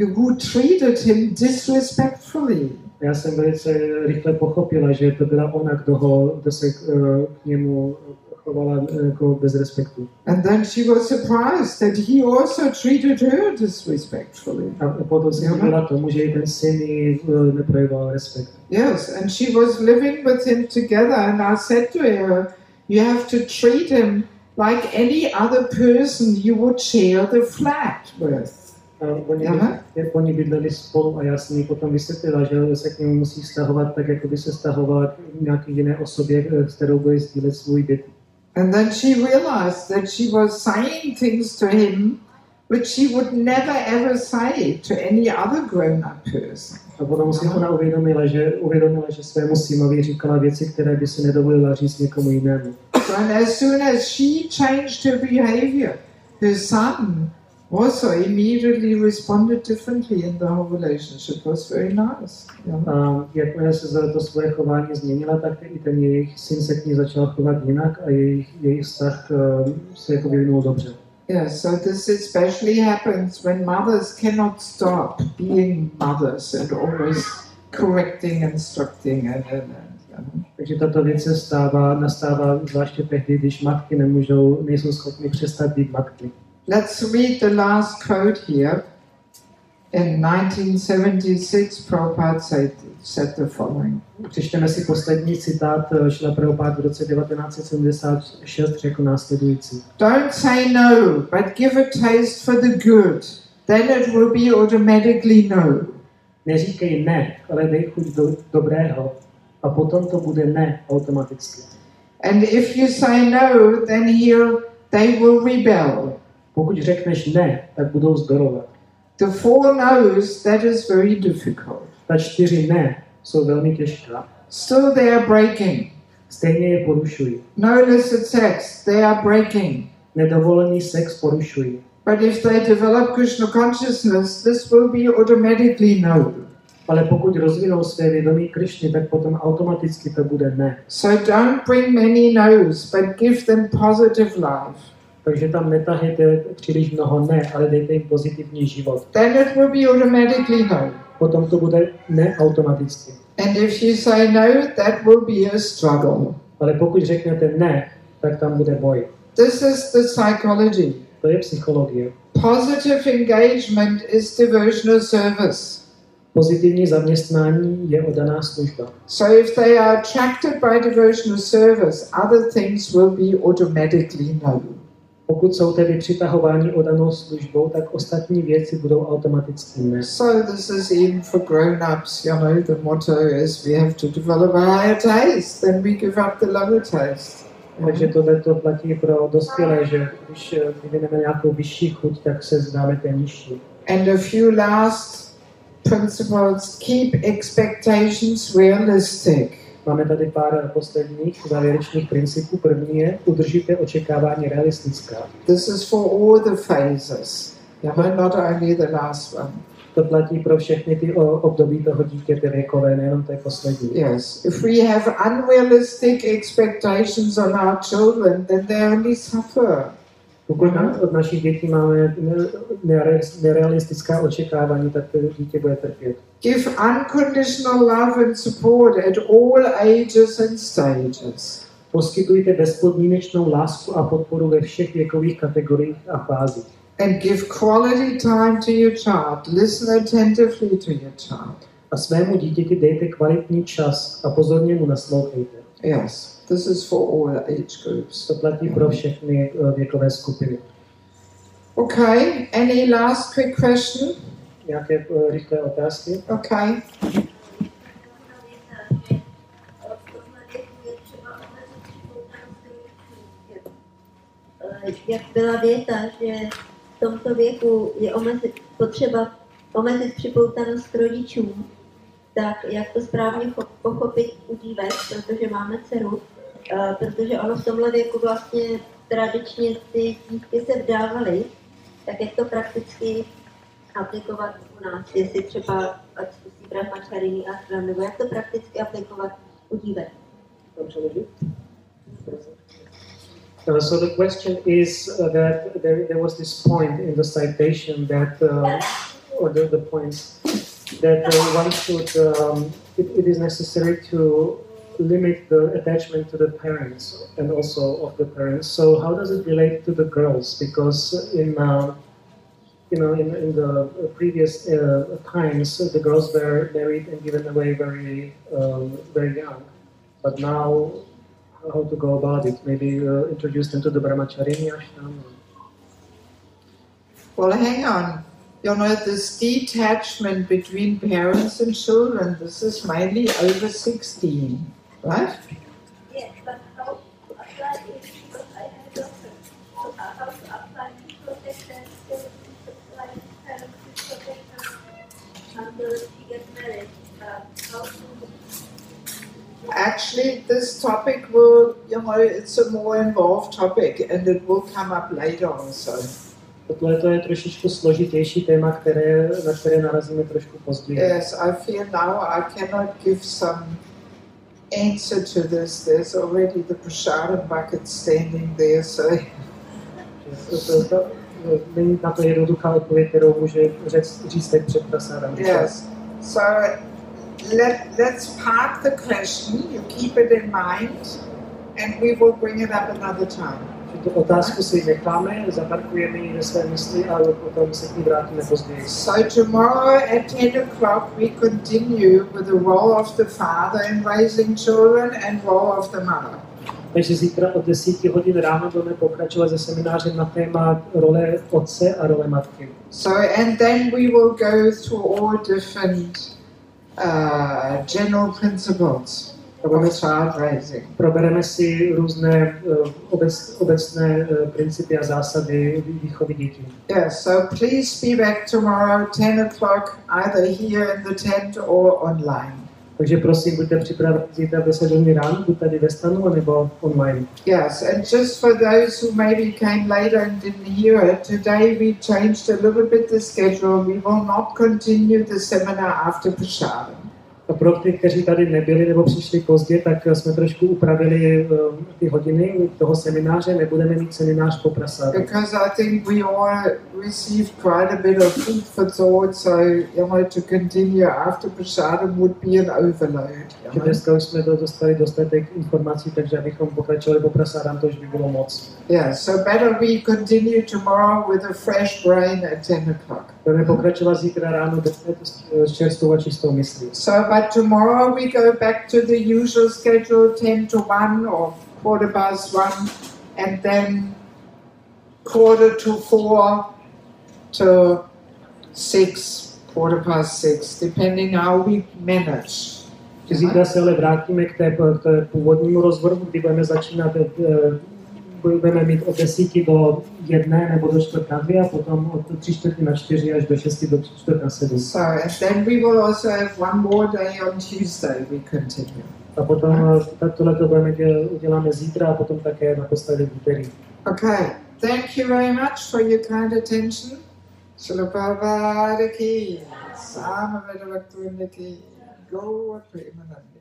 who treated him disrespectfully. Já jsem velice rychle pochopila, že to byla ona, kdo, ho, kdo se eh, k němu chovala eh, jako bez respektu. And then she was surprised that he also treated her disrespectfully. A potom se divila tomu, že i ten syn jí eh, neprojevoval respekt. Yes, and she was living with him together, and I said to her, You have to treat him like any other person you would share the flat with. A oni, Aha. jak oni bydleli spolu a já jsem jí potom vysvětlila, že se k němu musí stahovat tak, jako by se stahovala k nějaké jiné osobě, eh, s kterou bude sdílet svůj byt. And then she realized that she was saying things to him which she would never ever say to any other grown up person. A potom si ona uvědomila, že, uvědomila, že svému synovi říkala věci, které by si nedovolila říct někomu jinému. So, and as soon as she changed her behavior, her son also immediately responded differently in the whole relationship. It was very nice. Yeah. A jakmile se za to svoje chování změnila, tak i ten jejich syn se k ní začal chovat jinak a jejich, jejich vztah eh, se jako vyvinul dobře. Yeah, so this especially happens when mothers cannot stop being mothers and always correcting, instructing, and, and, and. Takže tato věc se stává, nastává zvláště tehdy, když matky nemůžou, nejsou schopny přestat být matky. Let's read the last quote here. In 1976, Prabhupada said, said the following. Přečteme si poslední citát eh, Šila Prabhupád v roce 1976 řekl následující. Don't say no, but give a taste for the good. Then it will be automatically no. Neříkej ne, ale dej chuť do dobrého a potom to bude ne automaticky. And if you say no, then he'll, they will rebel. Pokud řekneš ne, tak budou zdorovat. The four no's, that is very difficult. Ta čtyři ne jsou velmi těžká. Still, they are breaking. Stejně je porušují. No illicit sex, they are breaking. Nedovolený sex porušují. But if they develop Krishna consciousness, this will be automatically no. Ale pokud rozvinou své vědomí Krišny, tak potom automaticky to bude ne. So don't bring many no's, but give them positive life. Takže tam netahejte příliš mnoho ne, ale dejte jim pozitivní život. Then it will be automatically no. Potom to bude ne automaticky. And if you say no, that will be a struggle. Ale pokud řeknete ne, tak tam bude boj. This is the psychology. To je psychologie. Positive engagement is devotional service. Pozitivní zaměstnání je odaná služba. So if they are attracted by devotional service, other things will be automatically no. Pokud jsou tedy přitahováni odanou službou, tak ostatní věci budou automaticky ne. So this is even for grown-ups, you know, the motto is we have to develop a higher taste, then we give up the lower taste. Takže tohle to platí pro dospělé, že když eh, vyvineme nějakou vyšší chuť, tak se zdáme té nižší. And a few last principles, keep expectations realistic. Máme tady pár posledních závěrečných principů. První je udržíte očekávání realistická. This is for all the phases, not only the last one. To platí pro všechny ty období toho dítěte věkové, nejenom té poslední. Yes, if we have unrealistic expectations on our children, then they only suffer. Pokud na, od našich dětí máme ne- nere, nerealistická očekávání, tak to dítě bude trpět. Give unconditional love and support at all ages and stages. Poskytujte bezpodmínečnou lásku a podporu ve všech věkových kategoriích a fázích. And give quality time to your child. Listen attentively to your child. A svému dítěti dejte kvalitní čas a pozorně mu naslouchejte. Yes, this is for all age groups. To platí pro všechny eh, věkové skupiny. Okay, any last quick question? Nějaké eh, rychlé otázky? Okay. Eh, Jak byla věta, že v tomto věku je omezit, potřeba omezit připoutanost k rodičům, tak jak to správně cho- pochopit u dívek, protože máme dceru, protože ono v tomhle věku vlastně tradičně ty dívky se vdávaly, tak jak to prakticky aplikovat u nás, jestli třeba, ať zkusí brahmačarini a nebo jak to prakticky aplikovat u dívek. Uh, so the question is uh, that there, there was this point in the citation that, uh, or the, the points, that uh, one should, um, it, it is necessary to limit the attachment to the parents and also of the parents. So how does it relate to the girls? Because in, uh, you know, in, in the previous uh, times, the girls were married and given away very, um, very young. But now how to go about it. Maybe uh, introduce them to the brahmacharini ashram. Well, hang on. You know, this detachment between parents and children, this is mainly over 16, right? Yes, but how to apply it because I have a daughter. So how to apply to protect them, to apply parents to protect them until she gets married. Uh, how to Actually, this topic will, you know, it's a more involved topic and it will come up later also. Tohle to je trošičku složitější téma, které, na které narazíme trošku později. Yes, I feel now I cannot give some answer to this. There's already the prashadam bucket standing there, so není na to jednoduchá odpověď, kterou může říct, říct teď před prasádem. yes. So let let's park the question. You keep it in mind, and we will bring it up another time. Otázku si necháme, zaparkujeme ji ve své mysli a potom se k ní vrátíme později. So tomorrow at 10 o'clock we continue with the role of the father in raising children and role of the mother. Takže zítra od 10 hodin ráno budeme pokračovat se seminářem na téma role otce a role matky. So and then we will go through all different uh, general principles budeme, of child raising. probereme si různé uh, obec, obecné uh, principy a zásady vý- výchovy dětí. Yes, so please be back tomorrow 10 o'clock either here in the tent or online. Takže prosím, buďte připraveni zítra v 10 hodin ráno, buď tady ve stanu, nebo online. Yes, and just for those who maybe came later and didn't hear it, today we changed a little bit the schedule. We will not continue the seminar after Prashadam. Pro ty, kteří tady nebyli nebo přišli pozdě, tak jsme trošku upravili uh, ty hodiny toho semináře, nebudeme mít seminář po prasádu. Because I think we all received quite a bit of food for thought, so you know, to continue after Prashadam would be an overload. you know. dneska už jsme do- dostali dostatek informací, takže abychom pokračovali po prasádám, to už by bylo moc. Yeah, so better we continue tomorrow with a fresh brain at 10 o'clock. Budeme pokračovat zítra ráno s čerstvou a čistou myslí. So, but tomorrow we go back to the usual schedule 10 to 1 or quarter past 1, and then quarter to 4 to 6, quarter past 6, depending how we manage. Zítra se ale vrátíme k té, k té původnímu rozvrhu, kdy budeme začínat, eh, budeme mít od 10 do 1 nebo do čtvrt na 2 a potom od 3 čtvrtí na 4 až do 6 do čtvrt na 7. So, and then we will also have one more day on Tuesday we continue. A potom eh, tak tohle to budeme uděláme zítra a potom také naposledy v úterý. Okay, thank you very much for your kind attention. Srila Prabhupada ki, Samaveda Bhaktivinoda ki, Gaur Premanand.